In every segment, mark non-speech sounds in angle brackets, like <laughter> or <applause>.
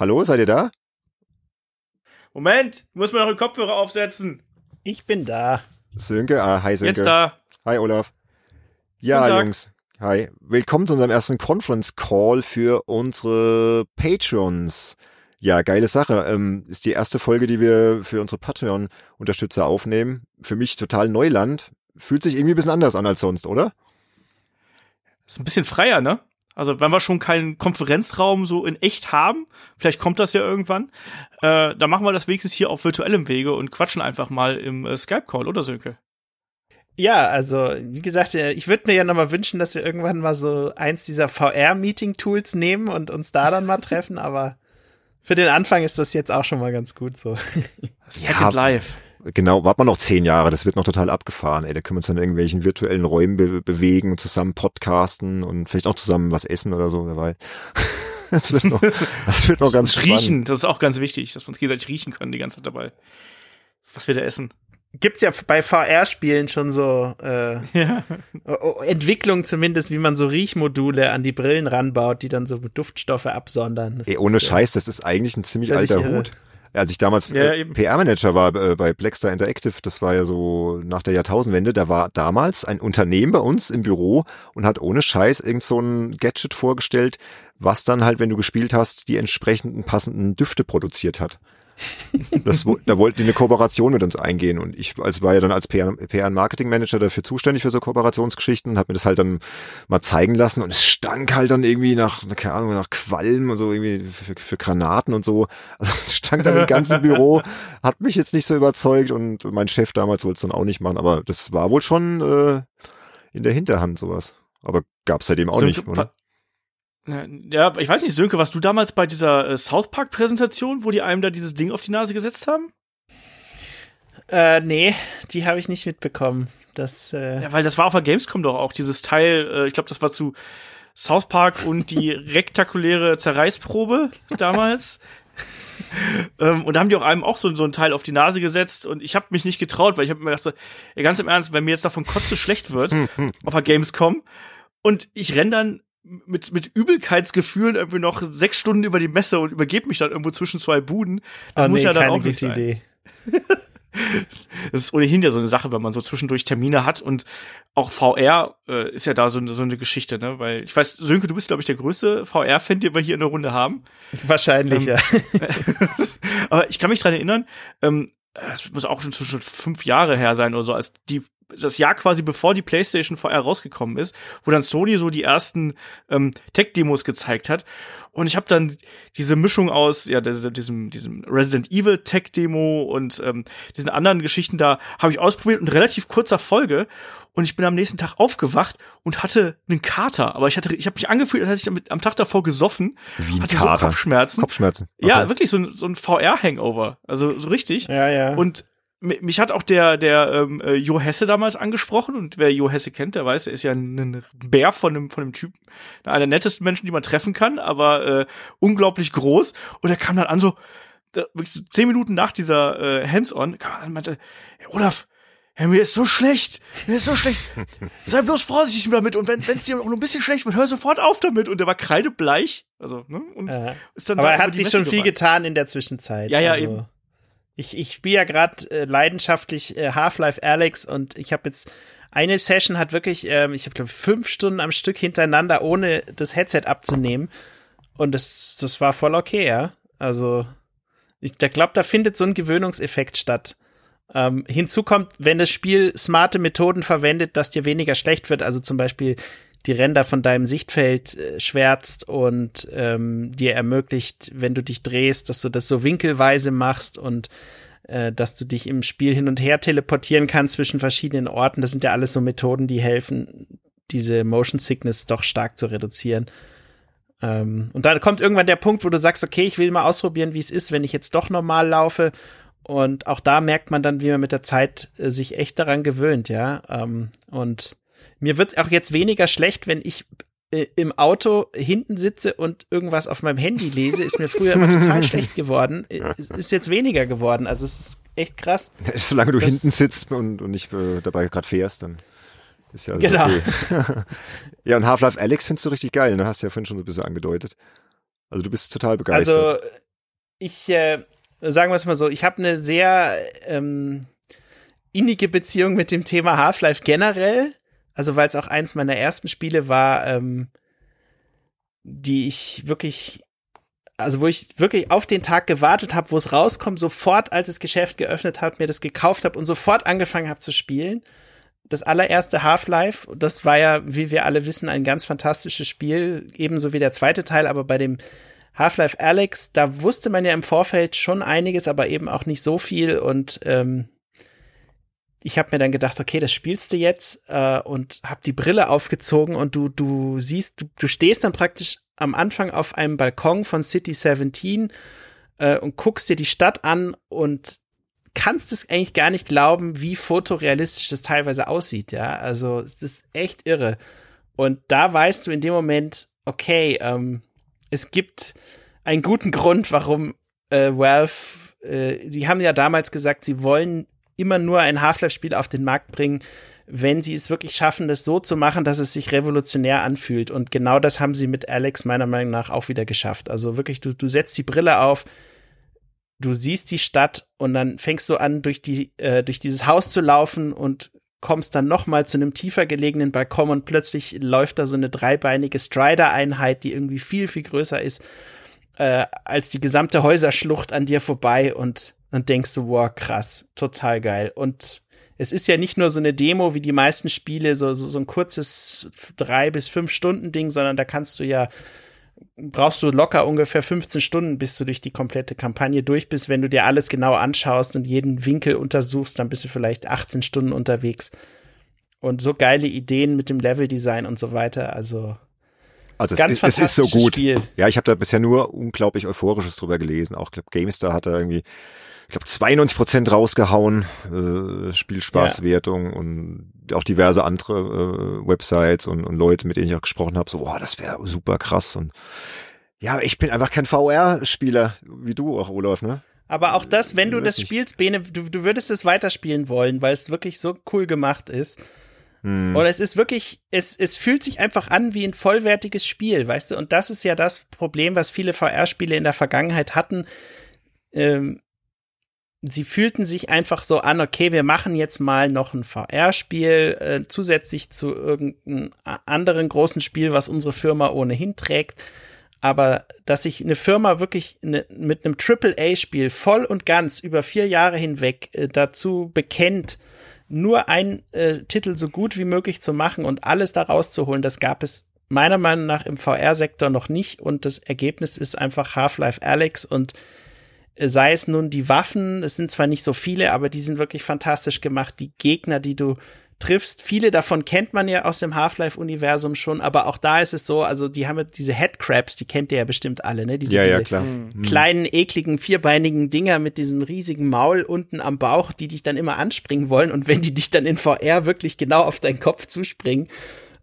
Hallo, seid ihr da? Moment, muss mir noch den Kopfhörer aufsetzen. Ich bin da. Sönke, ah, hi Sönke. Jetzt da. Hi Olaf. Ja, Guten Tag. Jungs. Hi. Willkommen zu unserem ersten Conference Call für unsere Patrons. Ja, geile Sache. Ähm, ist die erste Folge, die wir für unsere Patreon-Unterstützer aufnehmen. Für mich total Neuland. Fühlt sich irgendwie ein bisschen anders an als sonst, oder? Ist ein bisschen freier, ne? Also, wenn wir schon keinen Konferenzraum so in echt haben, vielleicht kommt das ja irgendwann, äh, dann machen wir das wenigstens hier auf virtuellem Wege und quatschen einfach mal im äh, Skype-Call, oder Sönke? Ja, also wie gesagt, äh, ich würde mir ja noch mal wünschen, dass wir irgendwann mal so eins dieser VR-Meeting-Tools nehmen und uns da dann mal treffen, aber für den Anfang ist das jetzt auch schon mal ganz gut so. <laughs> Second Life. Genau, wart mal noch zehn Jahre, das wird noch total abgefahren, ey. Da können wir uns dann in irgendwelchen virtuellen Räumen be bewegen und zusammen podcasten und vielleicht auch zusammen was essen oder so, wer weiß. <laughs> Das wird noch, das wird noch ganz spannend. riechen, das ist auch ganz wichtig, dass wir uns gegenseitig riechen können die ganze Zeit dabei. Was wir da essen. Gibt's ja bei VR-Spielen schon so äh, Ja. Entwicklung zumindest, wie man so Riechmodule an die Brillen ranbaut, die dann so Duftstoffe absondern. Das Ey, ohne ist, Scheiß, das ist eigentlich ein ziemlich alter irre. Hut. Als ich damals Ja, äh. PR-Manager war äh, bei Blackstar Interactive, das war ja so nach der Jahrtausendwende, da war damals ein Unternehmen bei uns im Büro und hat ohne Scheiß irgend so ein Gadget vorgestellt, was dann halt, wenn du gespielt hast, die entsprechenden passenden Düfte produziert hat. Das, da wollten die eine Kooperation mit uns eingehen und ich als war ja dann als PR, PR und Marketing Manager dafür zuständig für so Kooperationsgeschichten und habe mir das halt dann mal zeigen lassen und es stank halt dann irgendwie nach keine Ahnung nach Qualm und so irgendwie für, für Granaten und so also es stank dann im ganzen Büro hat mich jetzt nicht so überzeugt und mein Chef damals wollte es dann auch nicht machen aber das war wohl schon äh, in der Hinterhand sowas aber gab's seitdem auch Sönke, nicht oder? Ja, ich weiß nicht, Sönke, warst du damals bei dieser äh, South Park Präsentation, wo die einem da dieses Ding auf die Nase gesetzt haben? Äh, nee, die habe ich nicht mitbekommen. Das, äh, Ja, weil das war auf der Gamescom doch auch dieses Teil, äh, ich glaube, das war zu South Park und die <laughs> rektakuläre Zerreißprobe damals. <laughs> ähm, und da haben die auch einem auch so, so ein Teil auf die Nase gesetzt und ich habe mich nicht getraut, weil ich habe mir gedacht, so, ganz im Ernst, wenn mir jetzt davon Kotze schlecht wird <laughs> auf der Gamescom und ich renn dann mit, mit Übelkeitsgefühlen irgendwie noch sechs Stunden über die Messe und übergebe mich dann irgendwo zwischen zwei Buden. Das oh, muss nee, ja dann keine auch nicht gute sein. Idee. <laughs> Das ist ohnehin ja so eine Sache, wenn man so zwischendurch Termine hat und auch VR äh, ist ja da so, eine- so eine Geschichte, ne? Weil ich weiß, Sönke, du bist, glaube ich, der größte VR-Fan, den wir hier in der Runde haben. Wahrscheinlich, Ähm, ja. <laughs> Aber ich kann mich dran erinnern, ähm, es muss auch schon zwischen fünf Jahre her sein oder so, als die das Jahr quasi bevor die PlayStation VR rausgekommen ist, wo dann Sony so die ersten ähm, Tech-Demos gezeigt hat. Und ich habe dann diese Mischung aus ja diesem, diesem, Resident Evil Tech-Demo und ähm, diesen anderen Geschichten da habe ich ausprobiert und relativ kurzer Folge. Und ich bin am nächsten Tag aufgewacht und hatte einen Kater. Aber ich hatte, ich habe mich angefühlt, als hätte ich am Tag davor gesoffen. Wie ein hatte Kater. so Kopfschmerzen. Kopfschmerzen Ja, Okay. wirklich so ein, so ein VR-Hangover. Also so richtig. Ja, ja. Und mich hat auch der, der ähm, äh, Jo Hesse damals angesprochen. Und wer Jo Hesse kennt, der weiß, er ist ja ein, Bär von einem, von einem Typen. Einer der nettesten Menschen, die man treffen kann, aber äh, unglaublich groß. Und er kam dann an so, zehn Minuten nach dieser äh, Hands-on, kam er an und meinte, hey, Olaf, ja, mir ist so schlecht, mir ist so schlecht. <laughs> Sei bloß vorsichtig damit und wenn es dir auch nur ein bisschen schlecht wird, hör sofort auf damit. Und der war kreidebleich, also ne, und Ja. ist dann Aber da er hat sich schon viel getan in der Zwischenzeit. Ja, ja, also, eben. Ich, ich spiele ja gerade äh, leidenschaftlich äh, Half-Life Alex und ich habe jetzt eine Session hat wirklich, ähm, ich habe glaube fünf Stunden am Stück hintereinander, ohne das Headset abzunehmen. Und das, das war voll okay, ja. Also, ich glaube, da findet so ein Gewöhnungseffekt statt. Ähm, hinzu kommt, wenn das Spiel smarte Methoden verwendet, dass dir weniger schlecht wird, also zum Beispiel die Ränder von deinem Sichtfeld äh, schwärzt und ähm, dir ermöglicht, wenn du dich drehst, dass du das so winkelweise machst und äh, dass du dich im Spiel hin und her teleportieren kannst zwischen verschiedenen Orten. Das sind ja alles so Methoden, die helfen, diese Motion Sickness doch stark zu reduzieren. Ähm, und dann kommt irgendwann der Punkt, wo du sagst, okay, ich will mal ausprobieren, wie es ist, wenn ich jetzt doch normal laufe. Und auch da merkt man dann, wie man mit der Zeit äh, sich echt daran gewöhnt, ja. Ähm, und mir wird auch jetzt weniger schlecht, wenn ich äh, im Auto hinten sitze und irgendwas auf meinem Handy lese, ist mir früher immer total <laughs> schlecht geworden. Äh, Ist jetzt weniger geworden. Also es ist echt krass. <laughs> Solange du hinten sitzt und, und nicht äh, dabei gerade fährst, dann ist ja alles Genau. okay. <laughs> ja, und Half-Life Alex findest du richtig geil, ne? Hast du ja vorhin schon so ein bisschen angedeutet. Also du bist total begeistert. Also ich, äh, sagen wir es mal so, ich habe eine sehr ähm, innige Beziehung mit dem Thema Half-Life generell. Also weil es auch eins meiner ersten Spiele war, ähm, die ich wirklich, also wo ich wirklich auf den Tag gewartet habe, wo es rauskommt, sofort als das Geschäft geöffnet hat, mir das gekauft habe und sofort angefangen habe zu spielen. Das allererste Half-Life, das war ja, wie wir alle wissen, ein ganz fantastisches Spiel, ebenso wie der zweite Teil, aber bei dem Half-Life Alex, da wusste man ja im Vorfeld schon einiges, aber eben auch nicht so viel und ähm, ich habe mir dann gedacht, okay, das spielst du jetzt äh, und hab die Brille aufgezogen und du du siehst, du, du stehst dann praktisch am Anfang auf einem Balkon von City 17 äh, und guckst dir die Stadt an und kannst es eigentlich gar nicht glauben, wie fotorealistisch das teilweise aussieht, ja. Also es ist echt irre. Und da weißt du in dem Moment, okay, ähm, es gibt einen guten Grund, warum äh, Valve, äh, sie haben ja damals gesagt, sie wollen immer nur ein Half-Life-Spiel auf den Markt bringen, wenn sie es wirklich schaffen, das so zu machen, dass es sich revolutionär anfühlt. Und genau das haben sie mit Alex meiner Meinung nach auch wieder geschafft. Also wirklich, du, du setzt die Brille auf, du siehst die Stadt und dann fängst du an, durch die, äh, durch dieses Haus zu laufen und kommst dann noch mal zu einem tiefer gelegenen Balkon und plötzlich läuft da so eine dreibeinige Strider-Einheit, die irgendwie viel, viel größer ist äh, als die gesamte Häuserschlucht an dir vorbei und dann denkst du, wow, krass, total geil. Und es ist ja nicht nur so eine Demo wie die meisten Spiele, so, so, so ein kurzes drei bis fünf Stunden Ding, sondern da kannst du ja, brauchst du locker ungefähr 15 Stunden, bis du durch die komplette Kampagne durch bist. Wenn du dir alles genau anschaust und jeden Winkel untersuchst, dann bist du vielleicht 18 Stunden unterwegs. Und so geile Ideen mit dem Leveldesign und so weiter. Also also Ganz es, ist, es ist so gut. Spiel. Ja, ich habe da bisher nur unglaublich euphorisches drüber gelesen. Auch glaub, GameStar hat da irgendwie, ich glaube 92 Prozent rausgehauen, äh, Spielspaßwertung ja. und auch diverse andere äh, Websites und, und Leute, mit denen ich auch gesprochen habe, so, boah, das wäre super krass und ja, ich bin einfach kein VR-Spieler, wie du auch, Olaf, ne? Aber auch das, wenn du das spielst, Bene, du, du würdest es weiterspielen wollen, weil es wirklich so cool gemacht ist. Hm. Und es ist wirklich, es, es fühlt sich einfach an wie ein vollwertiges Spiel, weißt du? Und das ist ja das Problem, was viele VR-Spiele in der Vergangenheit hatten. Ähm, sie fühlten sich einfach so an, okay, wir machen jetzt mal noch ein VR-Spiel äh, zusätzlich zu irgendeinem anderen großen Spiel, was unsere Firma ohnehin trägt. Aber dass sich eine Firma wirklich ne, mit einem AAA-Spiel voll und ganz über vier Jahre hinweg äh, dazu bekennt, nur ein äh, Titel so gut wie möglich zu machen und alles da rauszuholen, das gab es meiner Meinung nach im VR-Sektor noch nicht und das Ergebnis ist einfach Half-Life Alex und sei es nun die Waffen, es sind zwar nicht so viele, aber die sind wirklich fantastisch gemacht, die Gegner, die du triffst. Viele davon kennt man ja aus dem Half-Life-Universum schon, aber auch da ist es so, also die haben diese Headcrabs, die kennt ihr ja bestimmt alle, ne? Diese, ja, diese ja, klar. Mhm. kleinen, ekligen, vierbeinigen Dinger mit diesem riesigen Maul unten am Bauch, die dich dann immer anspringen wollen und wenn die dich dann in VR wirklich genau auf deinen Kopf zuspringen,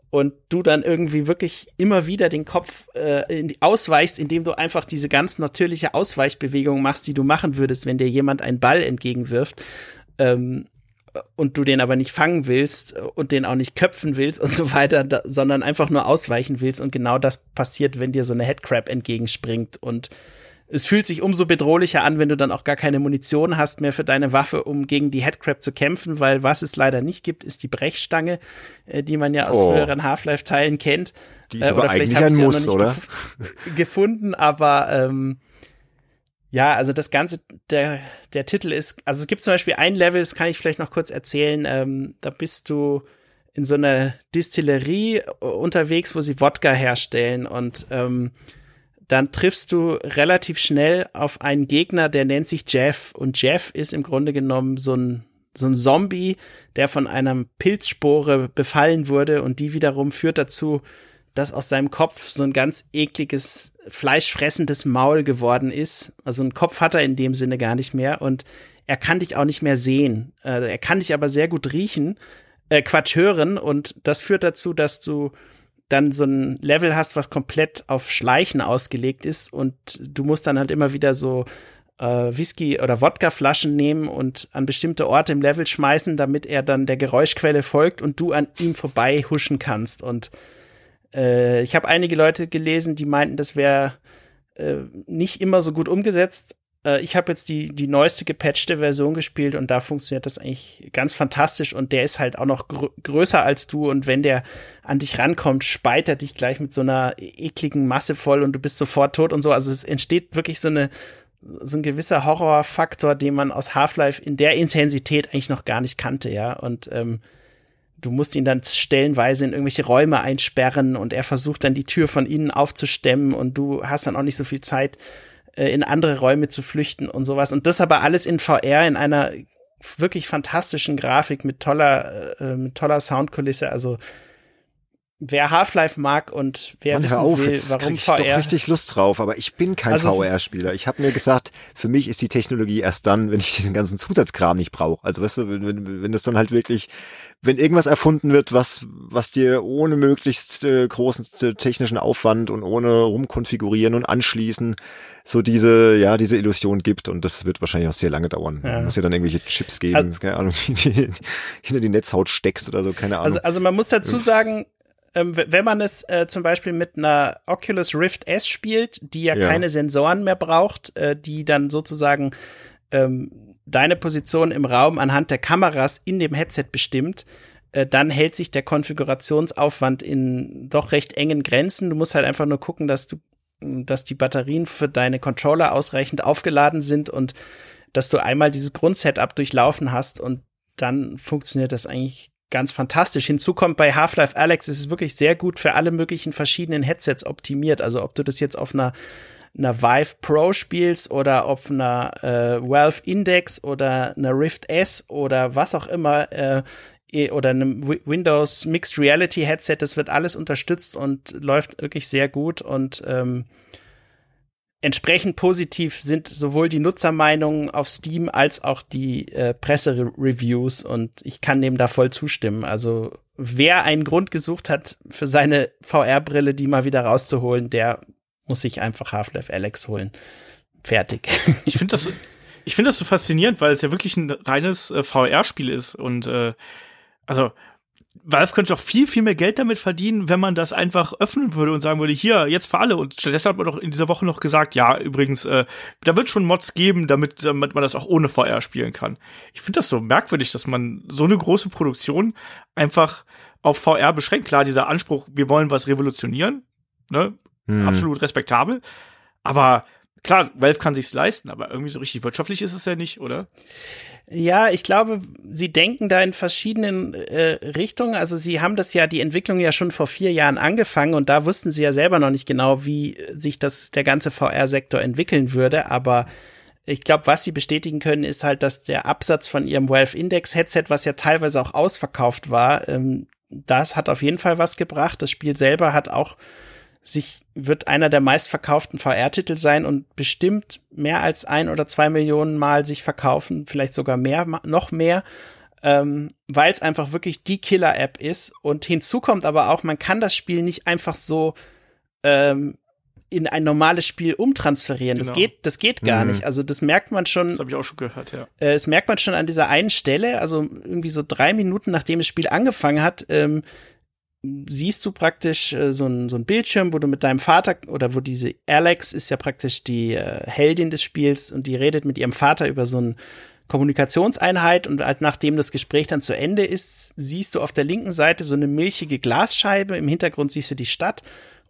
und du dann irgendwie wirklich immer wieder den Kopf äh, in, ausweichst, indem du einfach diese ganz natürliche Ausweichbewegung machst, die du machen würdest, wenn dir jemand einen Ball entgegenwirft. Ähm, und du den aber nicht fangen willst und den auch nicht köpfen willst und so weiter, da, sondern einfach nur ausweichen willst und genau das passiert, wenn dir so eine Headcrab entgegenspringt und es fühlt sich umso bedrohlicher an, wenn du dann auch gar keine Munition hast mehr für deine Waffe, um gegen die Headcrab zu kämpfen, weil was es leider nicht gibt, ist die Brechstange, äh, die man ja aus oh. früheren Half-Life-Teilen kennt. Die ist äh, oder vielleicht habe ich sie Muss, noch nicht gef <laughs> gefunden, aber ähm, ja, also das Ganze, der, der Titel ist, also es gibt zum Beispiel ein Level, das kann ich vielleicht noch kurz erzählen, ähm, da bist du in so einer Distillerie unterwegs, wo sie Wodka herstellen und ähm, dann triffst du relativ schnell auf einen Gegner, der nennt sich Jeff und Jeff ist im Grunde genommen so ein so ein Zombie, der von einer Pilzspore befallen wurde und die wiederum führt dazu, dass aus seinem Kopf so ein ganz ekliges, fleischfressendes Maul geworden ist. Also einen Kopf hat er in dem Sinne gar nicht mehr und er kann dich auch nicht mehr sehen. Äh, er kann dich aber sehr gut riechen, äh, Quatsch hören und das führt dazu, dass du dann so ein Level hast, was komplett auf Schleichen ausgelegt ist und du musst dann halt immer wieder so äh, Whisky- oder Wodkaflaschen nehmen und an bestimmte Orte im Level schmeißen, damit er dann der Geräuschquelle folgt und du an ihm vorbei huschen kannst und äh, ich habe einige Leute gelesen, die meinten, das wäre äh, nicht immer so gut umgesetzt. Äh, ich habe jetzt die, die neueste gepatchte Version gespielt und da funktioniert das eigentlich ganz fantastisch und der ist halt auch noch gr größer als du und wenn der an dich rankommt, speit er dich gleich mit so einer ekligen Masse voll und du bist sofort tot und so. Also es entsteht wirklich so eine, so ein gewisser Horrorfaktor, den man aus Half-Life in der Intensität eigentlich noch gar nicht kannte, ja. Und ähm, du musst ihn dann stellenweise in irgendwelche Räume einsperren und er versucht dann die Tür von innen aufzustemmen und du hast dann auch nicht so viel Zeit, äh, in andere Räume zu flüchten und sowas. Und das aber alles in VR in einer wirklich fantastischen Grafik mit toller, äh, mit toller Soundkulisse. Also wer Half-Life mag und wer Mann, wissen auf, will, warum ich VR. doch richtig Lust drauf, aber ich bin kein Also VR-Spieler. Ich habe mir gesagt, für mich ist die Technologie erst dann, wenn ich diesen ganzen Zusatzkram nicht brauche. Also weißt du, wenn, wenn, wenn das dann halt wirklich, wenn irgendwas erfunden wird, was was dir ohne möglichst äh, großen äh, technischen Aufwand und ohne rumkonfigurieren und anschließen so diese ja diese Illusion gibt und das wird wahrscheinlich auch sehr lange dauern. Ja. Muss ja dann irgendwelche Chips geben, Also- keine Ahnung, <laughs> die, hinter die Netzhaut steckst oder so, keine Ahnung. Also, also man muss dazu sagen, ähm, wenn man es äh, zum Beispiel mit einer Oculus Rift S spielt, die ja, Ja. keine Sensoren mehr braucht, äh, die dann sozusagen ähm, deine Position im Raum anhand der Kameras in dem Headset bestimmt, äh, dann hält sich der Konfigurationsaufwand in doch recht engen Grenzen. Du musst halt einfach nur gucken, dass du dass die Batterien für deine Controller ausreichend aufgeladen sind und dass du einmal dieses Grundsetup durchlaufen hast und dann funktioniert das eigentlich ganz fantastisch. Hinzu kommt bei Half-Life Alex ist es wirklich sehr gut für alle möglichen verschiedenen Headsets optimiert. Also ob du das jetzt auf einer einer Vive Pro spielst oder auf einer äh, Valve Index oder einer Rift S oder was auch immer äh, eh- oder einem Wi- Windows Mixed Reality Headset, das wird alles unterstützt und läuft wirklich sehr gut und ähm, entsprechend positiv sind sowohl die Nutzermeinungen auf Steam als auch die äh, Pressereviews und ich kann dem da voll zustimmen. Also wer einen Grund gesucht hat für seine VR-Brille, die mal wieder rauszuholen, der muss sich einfach Half-Life Alex holen. Fertig. Ich finde das, ich finde das so faszinierend, weil es ja wirklich ein reines äh, VR-Spiel ist und äh, also Valve könnte doch viel, viel mehr Geld damit verdienen, wenn man das einfach öffnen würde und sagen würde, hier, jetzt für alle. Und stattdessen hat man doch in dieser Woche noch gesagt, ja, übrigens, äh, da wird schon Mods geben, damit, damit man das auch ohne VR spielen kann. Ich finde das so merkwürdig, dass man so eine große Produktion einfach auf VR beschränkt. Klar, dieser Anspruch, wir wollen was revolutionieren, ne, Hm. absolut respektabel. Aber klar, Valve kann sich's leisten, aber irgendwie so richtig wirtschaftlich ist es ja nicht, oder? Ja, ich glaube, sie denken da in verschiedenen äh, Richtungen. Also sie haben das ja, die Entwicklung ja schon vor vier Jahren angefangen und da wussten sie ja selber noch nicht genau, wie sich das der ganze VR-Sektor entwickeln würde. Aber ich glaube, was sie bestätigen können, ist halt, dass der Absatz von ihrem Valve Index Headset, was ja teilweise auch ausverkauft war, ähm, das hat auf jeden Fall was gebracht. Das Spiel selber hat auch sich wird einer der meistverkauften VR-Titel sein und bestimmt mehr als ein oder zwei Millionen Mal sich verkaufen, vielleicht sogar mehr, noch mehr, ähm, weil es einfach wirklich die Killer-App ist. Und hinzu kommt aber auch, man kann das Spiel nicht einfach so ähm, in ein normales Spiel umtransferieren. Das Genau. geht, das geht gar Mhm. nicht. Also das merkt man schon. Das habe ich auch schon gehört, ja. Äh, das merkt man schon an dieser einen Stelle, also irgendwie so drei Minuten nachdem das Spiel angefangen hat, ähm, siehst du praktisch äh, so ein, so ein Bildschirm, wo du mit deinem Vater oder wo diese Alex ist ja praktisch die äh, Heldin des Spiels und die redet mit ihrem Vater über so ein Kommunikationseinheit und als nachdem das Gespräch dann zu Ende ist, siehst du auf der linken Seite so eine milchige Glasscheibe, im Hintergrund siehst du die Stadt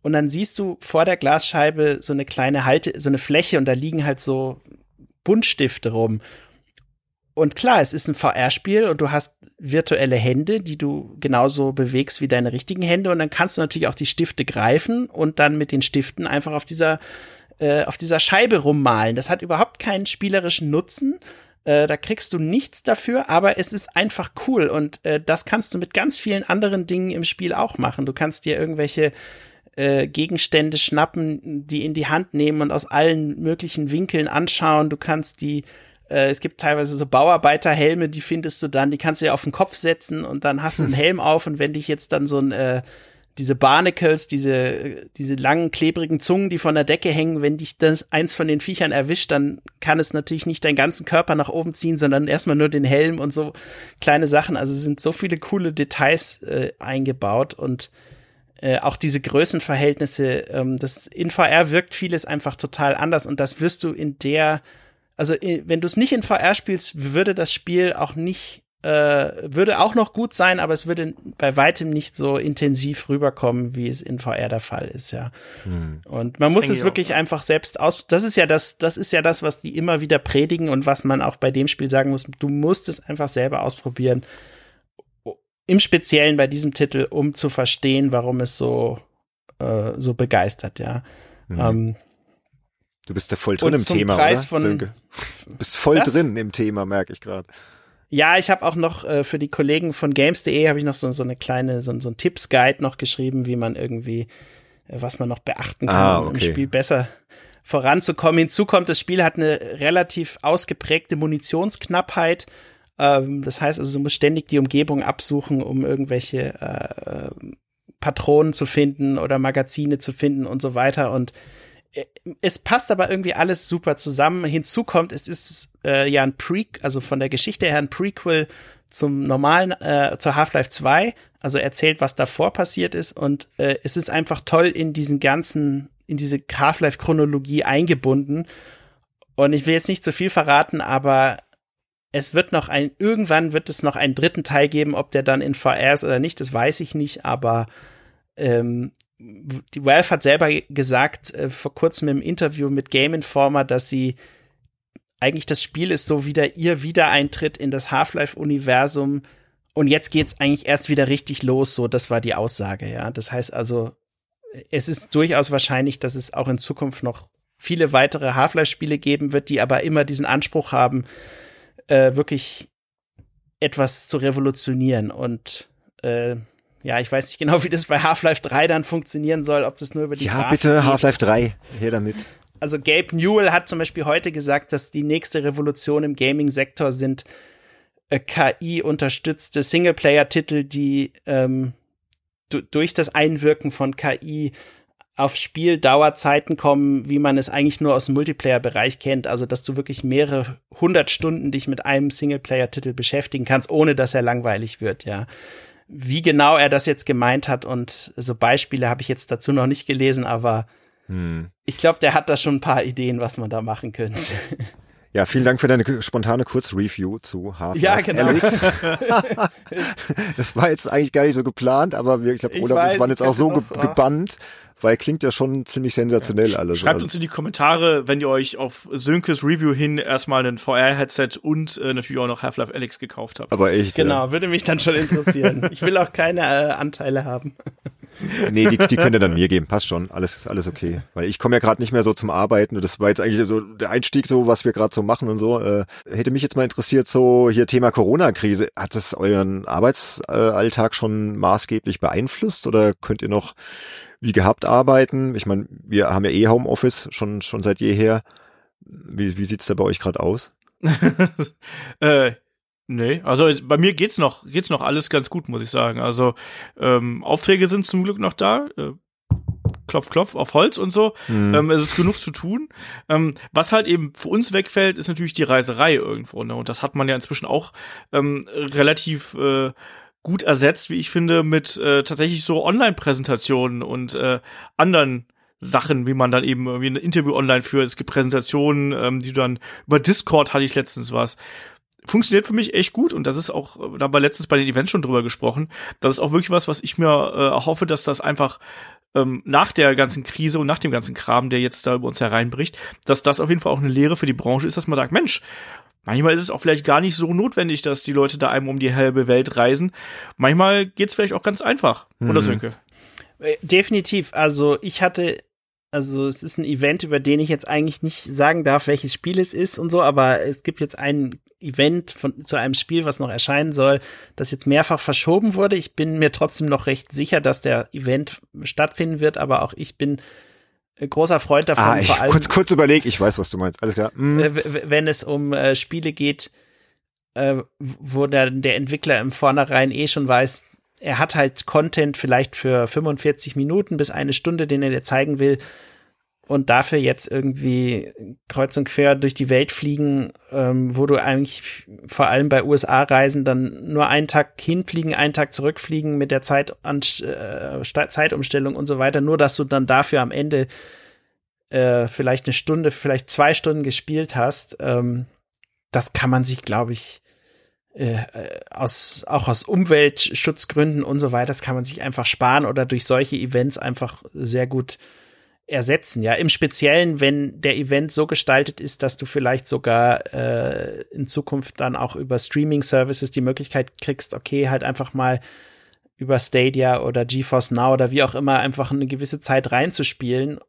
und dann siehst du vor der Glasscheibe so eine kleine Halte, so eine Fläche und da liegen halt so Buntstifte rum. Und klar, es ist ein VR-Spiel und du hast virtuelle Hände, die du genauso bewegst wie deine richtigen Hände und dann kannst du natürlich auch die Stifte greifen und dann mit den Stiften einfach auf dieser äh, auf dieser Scheibe rummalen. Das hat überhaupt keinen spielerischen Nutzen. Äh, da kriegst du nichts dafür, aber es ist einfach cool und äh, das kannst du mit ganz vielen anderen Dingen im Spiel auch machen. Du kannst dir irgendwelche äh, Gegenstände schnappen, die in die Hand nehmen und aus allen möglichen Winkeln anschauen. Du kannst die, äh, es gibt teilweise so Bauarbeiterhelme, die findest du dann, die kannst du ja auf den Kopf setzen und dann hast du einen <laughs> Helm auf und wenn dich jetzt dann so ein äh, diese Barnacles, diese, diese langen, klebrigen Zungen, die von der Decke hängen, wenn dich das eins von den Viechern erwischt, dann kann es natürlich nicht deinen ganzen Körper nach oben ziehen, sondern erstmal nur den Helm und so kleine Sachen. Also es sind so viele coole Details äh, eingebaut und äh, auch diese Größenverhältnisse, ähm, das in VR wirkt vieles einfach total anders und das wirst du in der also wenn du es nicht in VR spielst, würde das Spiel auch nicht äh, würde auch noch gut sein, aber es würde bei weitem nicht so intensiv rüberkommen, wie es in VR der Fall ist, ja. Hm. Und man das muss es wirklich auch. einfach selbst aus. Das ist ja das, das ist ja das, was die immer wieder predigen und was man auch bei dem Spiel sagen muss. Du musst es einfach selber ausprobieren. Im Speziellen bei diesem Titel, um zu verstehen, warum es so äh, so begeistert, ja. Mhm. Ähm, du bist ja voll drin im Thema, Preis oder? Von, du bist voll was? drin im Thema, merke ich gerade. Ja, ich habe auch noch äh, für die Kollegen von games.de habe ich noch so, so eine kleine, so, so ein Tipps-Guide noch geschrieben, wie man irgendwie, äh, was man noch beachten kann, ah, okay. um im Spiel besser voranzukommen. Hinzu kommt, das Spiel hat eine relativ ausgeprägte Munitionsknappheit. Ähm, das heißt also, du musst ständig die Umgebung absuchen, um irgendwelche äh, Patronen zu finden oder Magazine zu finden und so weiter. Und es passt aber irgendwie alles super zusammen. Hinzu kommt, es ist äh, ja ein Pre, also von der Geschichte her ein Prequel zum normalen, äh, zur Half-Life 2, also erzählt, was davor passiert ist und äh, es ist einfach toll in diesen ganzen, in diese Half-Life-Chronologie eingebunden. Und ich will jetzt nicht zu viel verraten, aber es wird noch ein, irgendwann wird es noch einen dritten Teil geben, ob der dann in VR ist oder nicht, das weiß ich nicht, aber ähm, die Valve hat selber gesagt, äh, vor kurzem im Interview mit Game Informer, dass sie eigentlich das Spiel ist so wieder ihr Wiedereintritt in das Half-Life-Universum und jetzt geht's eigentlich erst wieder richtig los, so das war die Aussage, ja. Das heißt also, es ist durchaus wahrscheinlich, dass es auch in Zukunft noch viele weitere Half-Life-Spiele geben wird, die aber immer diesen Anspruch haben, äh, wirklich etwas zu revolutionieren und äh, ja, ich weiß nicht genau, wie das bei Half-Life 3 dann funktionieren soll, ob das nur über die Ja, Grafik bitte, Half-Life 3, her damit. Also Gabe Newell hat zum Beispiel heute gesagt, dass die nächste Revolution im Gaming-Sektor sind äh, KI-unterstützte Singleplayer-Titel, die ähm, durch das Einwirken von KI auf Spieldauerzeiten kommen, wie man es eigentlich nur aus dem Multiplayer-Bereich kennt. Also, dass du wirklich mehrere hundert Stunden dich mit einem Singleplayer-Titel beschäftigen kannst, ohne dass er langweilig wird, ja. Wie genau er das jetzt gemeint hat und so Beispiele habe ich jetzt dazu noch nicht gelesen, aber hm. ich glaube, der hat da schon ein paar Ideen, was man da machen könnte. Ja, vielen Dank für deine spontane Kurzreview zu Half-Life Ja, genau. <laughs> das war jetzt eigentlich gar nicht so geplant, aber wir, ich glaube, Olaf und ich waren jetzt auch so ge gebannt, weil klingt ja schon ziemlich sensationell ja. alles. Schreibt also. uns in die Kommentare, wenn ihr euch auf Sönkes Review hin erstmal ein VR-Headset und äh, natürlich auch noch Half-Life Alex gekauft habt. Aber echt. Genau, ja. würde mich dann schon interessieren. <laughs> ich will auch keine äh, Anteile haben. Nee, die, die könnt ihr dann mir geben. Passt schon. Alles, alles okay. Weil ich komme ja gerade nicht mehr so zum Arbeiten. Das war jetzt eigentlich so der Einstieg, so was wir gerade so machen und so. Äh, hätte mich jetzt mal interessiert, so hier Thema Corona-Krise. Hat das euren Arbeitsalltag schon maßgeblich beeinflusst oder könnt ihr noch wie gehabt arbeiten? Ich meine, wir haben ja eh Homeoffice schon, schon seit jeher. Wie, wie sieht's da bei euch gerade aus? <laughs> äh, Nee, also bei mir geht's noch, geht's noch alles ganz gut, muss ich sagen. Also ähm, Aufträge sind zum Glück noch da. Äh, klopf, klopf auf Holz und so. Mhm. Ähm, es ist genug zu tun. Ähm, was halt eben für uns wegfällt, ist natürlich die Reiserei irgendwo. Ne? Und das hat man ja inzwischen auch ähm, relativ äh, gut ersetzt, wie ich finde, mit äh, tatsächlich so Online-Präsentationen und äh, anderen Sachen, wie man dann eben irgendwie ein Interview online führt. Es gibt Präsentationen, ähm, die du dann über Discord hatte ich letztens was funktioniert für mich echt gut und das ist auch, da haben wir letztens bei den Events schon drüber gesprochen, das ist auch wirklich was, was ich mir äh, hoffe, dass das einfach ähm, nach der ganzen Krise und nach dem ganzen Kram, der jetzt da über uns hereinbricht, dass das auf jeden Fall auch eine Lehre für die Branche ist, dass man sagt, Mensch, Manchmal ist es auch vielleicht gar nicht so notwendig, dass die Leute da einem um die halbe Welt reisen. Manchmal geht's vielleicht auch ganz einfach, mhm. oder Sönke? Äh, definitiv. Also ich hatte also es ist ein Event, über den ich jetzt eigentlich nicht sagen darf, welches Spiel es ist und so, aber es gibt jetzt ein Event von, zu einem Spiel, was noch erscheinen soll, das jetzt mehrfach verschoben wurde. Ich bin mir trotzdem noch recht sicher, dass der Event stattfinden wird, aber auch ich bin großer Freund davon. Ah, ich vor allem, kurz, kurz überlegt, ich weiß, was du meinst. Alles klar. Mhm. Wenn es um äh, Spiele geht, äh, wo der, der Entwickler im Vornherein eh schon weiß, er hat halt Content vielleicht für 45 Minuten bis eine Stunde, den er dir zeigen will. Und dafür jetzt irgendwie kreuz und quer durch die Welt fliegen, ähm, wo du eigentlich vor allem bei USA-Reisen dann nur einen Tag hinfliegen, einen Tag zurückfliegen mit der Zeit äh, Zeitumstellung und so weiter, nur dass du dann dafür am Ende äh, vielleicht eine Stunde, vielleicht zwei Stunden gespielt hast, ähm, das kann man sich, glaube ich, äh, aus, auch aus Umweltschutzgründen und so weiter, das kann man sich einfach sparen oder durch solche Events einfach sehr gut ersetzen. Ja, im Speziellen, wenn der Event so gestaltet ist, dass du vielleicht sogar äh, in Zukunft dann auch über Streaming-Services die Möglichkeit kriegst, okay, halt einfach mal über Stadia oder GeForce Now oder wie auch immer einfach eine gewisse Zeit reinzuspielen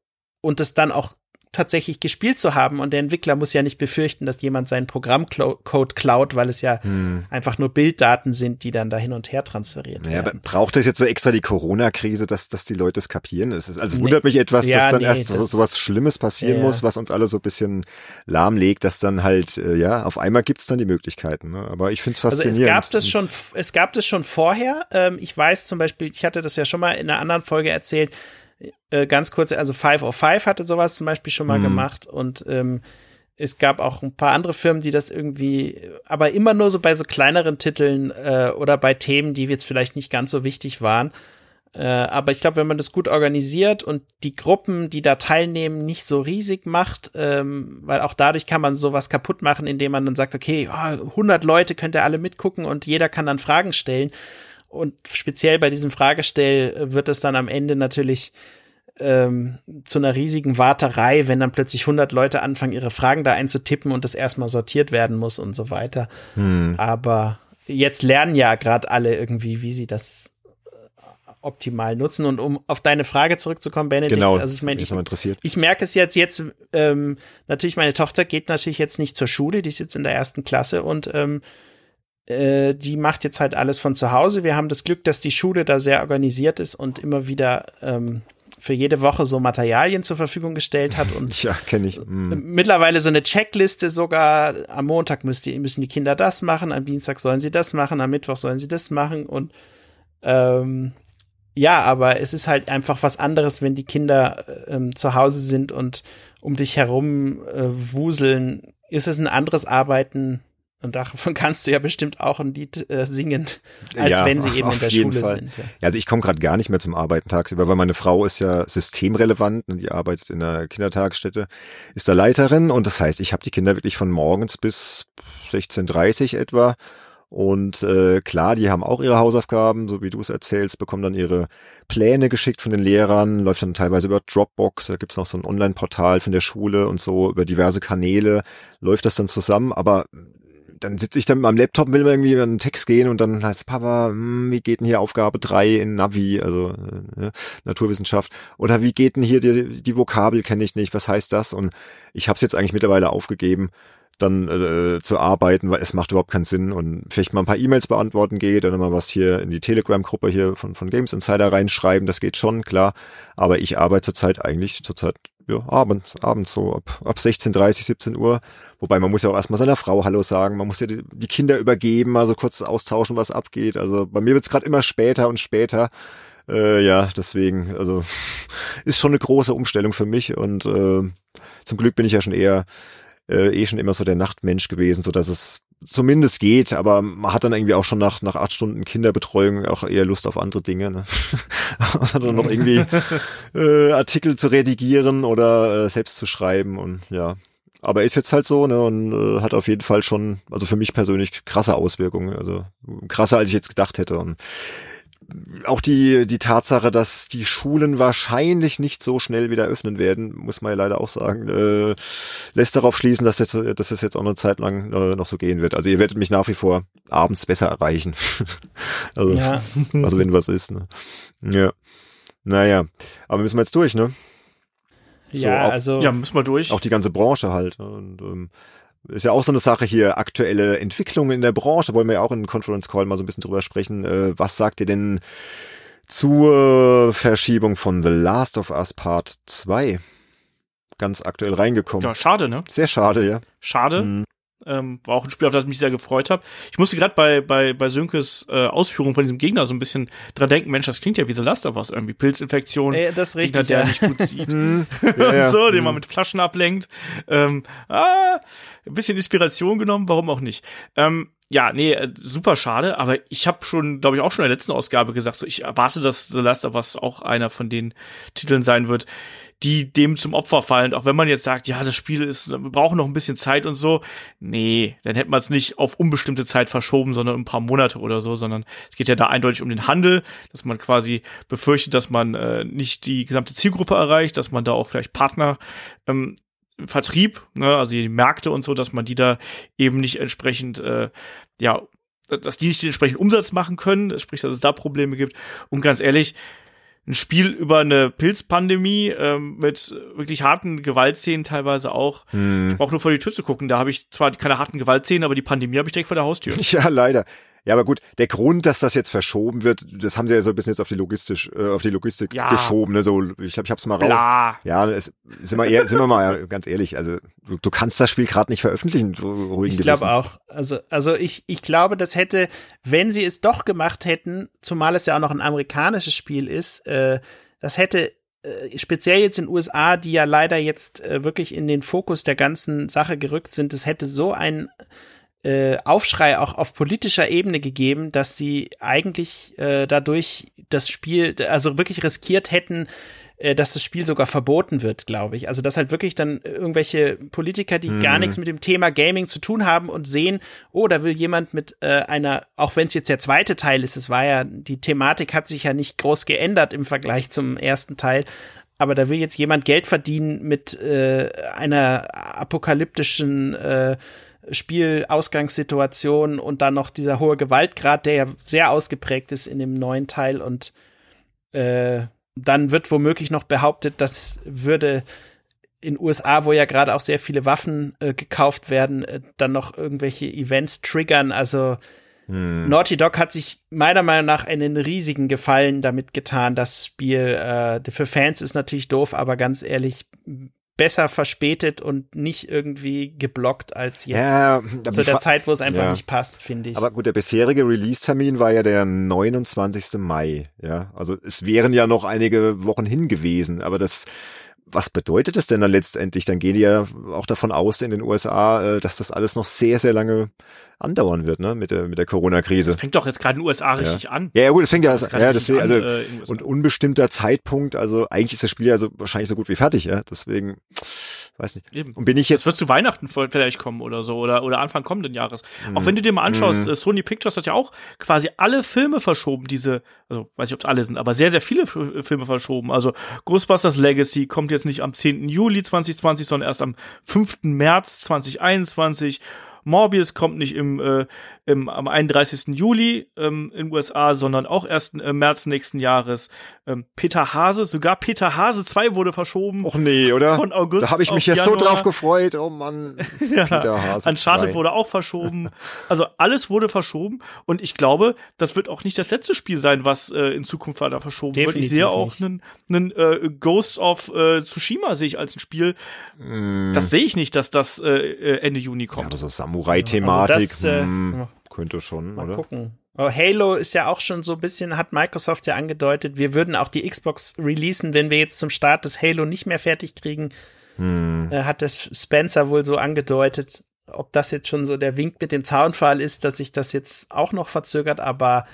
und es dann auch tatsächlich gespielt zu haben und der Entwickler muss ja nicht befürchten, dass jemand seinen Programmcode klaut, weil es ja hm. einfach nur Bilddaten sind, die dann da hin und her transferiert naja, werden. braucht es jetzt so extra die Corona-Krise, dass, dass die Leute es kapieren? Es ist, also es wundert mich etwas, ja, dass dann nee, erst das, so was Schlimmes passieren ja. muss, was uns alle so ein bisschen lahmlegt, dass dann halt, äh, ja, auf einmal gibt es dann die Möglichkeiten. Ne? Aber ich finde es faszinierend. Also es gab das schon, es gab das schon vorher. Ähm, ich weiß zum Beispiel, ich hatte das ja schon mal in einer anderen Folge erzählt, äh, ganz kurz, also Five of Five hatte sowas zum Beispiel schon mal mhm. gemacht und ähm, es gab auch ein paar andere Firmen, die das irgendwie, aber immer nur so bei so kleineren Titeln äh, oder bei Themen, die jetzt vielleicht nicht ganz so wichtig waren. Äh, aber ich glaube, wenn man das gut organisiert und die Gruppen, die da teilnehmen, nicht so riesig macht, ähm, weil auch dadurch kann man sowas kaputt machen, indem man dann sagt, okay, oh, 100 Leute könnt ihr alle mitgucken und jeder kann dann Fragen stellen. Und speziell bei diesem Fragestell wird es dann am Ende natürlich ähm, zu einer riesigen Warterei, wenn dann plötzlich 100 Leute anfangen, ihre Fragen da einzutippen und das erstmal sortiert werden muss und so weiter. Hm. Aber jetzt lernen ja gerade alle irgendwie, wie sie das äh, optimal nutzen. Und um auf deine Frage zurückzukommen, Benedikt, genau, also ich meine, ich, ich merke es jetzt, jetzt, ähm, natürlich, meine Tochter geht natürlich jetzt nicht zur Schule, die ist jetzt in der ersten Klasse und ähm, äh, die macht jetzt halt alles von zu Hause. Wir haben das Glück, dass die Schule da sehr organisiert ist und immer wieder ähm, für jede Woche so Materialien zur Verfügung gestellt hat und <laughs> ja, kenne ich. Mm. mittlerweile so eine Checkliste sogar. Am Montag müssen die, müssen die Kinder das machen, am Dienstag sollen sie das machen, am Mittwoch sollen sie das machen und ähm, ja, aber es ist halt einfach was anderes, wenn die Kinder ähm, zu Hause sind und um dich herum äh, wuseln. Ist es ein anderes Arbeiten und davon <laughs> kannst du ja bestimmt auch ein Lied äh, singen, als ja, wenn sie eben in der Schule Fall. sind. Ja. Also ich komme gerade gar nicht mehr zum Arbeiten tagsüber, weil meine Frau ist ja systemrelevant und die arbeitet in einer Kindertagesstätte, ist da Leiterin und das heißt, ich habe die Kinder wirklich von morgens bis 16.30 etwa und äh, klar, die haben auch ihre Hausaufgaben, so wie du es erzählst, bekommen dann ihre Pläne geschickt von den Lehrern, läuft dann teilweise über Dropbox, da gibt's noch so ein Online-Portal von der Schule und so, über diverse Kanäle läuft das dann zusammen, aber dann sitze ich dann am Laptop, will irgendwie über einen Text gehen und dann heißt Papa, hm, wie geht denn hier Aufgabe drei in Navi, also äh, Naturwissenschaft, oder wie geht denn hier die, die Vokabel kenne ich nicht, was heißt das? Und ich habe es jetzt eigentlich mittlerweile aufgegeben, dann äh, zu arbeiten, weil es macht überhaupt keinen Sinn und vielleicht mal ein paar E-Mails beantworten geht oder mal was hier in die Telegram-Gruppe hier von, von Games Insider reinschreiben, das geht schon, klar. Aber ich arbeite zurzeit eigentlich zurzeit ja, abends, abends so ab, ab 16.30, 17 Uhr. Wobei man muss ja auch erstmal seiner Frau Hallo sagen, man muss ja die, die Kinder übergeben, mal so kurz austauschen, was abgeht. Also bei mir wird's gerade immer später und später. Äh, ja, deswegen, also <laughs> ist schon eine große Umstellung für mich und äh, zum Glück bin ich ja schon eher äh, eh schon immer so der Nachtmensch gewesen, so dass es zumindest geht, aber man hat dann irgendwie auch schon nach, nach acht Stunden Kinderbetreuung auch eher Lust auf andere Dinge. Ne? <laughs> also dann noch irgendwie <laughs> äh, Artikel zu redigieren oder äh, selbst zu schreiben und ja. Aber ist jetzt halt so, ne, und äh, hat auf jeden Fall schon, also für mich persönlich krasse Auswirkungen, also krasser als ich jetzt gedacht hätte. Und auch die, die Tatsache, dass die Schulen wahrscheinlich nicht so schnell wieder öffnen werden, muss man ja leider auch sagen, äh, lässt darauf schließen, dass, jetzt, dass es jetzt auch eine Zeit lang äh, noch so gehen wird. Also ihr werdet mich nach wie vor abends besser erreichen. <laughs> also, ja. <laughs> also wenn was ist. Ne? Ja. Naja, aber müssen wir jetzt durch, ne? So, ja, auch, also. Ja, müssen wir durch. Auch die ganze Branche halt. Ne? Und ähm, ist ja auch so eine Sache hier, aktuelle Entwicklungen in der Branche, wollen wir ja auch in Conference Call mal so ein bisschen drüber sprechen. Äh, was sagt ihr denn zur Verschiebung von The Last of Us Part 2? Ganz aktuell reingekommen. Ja, schade, ne? Sehr schade, ja. Schade. Mhm. Ähm, war auch ein Spiel, auf das ich mich sehr gefreut habe. Ich musste gerade bei, bei, bei Sönkes äh, Ausführung von diesem Gegner so ein bisschen dran denken, Mensch, das klingt ja wie The Last of Us, irgendwie Pilzinfektion. Ey, das richtig, Gegner, der ja. nicht gut sieht. <laughs> Mhm. <laughs> ja, ja. so, den man mit Flaschen ablenkt. Ähm, ah, ein bisschen Inspiration genommen, warum auch nicht. Ähm, ja, nee, äh, super schade, aber ich habe schon, glaube ich, auch schon in der letzten Ausgabe gesagt, so ich erwarte, dass The Last of Us auch einer von den Titeln sein wird, die dem zum Opfer fallen. Auch wenn man jetzt sagt, ja, das Spiel ist, wir brauchen noch ein bisschen Zeit und so. Nee, dann hätte man es nicht auf unbestimmte Zeit verschoben, sondern ein paar Monate oder so, sondern es geht ja da eindeutig um den Handel, dass man quasi befürchtet, dass man äh, nicht die gesamte Zielgruppe erreicht, dass man da auch vielleicht Partner ähm, Vertrieb, ne, also die Märkte und so, dass man die da eben nicht entsprechend, äh, ja, dass die nicht den entsprechenden Umsatz machen können, sprich, dass es da Probleme gibt. Und ganz ehrlich, ein Spiel über eine Pilzpandemie ähm, mit wirklich harten Gewaltszenen teilweise auch. Hm. Ich brauche nur vor die Tür zu gucken. Da habe ich zwar keine harten Gewaltszenen, aber die Pandemie habe ich direkt vor der Haustür. <laughs> Ja, leider. Ja, aber gut, der Grund, dass das jetzt verschoben wird, das haben sie ja so ein bisschen jetzt auf die Logistisch, äh, auf die Logistik ja. geschoben, ne? So, ich glaube, ich hab's mal raus. Ja, es, sind wir eher, sind wir mal <laughs> ganz ehrlich, also du, du kannst das Spiel gerade nicht veröffentlichen, ruhigen Ich glaube auch. Also, also ich, ich glaube, das hätte, wenn sie es doch gemacht hätten, zumal es ja auch noch ein amerikanisches Spiel ist, äh, das hätte äh, speziell jetzt in den USA, die ja leider jetzt äh, wirklich in den Fokus der ganzen Sache gerückt sind, das hätte so ein äh, Aufschrei auch auf politischer Ebene gegeben, dass sie eigentlich äh, dadurch das Spiel, also wirklich riskiert hätten, äh, dass das Spiel sogar verboten wird, glaube ich. Also dass halt wirklich dann irgendwelche Politiker, die mhm. gar nichts mit dem Thema Gaming zu tun haben und sehen, oh, da will jemand mit äh, einer, auch wenn es jetzt der zweite Teil ist, es war ja, die Thematik hat sich ja nicht groß geändert im Vergleich zum ersten Teil, aber da will jetzt jemand Geld verdienen mit äh, einer apokalyptischen äh, Spielausgangssituation und dann noch dieser hohe Gewaltgrad, der ja sehr ausgeprägt ist in dem neuen Teil und äh, dann wird womöglich noch behauptet, das würde in USA, wo ja gerade auch sehr viele Waffen äh, gekauft werden, äh, dann noch irgendwelche Events triggern. Also hm. Naughty Dog hat sich meiner Meinung nach einen riesigen Gefallen damit getan. Das Spiel äh, für Fans ist natürlich doof, aber ganz ehrlich, besser verspätet und nicht irgendwie geblockt als jetzt. Ja, zu der Zeit, wo es einfach ja. nicht passt, finde ich. Aber gut, der bisherige Release-Termin war ja der 29. Mai. Ja, also es wären ja noch einige Wochen hin gewesen, aber das was bedeutet das denn dann letztendlich? Dann gehen die ja auch davon aus in den USA, äh, dass das alles noch sehr, sehr lange andauern wird, ne, mit der, mit der Corona-Krise. Das fängt doch jetzt gerade in den USA richtig ja. an. Ja, ja, gut, das fängt ja, ja, deswegen, also, äh, und unbestimmter Zeitpunkt, also eigentlich ist das Spiel ja so, wahrscheinlich so gut wie fertig, ja, deswegen, weiß nicht. Eben. Und bin ich jetzt. Es wird zu Weihnachten vielleicht kommen oder so, oder, oder Anfang kommenden Jahres. Mhm. Auch wenn du dir mal anschaust, mhm. Sony Pictures hat ja auch quasi alle Filme verschoben, diese, also, weiß ich, ob es alle sind, aber sehr, sehr viele Filme verschoben. Also, Ghostbusters Legacy kommt jetzt nicht am 10. Juli 2020, sondern erst am 5. März 2021. Morbius kommt nicht im, äh, im, am 31. Juli ähm, in USA, sondern auch erst im äh, März nächsten Jahres. Ähm, Peter Hase, sogar Peter Hase 2 wurde verschoben. Och nee, oder? Von August. Da habe ich mich jetzt so drauf gefreut. Oh Mann. <laughs> ja, Peter Hase. Uncharted 2. wurde auch verschoben. Also alles wurde verschoben und ich glaube, das wird auch nicht das letzte Spiel sein, was äh, in Zukunft weiter verschoben Definitiv wird. Ich sehe auch einen, einen äh, Ghost of äh, Tsushima sehe ich als ein Spiel. Mm. Das sehe ich nicht, dass das äh, äh Ende Juni kommt. Ja, aber so Samurai-Thematik. Also äh, hm, könnte schon, mal oder? gucken. Oh, Halo ist ja auch schon so ein bisschen, hat Microsoft ja angedeutet, wir würden auch die Xbox releasen, wenn wir jetzt zum Start des Halo nicht mehr fertig kriegen. Hm. Äh, hat das Spencer wohl so angedeutet. Ob das jetzt schon so der Wink mit dem Zaunfall ist, dass sich das jetzt auch noch verzögert, aber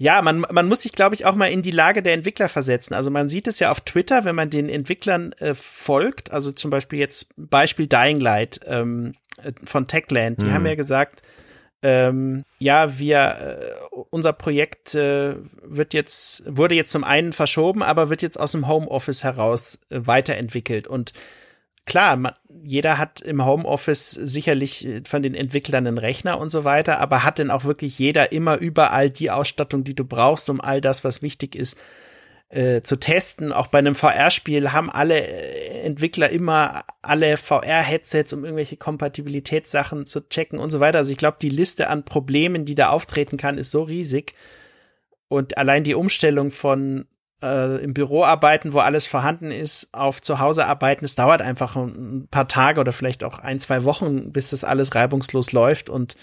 ja, man, man muss sich, glaube ich, auch mal in die Lage der Entwickler versetzen. Also man sieht es ja auf Twitter, wenn man den Entwicklern äh, folgt, also zum Beispiel jetzt Beispiel Dying Light ähm, äh, von Techland, die mhm. haben ja gesagt, ähm, ja, wir, äh, unser Projekt äh, wird jetzt, wurde jetzt zum einen verschoben, aber wird jetzt aus dem Homeoffice heraus äh, weiterentwickelt. Und klar, man, jeder hat im Homeoffice sicherlich äh, von den Entwicklern einen Rechner und so weiter, aber hat denn auch wirklich jeder immer überall die Ausstattung, die du brauchst, um all das, was wichtig ist, äh, zu testen. Auch bei einem VR-Spiel haben alle äh, Entwickler immer alle VR-Headsets, um irgendwelche Kompatibilitätssachen zu checken und so weiter. Also ich glaube, die Liste an Problemen, die da auftreten kann, ist so riesig. Und allein die Umstellung von äh, im Büro arbeiten, wo alles vorhanden ist, auf zu Hause arbeiten, es dauert einfach ein paar Tage oder vielleicht auch ein, zwei Wochen, bis das alles reibungslos läuft und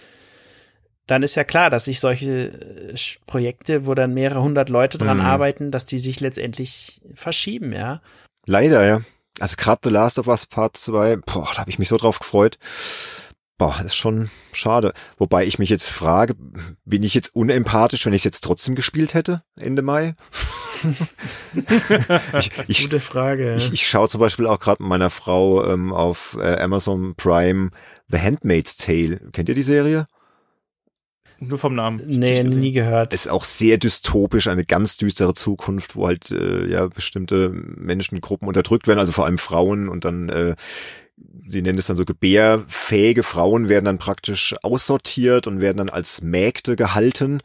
dann ist ja klar, dass sich solche äh, Projekte, wo dann mehrere hundert Leute dran mhm. arbeiten, dass die sich letztendlich verschieben, ja. Leider, ja. Also gerade The Last of Us Part 2, boah, da habe ich mich so drauf gefreut. Boah, ist schon schade. Wobei ich mich jetzt frage, bin ich jetzt unempathisch, wenn ich es jetzt trotzdem gespielt hätte, Ende Mai? <laughs> ich, ich, Gute Frage. Ja. Ich, ich schaue zum Beispiel auch gerade mit meiner Frau ähm, auf äh, Amazon Prime The Handmaid's Tale. Kennt ihr die Serie? Nur vom Namen. Nee, nie gehört. Ist auch sehr dystopisch, eine ganz düstere Zukunft, wo halt äh, ja bestimmte Menschengruppen unterdrückt werden, also vor allem Frauen und dann äh, sie nennen es dann so gebärfähige Frauen werden dann praktisch aussortiert und werden dann als Mägde gehalten.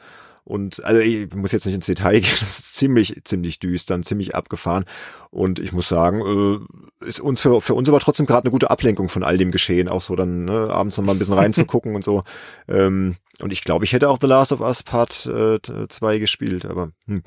Und also ich muss jetzt nicht ins Detail <laughs> gehen, das ist ziemlich, ziemlich düster, ziemlich abgefahren. Und ich muss sagen, äh, ist uns für, für uns aber trotzdem gerade eine gute Ablenkung von all dem Geschehen, auch so dann ne, abends noch mal ein bisschen <laughs> reinzugucken und so. Ähm, und ich glaube, ich hätte auch The Last of Us Part 2 äh, gespielt, aber hm.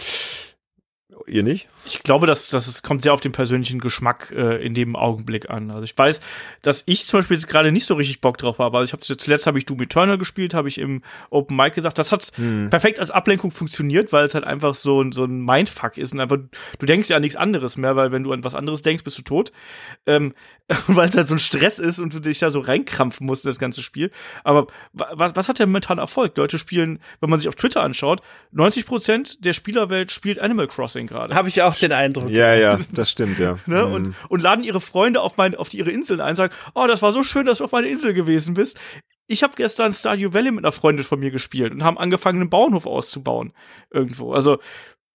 Ihr nicht? Ich glaube, dass das es kommt sehr auf den persönlichen Geschmack äh, in dem Augenblick an. Also ich weiß, dass ich zum Beispiel jetzt gerade nicht so richtig Bock drauf habe. Also ich habe zuletzt habe ich Doom Eternal gespielt, habe ich im Open Mic gesagt. Das hat hm. perfekt als Ablenkung funktioniert, weil es halt einfach so, ein so ein Mindfuck ist und einfach du denkst ja an nichts anderes mehr, weil wenn du an was anderes denkst, bist du tot. Ähm, <laughs> weil es halt so ein Stress ist und du dich da so reinkrampfen musst in das ganze Spiel. Aber was, was hat der momentan Erfolg? Leute spielen, wenn man sich auf Twitter anschaut, 90 Prozent der Spielerwelt spielt Animal Crossing gerade. Habe ich auch den Eindruck. Ja, ja, das stimmt, ja. ne? und, mhm. und laden ihre Freunde auf, mein, auf die, ihre Inseln ein und sagen, oh, das war so schön, dass du auf meiner Insel gewesen bist. Ich habe gestern Stardew Valley mit einer Freundin von mir gespielt und haben angefangen, einen Bauernhof auszubauen. Irgendwo. Also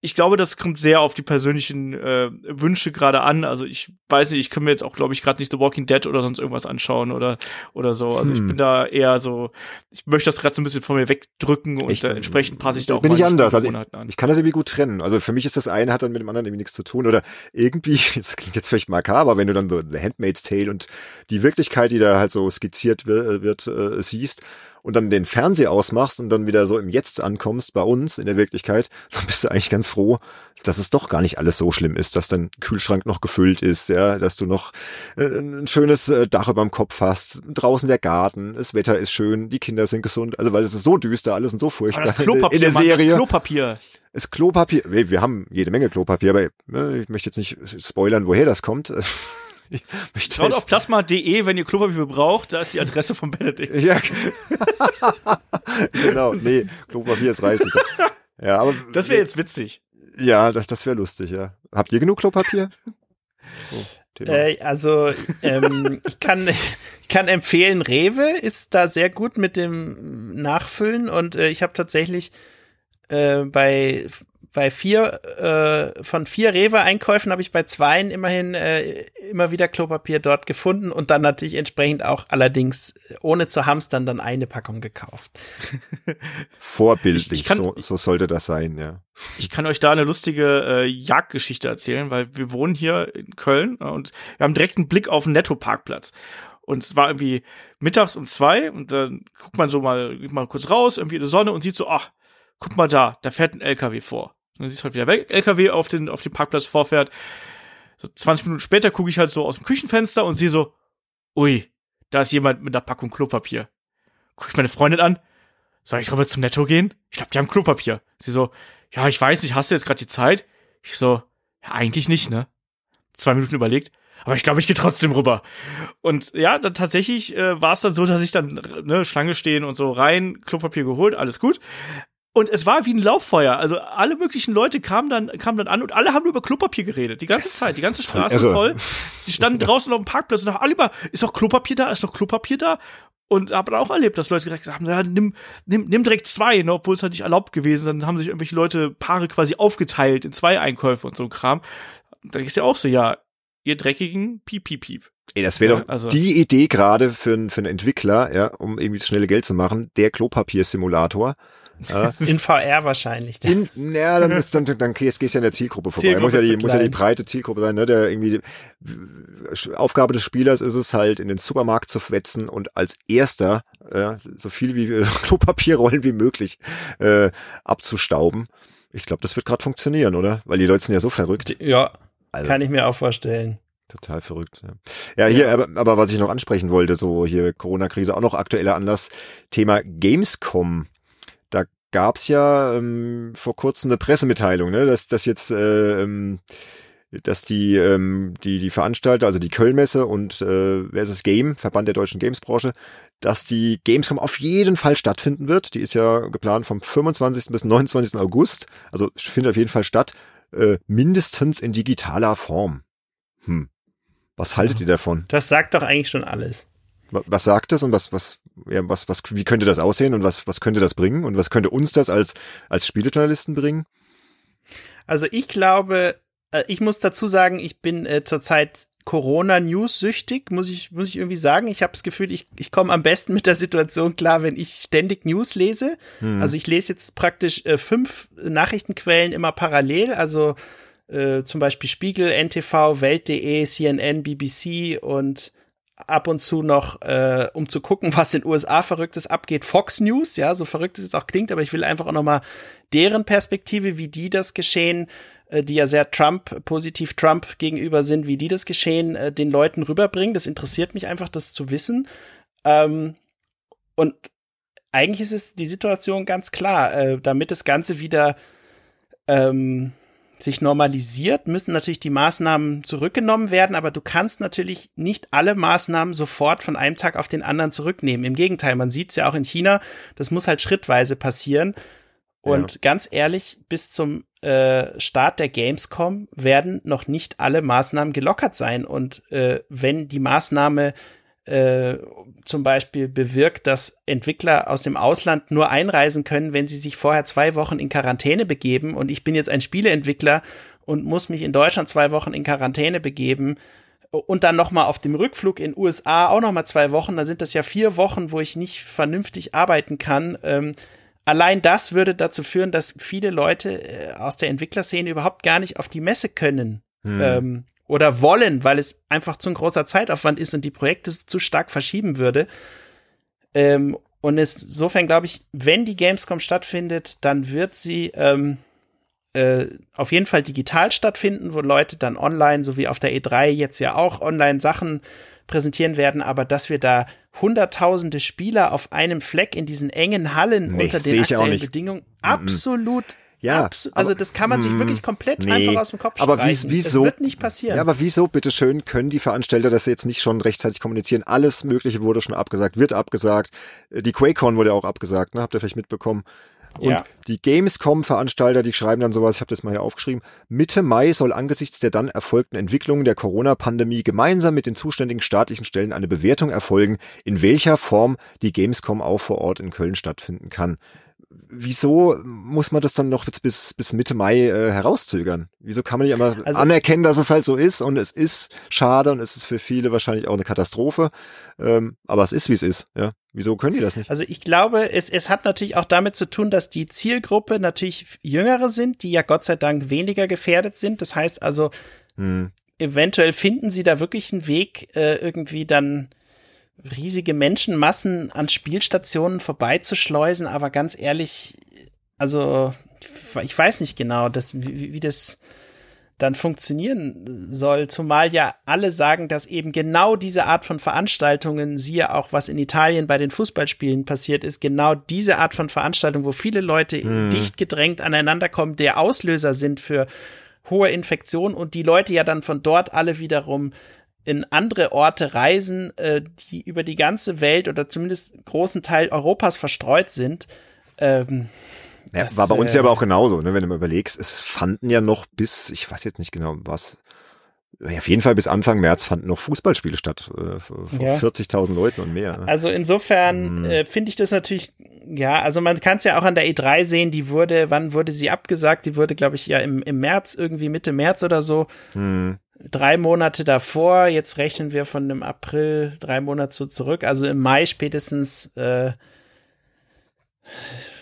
ich glaube, das kommt sehr auf die persönlichen äh, Wünsche gerade an. Also ich weiß nicht, ich kann mir jetzt auch, glaube ich, gerade nicht The Walking Dead oder sonst irgendwas anschauen oder oder so. Also hm. ich bin da eher so, ich möchte das gerade so ein bisschen von mir wegdrücken und äh, entsprechend passe ich da auch bin ich anders. Also ich, an. ich kann das irgendwie gut trennen. Also für mich ist das eine hat dann mit dem anderen irgendwie nichts zu tun oder irgendwie, <laughs> das klingt jetzt vielleicht makaber, wenn du dann so The Handmaid's Tale und die Wirklichkeit, die da halt so skizziert wird, wird äh, siehst und dann den Fernseher ausmachst und dann wieder so im Jetzt ankommst bei uns in der Wirklichkeit, <laughs> dann bist du eigentlich ganz froh, dass es doch gar nicht alles so schlimm ist, dass dein Kühlschrank noch gefüllt ist, ja, dass du noch äh, ein schönes äh, Dach über dem Kopf hast, draußen der Garten, das Wetter ist schön, die Kinder sind gesund, also weil es ist so düster, alles und so furchtbar das Klopapier, in der Serie. das Klopapier. Das Klopapier, wir, wir haben jede Menge Klopapier, aber äh, ich möchte jetzt nicht spoilern, woher das kommt. <laughs> Schaut auf plasma.de, wenn ihr Klopapier braucht, da ist die Adresse von Benedikt. Ja, <laughs> genau. Nee, Klopapier ist reichlich. Ja, aber das wäre jetzt witzig. Ja, das, das wäre lustig, ja. Habt ihr genug Klopapier? <laughs> Oh, äh, also ähm, ich kann ich kann empfehlen, Rewe ist da sehr gut mit dem Nachfüllen und äh, ich habe tatsächlich äh, bei bei vier äh, von vier Rewe-Einkäufen habe ich bei zweien immerhin äh, immer wieder Klopapier dort gefunden und dann natürlich entsprechend auch allerdings ohne zu hamstern dann eine Packung gekauft. Vorbildlich, <laughs> ich, ich kann, so, so sollte das sein, ja. Ich kann euch da eine lustige äh, Jagdgeschichte erzählen, weil wir wohnen hier in Köln äh, und wir haben direkt einen Blick auf den Netto-Parkplatz. Und es war irgendwie mittags um zwei und dann guckt man so mal, mal kurz raus, irgendwie in die Sonne und sieht so, ach, guck mal da, da fährt ein LKW vor. Und dann siehst du halt wieder weg, LKW auf den, auf den Parkplatz vorfährt. So 20 Minuten später gucke ich halt so aus dem Küchenfenster und sehe so, ui, da ist jemand mit einer Packung Klopapier. Guck ich meine Freundin an, soll ich rüber zum Netto gehen? Ich glaube, die haben Klopapier. Sie so, ja, ich weiß nicht, hast du jetzt gerade die Zeit? Ich so, ja, eigentlich nicht, ne? Zwei Minuten überlegt, aber ich glaube, ich gehe trotzdem rüber. Und ja, dann tatsächlich äh, war es dann so, dass ich dann ne, Schlange stehen und so rein, Klopapier geholt, alles gut. Und es war wie ein Lauffeuer. Also alle möglichen Leute kamen dann, kamen dann an und alle haben nur über Klopapier geredet. Die ganze Zeit, die ganze Straße voll. voll. Die standen <laughs> draußen auf dem Parkplatz und haben alle über, ist doch Klopapier da, ist doch Klopapier da. Und habe dann auch erlebt, dass Leute direkt gesagt haben, ja, nimm, nimm, nimm direkt zwei, ne, obwohl es halt nicht erlaubt gewesen. Dann haben sich irgendwelche Leute, Paare quasi aufgeteilt in zwei Einkäufe und so ein Kram. Da ist ja auch so, ja, ihr dreckigen Piep, Piep, Piep. Ey, das wäre doch also. die Idee gerade für, für einen Entwickler, ja, um irgendwie das schnelle Geld zu machen, der Klopapier-Simulator. Ja. <laughs> In VR wahrscheinlich. In, ja, dann, ist, dann, dann gehst, gehst ja in der Zielgruppe vorbei. Zielgruppe muss, ja die, muss ja die breite Zielgruppe sein, ne? Der irgendwie Aufgabe des Spielers ist es halt, in den Supermarkt zu fetzen und als erster ja, so viel wie <laughs> Klopapierrollen wie möglich äh, abzustauben. Ich glaube, das wird gerade funktionieren, oder? Weil die Leute sind ja so verrückt. Ja, also. kann ich mir auch vorstellen. Total verrückt. Ja, ja hier, ja. Aber, aber was ich noch ansprechen wollte, so hier Corona-Krise, auch noch aktueller Anlass, Thema Gamescom gab's ja ähm, vor kurzem eine Pressemitteilung, ne, dass, dass jetzt äh, ähm, dass die, ähm, die, die Veranstalter, also die Kölnmesse und äh, es, Game, Verband der deutschen Gamesbranche, dass die Gamescom auf jeden Fall stattfinden wird. Die ist ja geplant vom 25. bis 29. August. Also findet auf jeden Fall statt. Äh, mindestens in digitaler Form. Hm. Was haltet ihr davon? Das sagt doch eigentlich schon alles. Was sagt das und was, was, ja, was, was, wie könnte das aussehen und was, was könnte das bringen und was könnte uns das als, als Spielejournalisten bringen? Also ich glaube, äh, ich muss dazu sagen, ich bin äh, zurzeit Corona-News-süchtig, muss ich, muss ich irgendwie sagen. Ich habe das Gefühl, ich, ich komme am besten mit der Situation klar, wenn ich ständig News lese. Hm. Also ich lese jetzt praktisch äh, fünf Nachrichtenquellen immer parallel. Also äh, zum Beispiel Spiegel, NTV, Welt.de, CNN, BBC und ab und zu noch, äh, um zu gucken, <laughs> was in USA Verrücktes abgeht, Fox News, ja, so verrückt es jetzt auch klingt, aber ich will einfach auch nochmal deren Perspektive, wie die das geschehen, äh, die ja sehr Trump, positiv Trump gegenüber sind, wie die das geschehen, äh, den Leuten rüberbringen. Das interessiert mich einfach, das zu wissen. Ähm, und eigentlich ist es die Situation ganz klar, äh, damit das Ganze wieder ähm, sich normalisiert, müssen natürlich die Maßnahmen zurückgenommen werden, aber du kannst natürlich nicht alle Maßnahmen sofort von einem Tag auf den anderen zurücknehmen. Im Gegenteil, man sieht es ja auch in China, das muss halt schrittweise passieren. Und ja. ganz ehrlich, bis zum äh, Start der Gamescom werden noch nicht alle Maßnahmen gelockert sein. Und äh, wenn die Maßnahme äh, zum Beispiel bewirkt, dass Entwickler aus dem Ausland nur einreisen können, wenn sie sich vorher zwei Wochen in Quarantäne begeben. Und ich bin jetzt ein Spieleentwickler und muss mich in Deutschland zwei Wochen in Quarantäne begeben und dann noch mal auf dem Rückflug in USA auch noch mal zwei Wochen. Dann sind das ja vier Wochen, wo ich nicht vernünftig arbeiten kann. Ähm, allein das würde dazu führen, dass viele Leute äh, aus der Entwicklerszene überhaupt gar nicht auf die Messe können. Hm. Ähm, oder wollen, weil es einfach zu ein großer Zeitaufwand ist und die Projekte zu stark verschieben würde. Ähm, und insofern glaube ich, wenn die Gamescom stattfindet, dann wird sie ähm, äh, auf jeden Fall digital stattfinden, wo Leute dann online, so wie auf der E3 jetzt ja auch online Sachen präsentieren werden, aber dass wir da hunderttausende Spieler auf einem Fleck in diesen engen Hallen nee, unter den aktuellen Bedingungen absolut ja, Abs also das kann man sich hm, wirklich komplett nee, einfach aus dem Kopf aber wie, wieso? Das wird nicht passieren. Ja, aber wieso, bitteschön, können die Veranstalter das jetzt nicht schon rechtzeitig kommunizieren? Alles Mögliche wurde schon abgesagt, wird abgesagt. Die QuakeCon wurde auch abgesagt, ne? Habt ihr vielleicht mitbekommen? Und ja. die Gamescom-Veranstalter, die schreiben dann sowas, ich habe das mal hier aufgeschrieben, Mitte Mai soll angesichts der dann erfolgten Entwicklungen der Corona-Pandemie gemeinsam mit den zuständigen staatlichen Stellen eine Bewertung erfolgen, in welcher Form die Gamescom auch vor Ort in Köln stattfinden kann wieso muss man das dann noch jetzt bis, bis Mitte Mai äh, herauszögern? Wieso kann man nicht einmal also, anerkennen, dass es halt so ist und es ist schade und es ist für viele wahrscheinlich auch eine Katastrophe, ähm, aber es ist, wie es ist, ja. Wieso können die das nicht? Also ich glaube, es, es hat natürlich auch damit zu tun, dass die Zielgruppe natürlich Jüngere sind, die ja Gott sei Dank weniger gefährdet sind. Das heißt also, hm. eventuell finden sie da wirklich einen Weg, äh, irgendwie dann riesige Menschenmassen an Spielstationen vorbeizuschleusen, aber ganz ehrlich, also ich weiß nicht genau, dass, wie, wie das dann funktionieren soll, zumal ja alle sagen, dass eben genau diese Art von Veranstaltungen, siehe auch was in Italien bei den Fußballspielen passiert ist, genau diese Art von Veranstaltung, wo viele Leute hm. dicht gedrängt aneinander kommen, der Auslöser sind für hohe Infektionen und die Leute ja dann von dort alle wiederum in andere Orte reisen, äh, die über die ganze Welt oder zumindest großen Teil Europas verstreut sind. Ähm, ja, das, war bei uns äh, ja aber auch genauso, ne, wenn du mal überlegst, es fanden ja noch bis, ich weiß jetzt nicht genau was, ja, auf jeden Fall bis Anfang März fanden noch Fußballspiele statt, äh, von ja. 40.000 Leuten und mehr. Ne? Also insofern hm. äh, finde ich das natürlich, ja, also man kann es ja auch an der E3 sehen, die wurde, wann wurde sie abgesagt? Die wurde, glaube ich, ja im, im März, irgendwie Mitte März oder so. Hm drei Monate davor, jetzt rechnen wir von dem April drei Monate so zurück, also im Mai spätestens äh,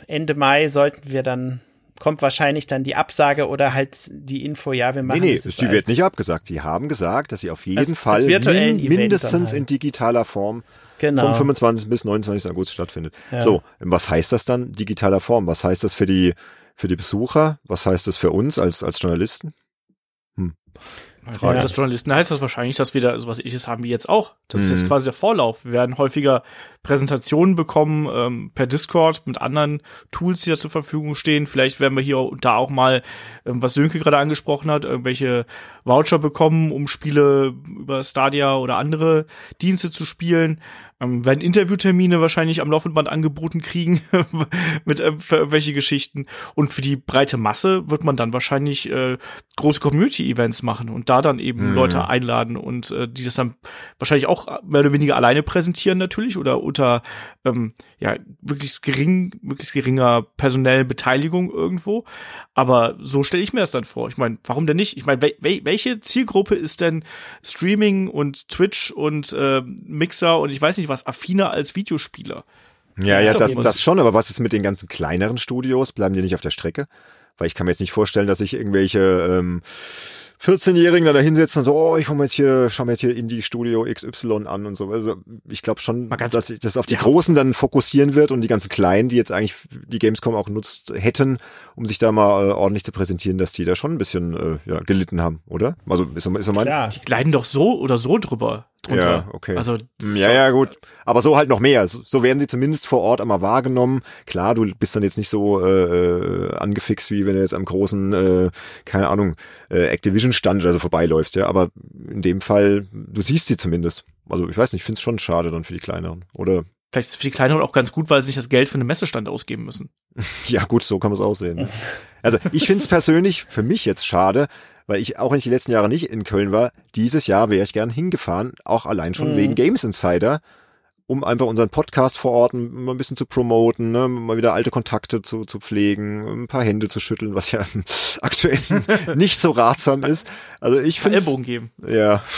Ende Mai sollten wir dann kommt wahrscheinlich dann die Absage oder halt die Info, ja, wir machen Nee, nee, sie wird nicht abgesagt. Die haben gesagt, dass sie auf jeden als, Fall als min mindestens halt. in digitaler Form genau. vom 25. bis 29. August stattfindet. Ja. So, was heißt das dann digitaler Form? Was heißt das für die für die Besucher? Was heißt das für uns als als Journalisten? Hm. Für ja. das Journalisten heißt das wahrscheinlich, dass wir da sowas ähnliches haben wie jetzt auch. Das mhm. ist jetzt quasi der Vorlauf. Wir werden häufiger Präsentationen bekommen ähm, per Discord mit anderen Tools, die da zur Verfügung stehen. Vielleicht werden wir hier und da auch mal, ähm, was Sönke gerade angesprochen hat, irgendwelche Voucher bekommen, um Spiele über Stadia oder andere Dienste zu spielen ähm, werden Interviewtermine wahrscheinlich am laufenden Band angeboten kriegen <laughs> mit äh, für irgendwelche Geschichten. Und für die breite Masse wird man dann wahrscheinlich äh, große Community-Events machen und da dann eben mhm. Leute einladen und äh, die das dann wahrscheinlich auch mehr oder weniger alleine präsentieren natürlich oder unter ähm, ja wirklich gering, möglichst geringer personellen Beteiligung irgendwo. Aber so stelle ich mir das dann vor. Ich meine, warum denn nicht? Ich meine, wel welche Zielgruppe ist denn Streaming und Twitch und äh, Mixer und ich weiß nicht was affiner als Videospieler? Ja, ja, das, das schon, aber was ist mit den ganzen kleineren Studios? Bleiben die nicht auf der Strecke? Weil ich kann mir jetzt nicht vorstellen, dass ich irgendwelche ähm, 14-Jährigen da hinsetzen und so, oh, ich komme jetzt hier, schau mir jetzt hier Indie-Studio XY an und so. Also ich glaube schon, dass sich das auf die ja. Großen dann fokussieren wird und die ganzen Kleinen, die jetzt eigentlich die Gamescom auch genutzt hätten, um sich da mal äh, ordentlich zu präsentieren, dass die da schon ein bisschen äh, ja, gelitten haben, oder? Also ist, ist so mein... Klar. Die leiden doch so oder so drüber drunter. Ja, okay. Also hm, ja, ja, gut. Aber so halt noch mehr. So, werden sie zumindest vor Ort einmal wahrgenommen. Klar, du bist dann jetzt nicht so äh, äh angefixt, wie wenn du jetzt am großen, äh, keine Ahnung, äh, Activision-Stand oder so vorbeiläufst, ja. Aber in dem Fall, du siehst sie zumindest. Also ich weiß nicht, ich finde es schon schade dann für die Kleineren. Oder Vielleicht ist es für die Kleineren auch ganz gut, weil sie nicht das Geld für einen Messestand ausgeben müssen. <laughs> ja, gut, so kann man es aussehen. Also ich finde es persönlich für mich jetzt schade, weil ich, auch wenn ich die letzten Jahre nicht in Köln war, dieses Jahr wäre ich gern hingefahren, auch allein schon mhm. wegen Games Insider, um einfach unseren Podcast vor Ort mal ein bisschen zu promoten, ne, mal wieder alte Kontakte zu, zu pflegen, ein paar Hände zu schütteln, was ja <laughs> aktuell <laughs> nicht so ratsam ist. Also ich finde Ellbogen geben. Ja. <laughs>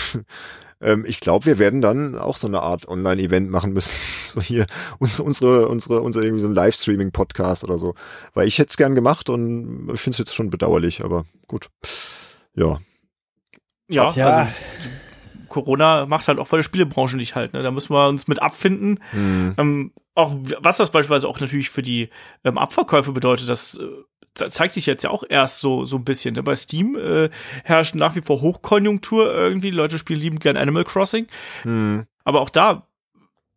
Ähm, ich glaube, wir werden dann auch so eine Art Online-Event machen müssen. So hier uns, unsere, unsere, unser irgendwie so ein Livestreaming-Podcast oder so. Weil ich hätte es gern gemacht und ich finde es jetzt schon bedauerlich, aber gut ja. Ja, ja. also Corona macht halt auch für die Spielebranche nicht halt. Ne? Da müssen wir uns mit abfinden. Mhm. Ähm, auch was das beispielsweise auch natürlich für die ähm, Abverkäufe bedeutet, das, das, zeigt sich jetzt ja auch erst so so ein bisschen. Ne? Bei Steam äh, herrscht nach wie vor Hochkonjunktur irgendwie. Die Leute spielen lieben gern Animal Crossing. Mhm. Aber auch da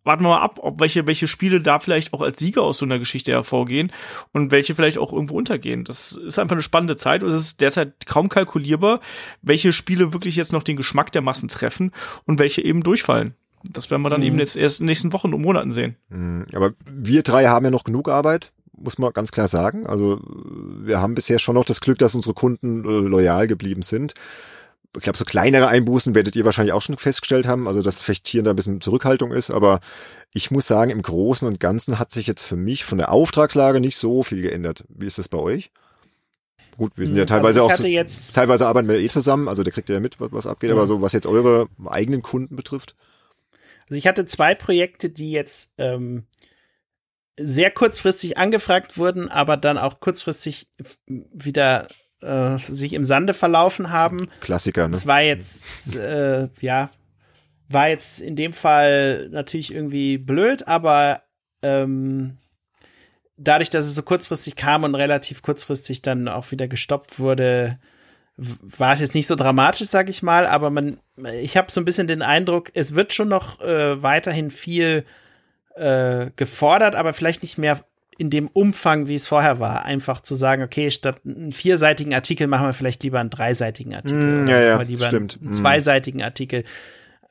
warten wir mal ab, ob welche, welche Spiele da vielleicht auch als Sieger aus so einer Geschichte hervorgehen und welche vielleicht auch irgendwo untergehen. Das ist einfach eine spannende Zeit und es ist derzeit kaum kalkulierbar, welche Spiele wirklich jetzt noch den Geschmack der Massen treffen und welche eben durchfallen. Das werden wir dann mhm. eben jetzt erst in den nächsten Wochen und Monaten sehen. Mhm. Aber wir drei haben ja noch genug Arbeit, muss man ganz klar sagen. Also wir haben bisher schon noch das Glück, dass unsere Kunden äh, loyal geblieben sind ich glaube, so kleinere Einbußen werdet ihr wahrscheinlich auch schon festgestellt haben, also dass vielleicht hier da ein bisschen Zurückhaltung ist, aber ich muss sagen, im Großen und Ganzen hat sich jetzt für mich von der Auftragslage nicht so viel geändert. Wie ist das bei euch? Gut, wir sind ja hm, teilweise also auch, zu, teilweise arbeiten wir eh zusammen, also der kriegt ja mit, was, was abgeht, mhm. aber so, was jetzt eure eigenen Kunden betrifft. Also ich hatte zwei Projekte, die jetzt ähm, sehr kurzfristig angefragt wurden, aber dann auch kurzfristig wieder äh, sich im Sande verlaufen haben. Klassiker, ne? Es war jetzt, äh, ja, war jetzt in dem Fall natürlich irgendwie blöd, aber ähm, dadurch, dass es so kurzfristig kam und relativ kurzfristig dann auch wieder gestoppt wurde, war es jetzt nicht so dramatisch, sag ich mal, aber man, ich habe so ein bisschen den Eindruck, es wird schon noch äh, weiterhin viel äh, gefordert, aber vielleicht nicht mehr in dem Umfang, wie es vorher war. Einfach zu sagen, okay, statt einen vierseitigen Artikel machen wir vielleicht lieber einen dreiseitigen Artikel. Mm, ja, ja, lieber stimmt. einen, einen zweiseitigen Artikel.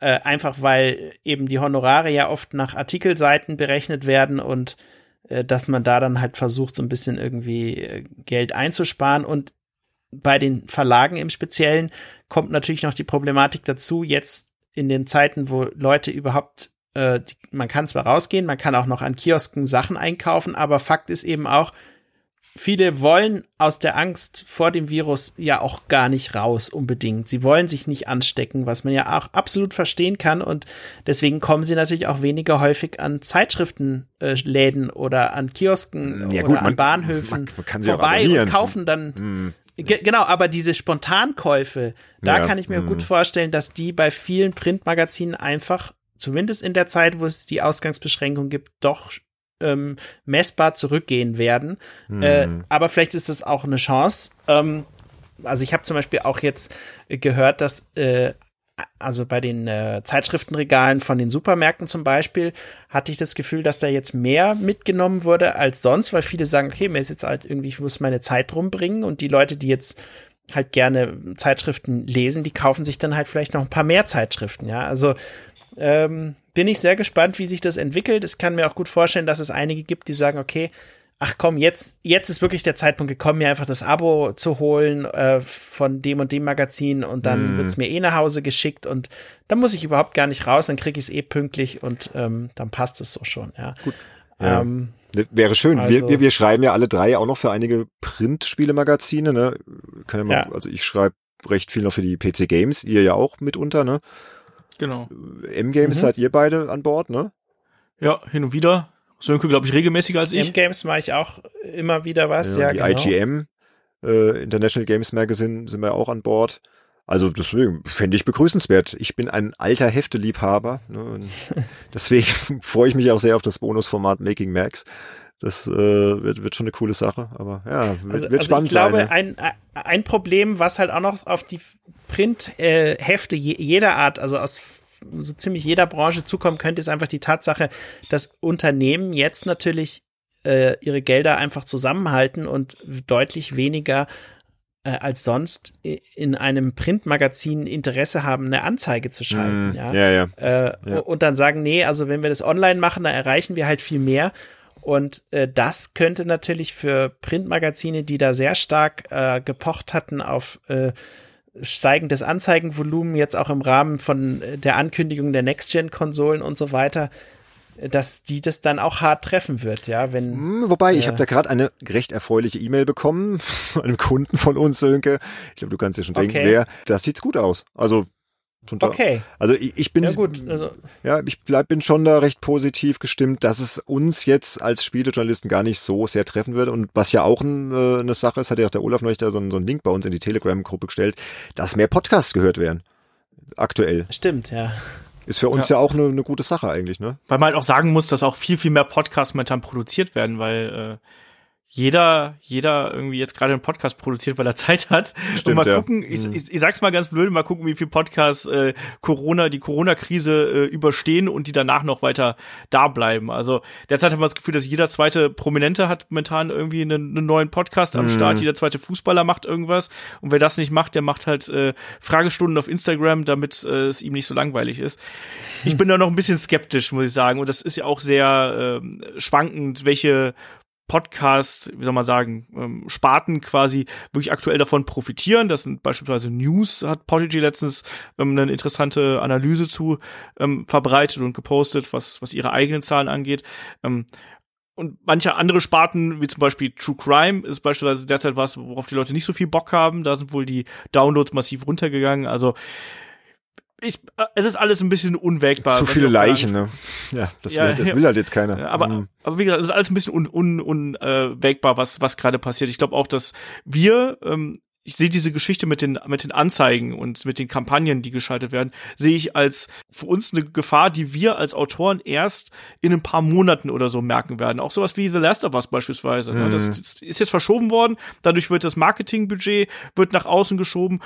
Äh, einfach weil eben die Honorare ja oft nach Artikelseiten berechnet werden und äh, dass man da dann halt versucht, so ein bisschen irgendwie äh, Geld einzusparen. Und bei den Verlagen im Speziellen kommt natürlich noch die Problematik dazu, jetzt in den Zeiten, wo Leute überhaupt äh, die, man kann zwar rausgehen, man kann auch noch an Kiosken Sachen einkaufen, aber Fakt ist eben auch, viele wollen aus der Angst vor dem Virus ja auch gar nicht raus unbedingt. Sie wollen sich nicht anstecken, was man ja auch absolut verstehen kann und deswegen kommen sie natürlich auch weniger häufig an Zeitschriftenläden äh, oder an Kiosken ja, oder an Bahnhöfen man, man vorbei und kaufen dann hm. Genau, aber diese Spontankäufe, da ja, kann ich mir mh. gut vorstellen, dass die bei vielen Printmagazinen einfach zumindest in der Zeit, wo es die Ausgangsbeschränkung gibt, doch ähm, messbar zurückgehen werden. Hm. Äh, aber vielleicht ist das auch eine Chance, ähm, also ich habe zum Beispiel auch jetzt gehört, dass äh, also bei den äh, Zeitschriftenregalen von den Supermärkten zum Beispiel, hatte ich das Gefühl, dass da jetzt mehr mitgenommen wurde als sonst, weil viele sagen, okay, mir ist jetzt halt irgendwie, ich muss meine Zeit rumbringen und die Leute, die jetzt halt gerne Zeitschriften lesen, die kaufen sich dann halt vielleicht noch ein paar mehr Zeitschriften, ja. Also ähm, bin ich sehr gespannt, wie sich das entwickelt. Ich kann mir auch gut vorstellen, dass es einige gibt, die sagen, okay, ach komm, jetzt, jetzt ist wirklich der Zeitpunkt gekommen, mir einfach das Abo zu holen äh, von dem und dem Magazin und dann mm. wird's mir eh nach Hause geschickt und dann muss ich überhaupt gar nicht raus, dann krieg ich es eh pünktlich und ähm, dann passt es so schon, ja. Gut. Ja. Ähm, Wäre schön. Also, wir, wir, wir schreiben ja alle drei auch noch für einige Printspielemagazine, ne? Kann ja mal, ja. Also ich schreibe recht viel noch für die PC Games, ihr ja auch mitunter, ne? Genau. M-Games mhm. seid ihr beide an Bord, ne? Ja, hin und wieder. Sönke, glaube ich, regelmäßiger als ich. M-Games mache ich auch immer wieder was, ja, ja die genau. IGM, äh, International Games Magazine, sind wir auch an Bord. Also deswegen fände ich begrüßenswert. Ich bin ein alter Hefteliebhaber. Ne, <laughs> deswegen <laughs> freue ich mich auch sehr auf das Bonusformat Making Max. Das äh, wird, wird schon eine coole Sache, aber ja, wird, also, wird spannend also ich glaube, sein. Ne? Ein, ein Problem, was halt auch noch auf die Print-Hefte äh, jeder Art, also aus so ziemlich jeder Branche zukommen könnte, ist einfach die Tatsache, dass Unternehmen jetzt natürlich äh, ihre Gelder einfach zusammenhalten und deutlich weniger äh, als sonst in einem Printmagazin Interesse haben, eine Anzeige zu schalten. Mm, ja, ja. ja. Äh, ja. Und dann sagen, nee, also wenn wir das online machen, dann erreichen wir halt viel mehr. Und äh, das könnte natürlich für Printmagazine, die da sehr stark äh, gepocht hatten auf äh, steigendes Anzeigenvolumen jetzt auch im Rahmen von äh, der Ankündigung der Next-Gen-Konsolen und so weiter, dass die das dann auch hart treffen wird, ja, wenn. Hm, wobei, äh, ich habe da gerade eine recht erfreuliche E-Mail bekommen <laughs> von einem Kunden von uns, Sönke. Ich glaube, du kannst dir schon denken, okay. wer. Das sieht's gut aus. Also Okay. Also ich, ich bin ja gut, also ja, ich bleib, bin schon da recht positiv gestimmt, dass es uns jetzt als Spielejournalisten gar nicht so sehr treffen wird und was ja auch ein, äh, eine Sache ist, hat ja auch der Olaf neulich da so, so einen Link bei uns in die Telegram-Gruppe gestellt, dass mehr Podcasts gehört werden. Aktuell. Stimmt, ja. Ist für uns ja, ja auch eine, eine gute Sache eigentlich, ne? Weil man halt auch sagen muss, dass auch viel, viel mehr Podcasts momentan produziert werden, weil äh, jeder, jeder irgendwie jetzt gerade einen Podcast produziert, weil er <laughs> Zeit hat. Stimmt, und mal ja. gucken, ich, mhm. ich, ich, sag's mal ganz blöd, mal gucken, wie viel Podcasts äh, Corona, die Corona-Krise äh, überstehen und die danach noch weiter da bleiben. Also derzeit haben wir das Gefühl, dass jeder zweite Prominente hat momentan irgendwie einen, einen neuen Podcast am mhm. Start, jeder zweite Fußballer macht irgendwas. Und wer das nicht macht, der macht halt äh, Fragestunden auf Instagram, damit äh, es ihm nicht so langweilig ist. Ich <laughs> bin da noch ein bisschen skeptisch, muss ich sagen. Und das ist ja auch sehr äh, schwankend, welche Podcast, wie soll man sagen, ähm, Sparten quasi wirklich aktuell davon profitieren. Das sind beispielsweise News, hat Podigy letztens ähm, eine interessante Analyse zu ähm, verbreitet und gepostet, was, was ihre eigenen Zahlen angeht. Ähm, und manche andere Sparten, wie zum Beispiel True Crime, ist beispielsweise derzeit was, worauf die Leute nicht so viel Bock haben. Da sind wohl die Downloads massiv runtergegangen. Also ich, äh, es ist alles ein bisschen unwägbar. Zu viele Leichen, ne? Ja, das, ja, will, das will halt jetzt keiner. aber, mhm. aber wie gesagt, es ist alles ein bisschen unwägbar, un, un, äh, was, was gerade passiert. Ich glaube auch, dass wir ähm, ich sehe diese Geschichte mit den, mit den Anzeigen und mit den Kampagnen, die geschaltet werden, sehe ich als für uns eine Gefahr, die wir als Autoren erst in ein paar Monaten oder so merken werden. Auch sowas wie The Last of Us beispielsweise. Mhm. Das, das, ist jetzt verschoben worden. Dadurch wird das Marketingbudget wird nach außen geschoben.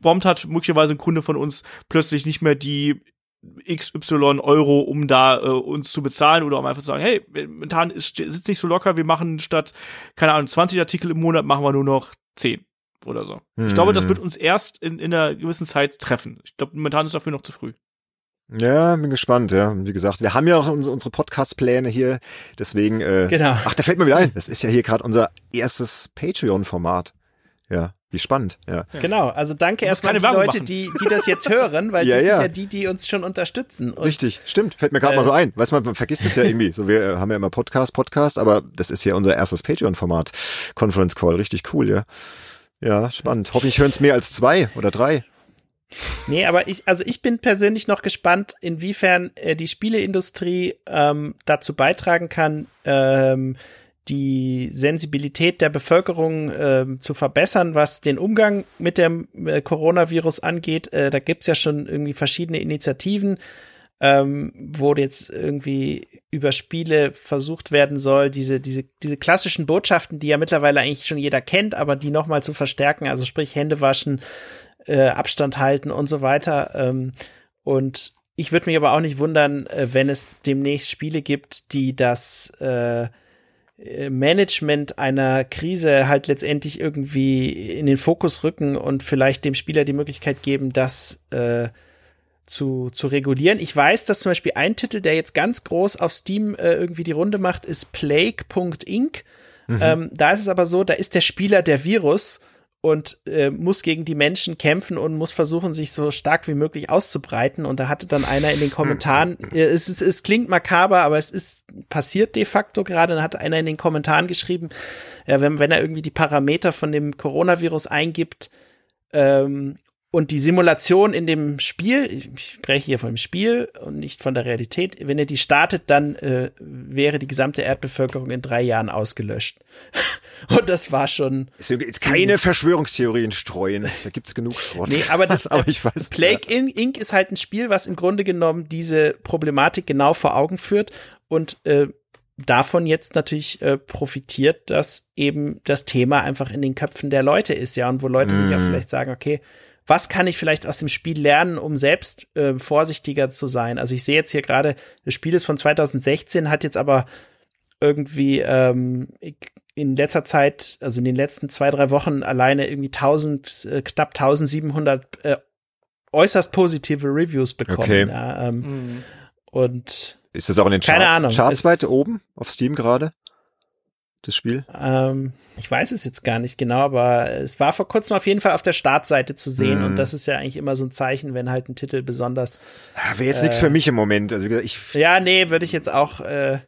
Prompt hat möglicherweise ein Kunde von uns plötzlich nicht mehr die XY Euro, um da äh, uns zu bezahlen oder um einfach zu sagen, hey, momentan ist sitzt nicht so locker, wir machen statt, keine Ahnung, 20 Artikel im Monat, machen wir nur noch 10 oder so. Hm. Ich glaube, das hm. wird uns erst in, in einer gewissen Zeit treffen. Ich glaube, momentan ist dafür noch zu früh. Ja, bin gespannt, ja. Wie gesagt, wir haben ja auch unsere, unsere Podcast-Pläne hier, deswegen, äh, genau. ach, da fällt mir wieder ein, das ist ja hier gerade unser erstes Patreon-Format. Ja, wie spannend, ja. Genau, also danke erstmal an die Leute, die, die das jetzt hören, weil <laughs> ja, die sind ja. ja die, die uns schon unterstützen. Und, Richtig, stimmt, fällt mir gerade äh, mal so ein. Weiß man, man vergisst es ja irgendwie. So, wir äh, haben ja immer Podcast, Podcast, aber das ist ja unser erstes Patreon-Format. Conference Call, richtig cool, ja. Ja, spannend. Hoffentlich hören es mehr als zwei oder drei. Nee, aber ich, also ich bin persönlich noch gespannt, inwiefern äh, die Spieleindustrie ähm, dazu beitragen kann, ähm, die Sensibilität der Bevölkerung äh, zu verbessern, was den Umgang mit dem äh, Coronavirus angeht. Äh, da gibt's ja schon irgendwie verschiedene Initiativen. ähm, wo jetzt irgendwie über Spiele versucht werden soll, diese, diese, diese klassischen Botschaften, die ja mittlerweile eigentlich schon jeder kennt, aber die nochmal zu verstärken, also sprich Hände waschen, äh, Abstand halten und so weiter. Ähm, und ich würde mich aber auch nicht wundern, äh, wenn es demnächst Spiele gibt, die das äh, Management einer Krise halt letztendlich irgendwie in den Fokus rücken und vielleicht dem Spieler die Möglichkeit geben, das äh, zu, zu regulieren. Ich weiß, dass zum Beispiel ein Titel, der jetzt ganz groß auf Steam äh, irgendwie die Runde macht, ist Plague.inc. Mhm. Ähm, da ist es aber so, da ist der Spieler der Virus und äh, muss gegen die Menschen kämpfen und muss versuchen, sich so stark wie möglich auszubreiten. Und da hatte dann einer in den Kommentaren, äh, es, ist, es klingt makaber, aber es ist passiert de facto gerade, dann hat einer in den Kommentaren geschrieben, ja, wenn, wenn er irgendwie die Parameter von dem Coronavirus eingibt ähm, und die Simulation in dem Spiel, ich spreche hier vom Spiel und nicht von der Realität, wenn er die startet, dann äh, wäre die gesamte Erdbevölkerung in drei Jahren ausgelöscht. <laughs> und das war schon. Ist jetzt keine Verschwörungstheorien streuen. Da gibt's genug Schrott. Nee, aber das <laughs> aber ich weiß, Plague ja. Inc. ist halt ein Spiel, was im Grunde genommen diese Problematik genau vor Augen führt und äh, davon jetzt natürlich äh, profitiert, dass eben das Thema einfach in den Köpfen der Leute ist, ja, und wo Leute mm. sich ja mhm. vielleicht sagen, okay, was kann ich vielleicht aus dem Spiel lernen, um selbst äh, vorsichtiger zu sein? Also ich sehe jetzt hier gerade, das Spiel ist von 2016, hat jetzt aber irgendwie ähm, in letzter Zeit, also in den letzten zwei, drei Wochen alleine irgendwie 1000, äh, knapp 1700 äh, äußerst positive Reviews bekommen. Okay. Ja, ähm, mhm. Und ist das auch in den Charts, Ahnung, Charts weit oben auf Steam gerade? Das Spiel? Ähm, ich weiß es jetzt gar nicht genau, aber es war vor kurzem auf jeden Fall auf der Startseite zu sehen mhm. und das ist ja eigentlich immer so ein Zeichen, wenn halt ein Titel besonders. Ja, Wäre jetzt äh, nichts für mich im Moment. Also ich. Ja, nee, würde ich jetzt auch. Äh,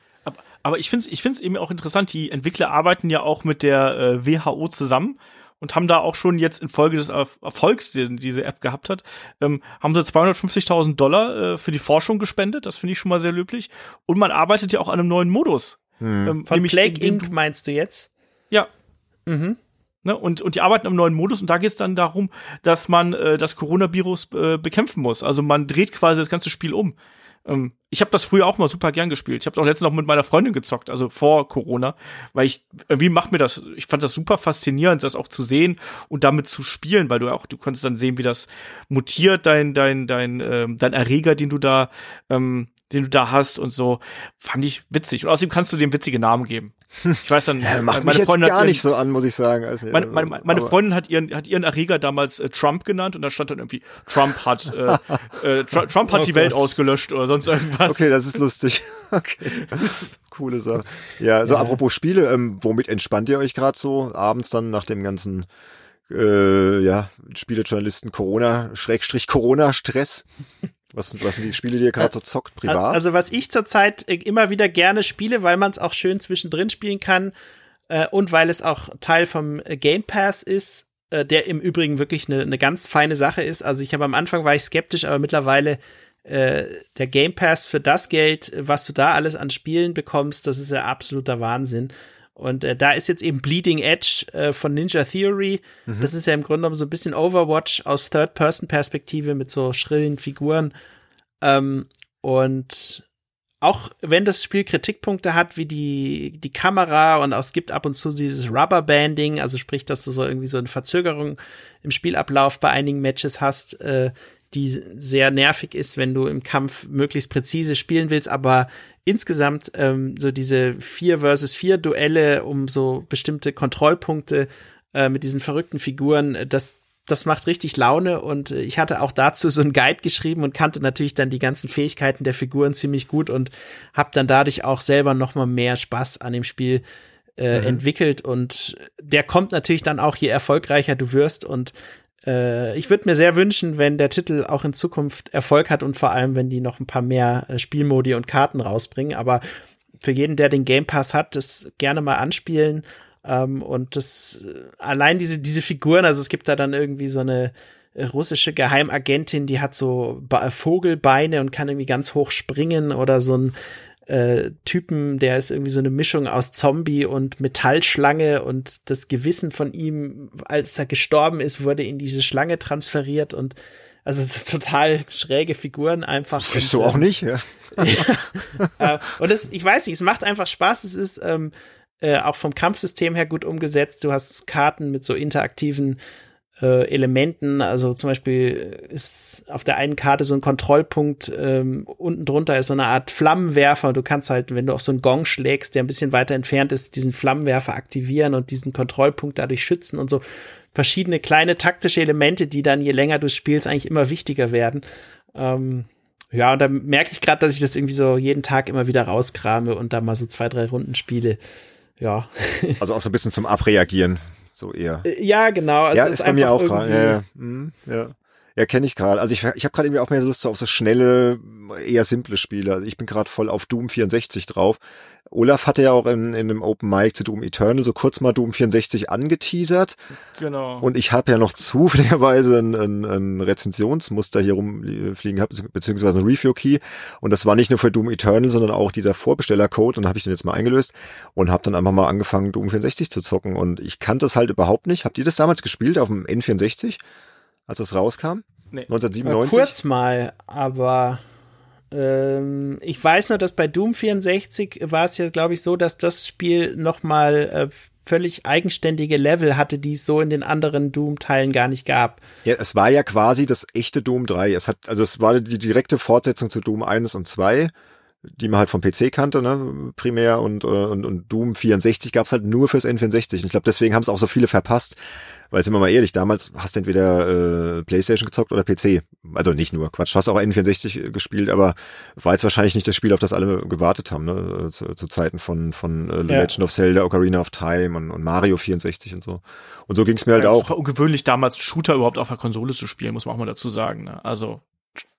aber ich finde es ich find's eben auch interessant, die Entwickler arbeiten ja auch mit der äh, WHO zusammen und haben da auch schon jetzt infolge des Erfolgs, den diese App gehabt hat, ähm, haben sie 250.000 Dollar äh, für die Forschung gespendet. Das finde ich schon mal sehr löblich. Und man arbeitet ja auch an einem neuen Modus. Hm. Ähm, Von Plague Inc. meinst du jetzt? Ja. Mhm. Ne, und, und die arbeiten im neuen Modus und da geht es dann darum, dass man äh, das Coronavirus äh, bekämpfen muss. Also man dreht quasi das ganze Spiel um. Ähm, ich habe das früher auch mal super gern gespielt. Ich habe auch letztens noch mit meiner Freundin gezockt, also vor Corona, weil ich irgendwie macht mir das. Ich fand das super faszinierend, das auch zu sehen und damit zu spielen, weil du auch du konntest dann sehen, wie das mutiert dein dein dein ähm, dein Erreger, den du da ähm, den du da hast und so, fand ich witzig. Und außerdem kannst du dem witzige Namen geben. Ich weiß dann, <laughs> ja, macht meine mich Freundin jetzt gar nicht so an, muss ich sagen. Also, meine, meine, meine Freundin hat ihren, hat ihren Erreger damals äh, Trump genannt und da stand dann irgendwie, Trump hat, äh, <laughs> äh, Trump hat oh die Gott. Welt ausgelöscht oder sonst irgendwas. Okay, das ist lustig. <laughs> Okay. Coole Sache. Ja, so ja. apropos Spiele, ähm, womit entspannt ihr euch gerade so abends dann nach dem ganzen äh, ja, Spielejournalisten Corona, Schrägstrich Corona-Stress? Was, was sind die Spiele, die ihr gerade so zockt, privat? Also, was ich zurzeit äh, immer wieder gerne spiele, weil man es auch schön zwischendrin spielen kann äh, und weil es auch Teil vom äh, Game Pass ist, äh, der im Übrigen wirklich eine ne ganz feine Sache ist. Also, ich habe am Anfang war ich skeptisch, aber mittlerweile äh, der Game Pass für das Geld, was du da alles an Spielen bekommst, das ist ja absoluter Wahnsinn. Und äh, da ist jetzt eben Bleeding Edge äh, von Ninja Theory. Mhm. Das ist ja im Grunde genommen so ein bisschen Overwatch aus Third-Person-Perspektive mit so schrillen Figuren. Ähm, und auch wenn das Spiel Kritikpunkte hat, wie die, die Kamera und es gibt ab und zu dieses Rubberbanding, also sprich, dass du so irgendwie so eine Verzögerung im Spielablauf bei einigen Matches hast, äh, die sehr nervig ist, wenn du im Kampf möglichst präzise spielen willst, aber insgesamt ähm, so diese vier versus vier Duelle um so bestimmte Kontrollpunkte äh, mit diesen verrückten Figuren, das das macht richtig Laune. Und ich hatte auch dazu so einen Guide geschrieben und kannte natürlich dann die ganzen Fähigkeiten der Figuren ziemlich gut und habe dann dadurch auch selber noch mal mehr Spaß an dem Spiel äh, mhm. entwickelt. Und der kommt natürlich dann auch je erfolgreicher du wirst. Und äh, ich würde mir sehr wünschen, wenn der Titel auch in Zukunft Erfolg hat und vor allem, wenn die noch ein paar mehr äh, Spielmodi und Karten rausbringen. Aber für jeden, der den Game Pass hat, das gerne mal anspielen. Ähm, und das äh, allein diese, diese Figuren, also es gibt da dann irgendwie so eine äh, russische Geheimagentin, die hat so Vogelbeine und kann irgendwie ganz hoch springen oder so ein äh, Typen, der ist irgendwie so eine Mischung aus Zombie und Metallschlange und das Gewissen von ihm, als er gestorben ist, wurde in diese Schlange transferiert und Also es ist total schräge Figuren einfach. Bist du auch nicht, <laughs> ja. äh, und es, ich weiß nicht, es macht einfach Spaß. Es ist ähm, äh, auch vom Kampfsystem her gut umgesetzt. Du hast Karten mit so interaktiven äh, Elementen. Also zum Beispiel ist auf der einen Karte so ein Kontrollpunkt, ähm, unten drunter ist so eine Art Flammenwerfer. Du kannst halt, wenn du auf so einen Gong schlägst, der ein bisschen weiter entfernt ist, diesen Flammenwerfer aktivieren und diesen Kontrollpunkt dadurch schützen und so verschiedene kleine taktische Elemente, die dann je länger du spielst eigentlich immer wichtiger werden. Ähm, ja, und da merke ich gerade, dass ich das irgendwie so jeden Tag immer wieder rauskrame und da mal so zwei, drei Runden spiele. Ja. <laughs> Also auch so ein bisschen zum Abreagieren, so eher. Äh, ja, genau. Also ja, ist, ist bei mir auch gerade. Ja, ja. Mhm, ja. Ja, kenne ich gerade. Also ich, ich habe gerade irgendwie auch mehr Lust auf so schnelle, eher simple Spiele. Also ich bin gerade voll auf Doom 64 drauf. Olaf hatte ja auch in, in einem Open Mic zu Doom Eternal so kurz mal Doom 64 angeteasert. Genau. Und ich habe ja noch <laughs> zufälligerweise ein, ein, ein Rezensionsmuster hier rumfliegen gehabt, beziehungsweise ein Review-Key. Und das war nicht nur für Doom Eternal, sondern auch dieser Vorbestellercode. Und dann habe ich den jetzt mal eingelöst und habe dann einfach mal angefangen, Doom 64 zu zocken. Und ich kannte das halt überhaupt nicht. Habt ihr das damals gespielt auf dem N64, als das rauskam? Nee. 1997? Kurz mal, aber ähm, ich weiß nur, dass bei Doom 64 war es ja, glaube ich, so, dass das Spiel nochmal äh, völlig eigenständige Level hatte, die es so in den anderen Doom-Teilen gar nicht gab. Ja, es war ja quasi das echte Doom 3. Es hat, also es war die direkte Fortsetzung zu Doom 1 und 2 die man halt vom PC kannte, ne, primär und, äh, und, und Doom 64 gab's halt nur fürs N64. Und ich glaube, deswegen haben es auch so viele verpasst, weil sind wir mal ehrlich, damals hast du entweder äh, Playstation gezockt oder PC. Also nicht nur, Quatsch, hast auch N64 gespielt, aber war jetzt wahrscheinlich nicht das Spiel, auf das alle gewartet haben, ne? Zu, zu Zeiten von, von äh, The ja. Legend of Zelda, Ocarina of Time und, und Mario 64 und so. Und so ging's mir halt ja, auch. Es war ungewöhnlich, damals Shooter überhaupt auf der Konsole zu spielen, muss man auch mal dazu sagen. Ne? Also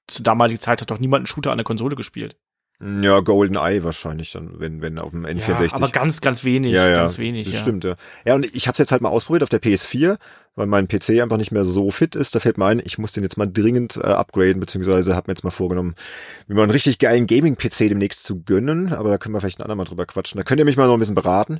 zu damaliger Zeit hat doch niemand einen Shooter an der Konsole gespielt. Ja, Golden Eye wahrscheinlich dann, wenn, wenn auf dem N64. Ja, aber ganz, ganz wenig, ja, ja, ganz wenig. Das ja. stimmt, ja. Ja, und ich habe es jetzt halt mal ausprobiert auf der PS4, weil mein PC einfach nicht mehr so fit ist. Da fällt mir ein, ich muss den jetzt mal dringend äh, upgraden, beziehungsweise habe mir jetzt mal vorgenommen, mir mal einen richtig geilen Gaming-PC demnächst zu gönnen. Aber da können wir vielleicht ein andermal drüber quatschen. Da könnt ihr mich mal noch ein bisschen beraten.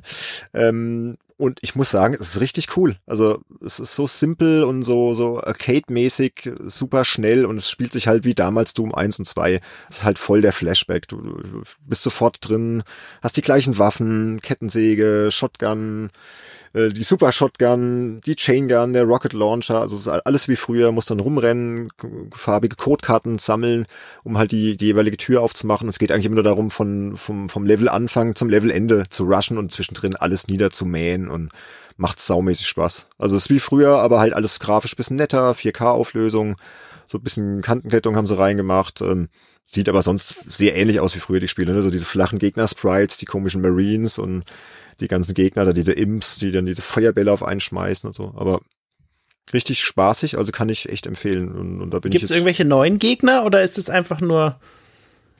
Ähm, und ich muss sagen, es ist richtig cool. Also es ist so simpel und so, so Arcade-mäßig, super schnell und es spielt sich halt wie damals Doom 1 und 2. Es ist halt voll der Flashback. Du, du bist sofort drin, hast die gleichen Waffen, Kettensäge, Shotgun, äh, die Super Shotgun, die Chain Gun, der Rocket Launcher, also es ist alles wie früher, muss dann rumrennen, farbige Codekarten sammeln, um halt die, die jeweilige Tür aufzumachen. Es geht eigentlich immer nur darum, von, vom, vom Level Anfang zum Level Ende zu rushen und zwischendrin alles niederzumähen und macht saumäßig Spaß. Also es ist wie früher, aber halt alles grafisch bisschen netter, 4K-Auflösung, so ein bisschen Kantenklettung haben sie reingemacht. Ähm, sieht aber sonst sehr ähnlich aus wie früher die Spiele, ne? So diese flachen Gegner-Sprites, die komischen Marines und die ganzen Gegner, da diese Imps, die dann diese Feuerbälle auf einen schmeißen und so. Aber richtig spaßig, also kann ich echt empfehlen. Und, und da bin Gibt's ich jetzt, irgendwelche neuen Gegner oder ist es einfach nur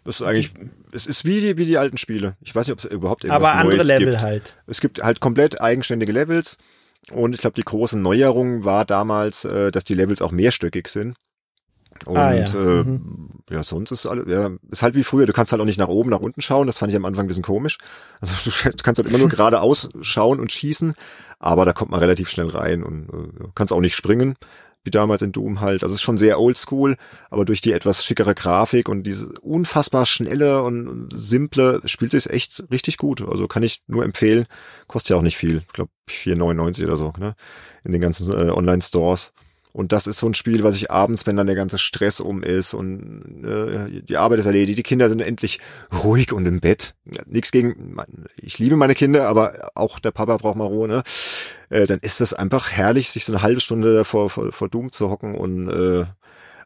das ist eigentlich, es ist wie die, wie die alten Spiele. Ich weiß nicht, ob es überhaupt irgendwas Aber andere Neues Level gibt. halt. Es gibt halt komplett eigenständige Levels. Und ich glaube, die große Neuerung war damals, äh, dass die Levels auch mehrstöckig sind. Und ah, ja. Äh, mhm. ja, sonst ist alles, ja, ist halt wie früher, du kannst halt auch nicht nach oben, nach unten schauen, das fand ich am Anfang ein bisschen komisch. Also <laughs> du kannst halt immer nur <laughs> geradeaus schauen und schießen, aber da kommt man relativ schnell rein und äh, kannst auch nicht springen, wie damals in Doom halt. Also es ist schon sehr oldschool, aber durch die etwas schickere Grafik und diese unfassbar schnelle und simple spielt sich echt richtig gut. Also kann ich nur empfehlen. Kostet ja auch nicht viel, ich glaube 4,99 oder so, ne? In den ganzen äh, Online-Stores. Und das ist so ein Spiel, was ich abends, wenn dann der ganze Stress um ist und äh, die Arbeit ist erledigt, die Kinder sind endlich ruhig und im Bett. Nichts gegen, ich liebe meine Kinder, aber auch der Papa braucht mal Ruhe, ne? Äh, dann ist das einfach herrlich, sich so eine halbe Stunde vor, vor, vor Doom zu hocken und äh,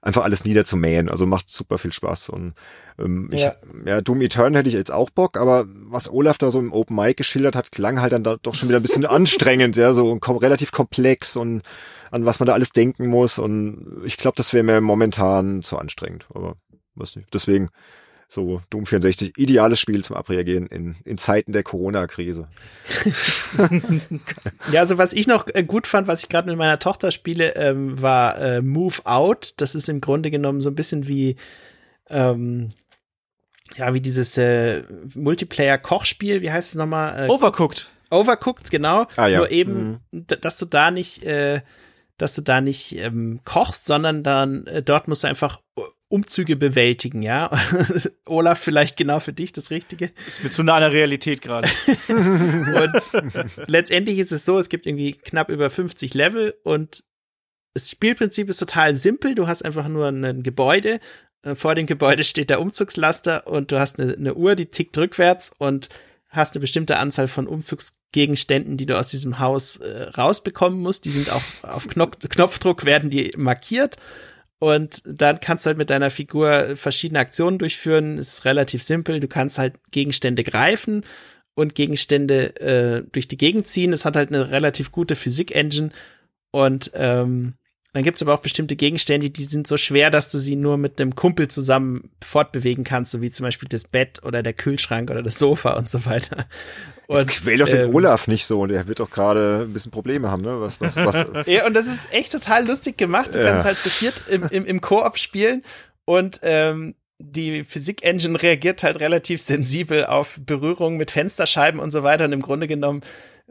einfach alles niederzumähen. Also macht super viel Spaß. Und ähm, ich, ja. ja, Doom Eternal hätte ich jetzt auch Bock, aber was Olaf da so im Open Mic geschildert hat, klang halt dann da doch schon wieder ein bisschen <laughs> anstrengend, ja, so kom relativ komplex und an was man da alles denken muss. Und ich glaube, das wäre mir momentan zu anstrengend. Aber weiß nicht. Deswegen so Doom 64, ideales Spiel zum Abreagieren in, in Zeiten der Corona-Krise. <laughs> ja, also was ich noch äh, gut fand, was ich gerade mit meiner Tochter spiele, ähm, war äh, Move Out. Das ist im Grunde genommen so ein bisschen wie ähm, ja, wie dieses äh, Multiplayer-Kochspiel, wie heißt es nochmal? Äh, Overcooked. Overcooked, genau. Ah, ja. Nur eben, mhm. dass du da nicht äh, dass du da nicht ähm, kochst, sondern dann äh, dort musst du einfach Umzüge bewältigen, ja. <laughs> Olaf, vielleicht genau für dich das Richtige. Ist mir zu nah an der Realität gerade. <laughs> und letztendlich ist es so, es gibt irgendwie knapp über 50 Level und das Spielprinzip ist total simpel. Du hast einfach nur ein Gebäude. Äh, vor dem Gebäude steht der Umzugslaster und du hast eine, eine Uhr, die tickt rückwärts und hast eine bestimmte Anzahl von Umzugsgegenständen, die du aus diesem Haus äh, rausbekommen musst. Die sind auch auf Knopf Knopfdruck werden die markiert. Und dann kannst du halt mit deiner Figur verschiedene Aktionen durchführen. Ist relativ simpel. Du kannst halt Gegenstände greifen und Gegenstände äh, durch die Gegend ziehen. Es hat halt eine relativ gute Physik-Engine. Und ähm, dann gibt's aber auch bestimmte Gegenstände, die sind so schwer, dass du sie nur mit einem Kumpel zusammen fortbewegen kannst, so wie zum Beispiel das Bett oder der Kühlschrank oder das Sofa und so weiter. <laughs> Und, Jetzt quäl doch den ähm, Olaf nicht so, der wird doch gerade ein bisschen Probleme haben, ne? Was, was, was? <laughs> ja, und das ist echt total lustig gemacht. Du ja. kannst halt zu viert im, im, im Koop spielen und ähm, die Physik-Engine reagiert halt relativ sensibel auf Berührungen mit Fensterscheiben und so weiter. Und im Grunde genommen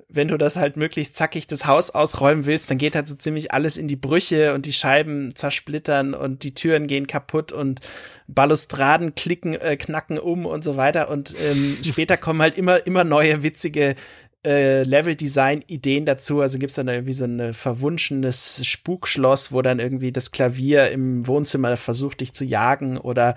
wenn du das halt möglichst zackig das Haus ausräumen willst, dann geht halt so ziemlich alles in die Brüche und die Scheiben zersplittern und die Türen gehen kaputt und Balustraden klicken, äh, knacken um und so weiter. Und ähm, <laughs> später kommen halt immer, immer neue witzige äh, Level-Design-Ideen dazu. Also gibt's dann irgendwie so ein verwunschenes Spukschloss, wo dann irgendwie das Klavier im Wohnzimmer versucht, dich zu jagen oder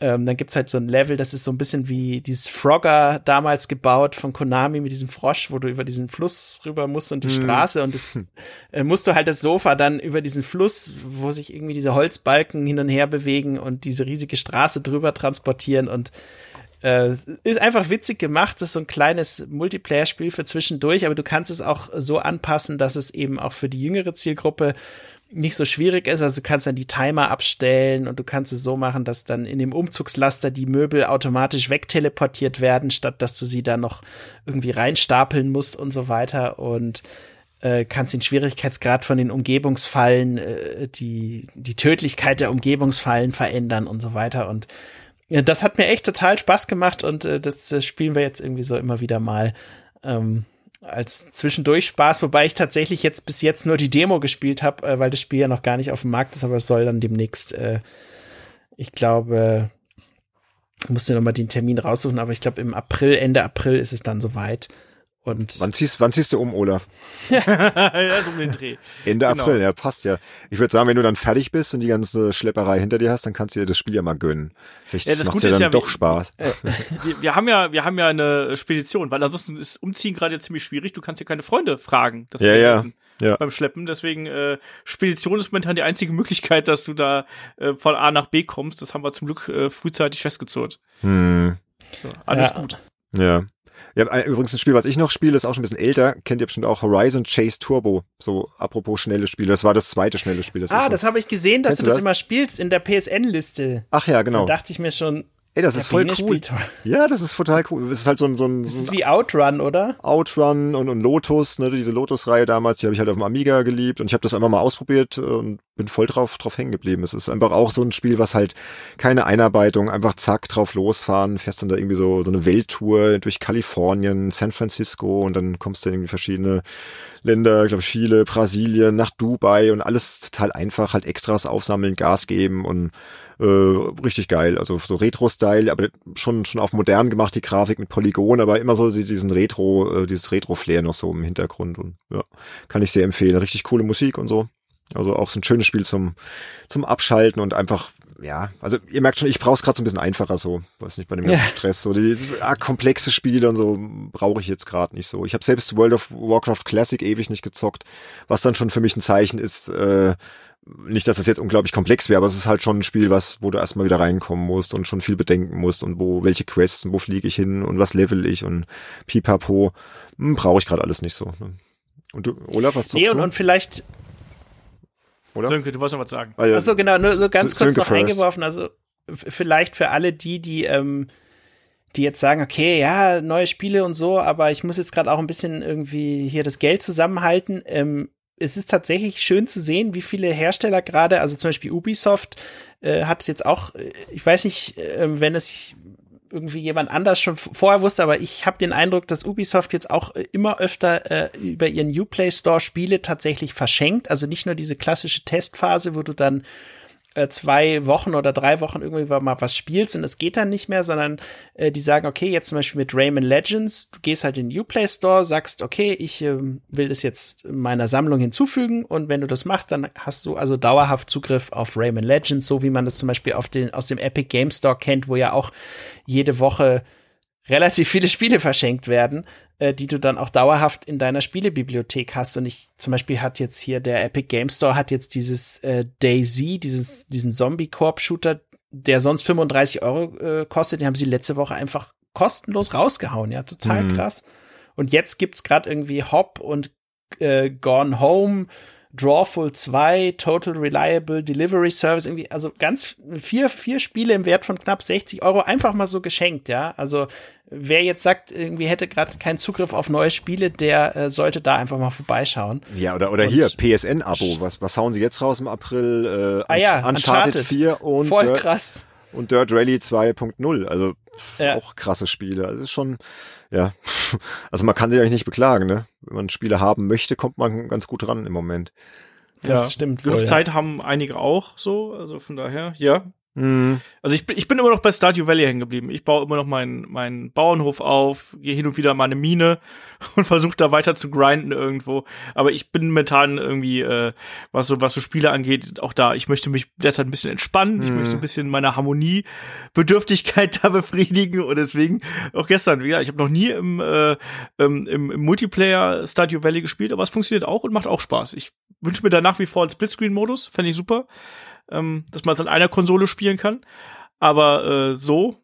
ähm, dann gibt's halt so ein Level, das ist so ein bisschen wie dieses Frogger damals gebaut von Konami mit diesem Frosch, wo du über diesen Fluss rüber musst und die hm. Straße und das <laughs> äh, musst du halt das Sofa dann über diesen Fluss, wo sich irgendwie diese Holzbalken hin und her bewegen und diese riesige Straße drüber transportieren und äh, ist einfach witzig gemacht. Das ist so ein kleines Multiplayer-Spiel für zwischendurch, aber du kannst es auch so anpassen, dass es eben auch für die jüngere Zielgruppe nicht so schwierig ist. Also du kannst dann die Timer abstellen und du kannst es so machen, dass dann in dem Umzugslaster die Möbel automatisch wegteleportiert werden, statt dass du sie dann noch irgendwie reinstapeln musst und so weiter. Und äh, kannst den Schwierigkeitsgrad von den Umgebungsfallen, äh, die, die Tödlichkeit der Umgebungsfallen verändern und so weiter. Und ja, das hat mir echt total Spaß gemacht und äh, das äh, spielen wir jetzt irgendwie so immer wieder mal. Ähm, als zwischendurch Spaß, wobei ich tatsächlich jetzt bis jetzt nur die Demo gespielt habe, äh, weil das Spiel ja noch gar nicht auf dem Markt ist, aber es soll dann demnächst, äh, ich glaube, ich muss ja noch mal den Termin raussuchen, aber ich glaube im April, Ende April ist es dann soweit. Und wann ziehst, wann ziehst du um, Olaf? <laughs> ja, so um den Dreh. Ende genau. April, ja, passt ja. Ich würde sagen, wenn du dann fertig bist und die ganze Schlepperei hinter dir hast, dann kannst du dir das Spiel ja mal gönnen. Vielleicht ja, das macht's Gute ja dann ja, doch Spaß. Äh, wir, wir, haben ja, wir haben ja eine Spedition, weil ansonsten ist Umziehen gerade ja ziemlich schwierig. Du kannst ja keine Freunde fragen. ja, ja. Ja. beim Schleppen. Deswegen äh, Spedition ist momentan die einzige Möglichkeit, dass du da äh, von A nach B kommst. Das haben wir zum Glück äh, frühzeitig festgezurrt. Hm. So, alles ja. gut. Ja. Ja, äh, übrigens ein Spiel, was ich noch spiele, ist auch schon ein bisschen älter. Kennt ihr bestimmt auch Horizon Chase Turbo. So, apropos schnelle Spiele. Das war das zweite schnelle Spiel. Das ah, so. das habe ich gesehen, dass du das, das, immer spielst in der PSN-Liste. Ach ja, genau. Da dachte ich mir schon, Ey, das ist voll cool. Ja, das ist total cool. Es ist halt so ein, so ein. Das ist wie Outrun, oder? Outrun und, und Lotus, ne, diese Lotus-Reihe damals, die habe ich halt auf dem Amiga geliebt und ich habe das einfach mal ausprobiert und bin voll drauf, drauf hängen geblieben. Es ist einfach auch so ein Spiel, was halt keine Einarbeitung, einfach zack, drauf losfahren, fährst dann da irgendwie so, so eine Welttour durch Kalifornien, San Francisco und dann kommst du in irgendwie verschiedene Länder, ich glaube Chile, Brasilien, nach Dubai und alles total einfach, halt Extras aufsammeln, Gas geben und äh, richtig geil. Also so Retro-Style, aber schon, schon auf modern gemacht, die Grafik mit Polygon, aber immer so diesen Retro, äh, dieses Retro-Flair noch so im Hintergrund. Und ja, kann ich sehr empfehlen. Richtig coole Musik und so. Also auch so ein schönes Spiel zum, zum Abschalten und einfach, ja, also ihr merkt schon, ich brauche es gerade so ein bisschen einfacher so, weiß nicht, bei dem ganzen ja. Stress. So die ah, komplexe Spiele und so brauche ich jetzt gerade nicht so. Ich habe selbst World of Warcraft Classic ewig nicht gezockt, was dann schon für mich ein Zeichen ist, äh, nicht, dass es jetzt unglaublich komplex wäre, aber es ist halt schon ein Spiel, was, wo du erstmal wieder reinkommen musst und schon viel bedenken musst und wo, welche Quests, wo fliege ich hin und was level ich und pipapo, hm, brauche ich gerade alles nicht so. Ne? Und du, Olaf, was zockst nee, und, du? und vielleicht oder? Sönke, du wolltest noch was sagen. Ah, ja. Achso, genau, nur so ganz kurz noch first. eingeworfen, also vielleicht für alle die, die, ähm, die jetzt sagen, okay, ja, neue Spiele und so, aber ich muss jetzt gerade auch ein bisschen irgendwie hier das Geld zusammenhalten. Ähm, es ist tatsächlich schön zu sehen, wie viele Hersteller gerade, also zum Beispiel Ubisoft äh, hat es jetzt auch, äh, ich weiß nicht, äh, wenn es irgendwie jemand anders schon vorher wusste, aber ich habe den Eindruck, dass Ubisoft jetzt auch äh, immer öfter äh, über ihren Uplay Store Spiele tatsächlich verschenkt. Also nicht nur diese klassische Testphase, wo du dann äh, zwei Wochen oder drei Wochen irgendwie mal was spielst und es geht dann nicht mehr, sondern äh, die sagen, okay, jetzt zum Beispiel mit Rayman Legends, du gehst halt in den Uplay Store, sagst, okay, ich äh, will das jetzt meiner Sammlung hinzufügen und wenn du das machst, dann hast du also dauerhaft Zugriff auf Rayman Legends, so wie man das zum Beispiel auf den, aus dem Epic Game Store kennt, wo ja auch jede Woche relativ viele Spiele verschenkt werden, äh, die du dann auch dauerhaft in deiner Spielebibliothek hast. Und ich zum Beispiel hat jetzt hier der Epic Game Store hat jetzt dieses äh, Daisy, dieses diesen Zombie Corp Shooter, der sonst 35 Euro äh, kostet, den haben sie letzte Woche einfach kostenlos rausgehauen. Ja, total mhm. krass. Und jetzt gibt's gerade irgendwie Hop und äh, Gone Home Drawful 2, Total Reliable Delivery Service, irgendwie, also ganz vier, vier Spiele im Wert von knapp 60 Euro einfach mal so geschenkt, ja. Also wer jetzt sagt, irgendwie hätte gerade keinen Zugriff auf neue Spiele, der äh, sollte da einfach mal vorbeischauen. Ja, oder, oder hier, PSN-Abo. Was, was hauen sie jetzt raus im April? Äh, ah ja, Uncharted, Uncharted 4 und Voll Dirt, krass. Und Dirt Rally 2.0. Also ja. auch krasse Spiele. Also ist schon, ja. <laughs> Also man kann sich eigentlich nicht beklagen, ne? Wenn man Spiele haben möchte, kommt man ganz gut ran im Moment. Das ja, stimmt. Genug voll, Zeit ja. haben einige auch so, also von daher, ja, Mhm. Also ich, ich bin immer noch bei Stardew Valley hängen geblieben. Ich baue immer noch meinen meinen Bauernhof auf, gehe hin und wieder mal eine Mine <laughs> und versuche da weiter zu grinden irgendwo. Aber ich bin momentan irgendwie, äh, was so was so Spiele angeht, auch da. Ich möchte mich derzeit ein bisschen entspannen. Mhm. Ich möchte ein bisschen meine Harmoniebedürftigkeit <laughs> da befriedigen und deswegen auch gestern. Ja, ich habe noch nie im, äh, im, im Multiplayer Stardew Valley gespielt, aber es funktioniert auch und macht auch Spaß. Ich wünsche mir da nach wie vor einen Splitscreen-Modus, fände ich super ähm, dass man es an einer Konsole spielen kann. Aber äh, so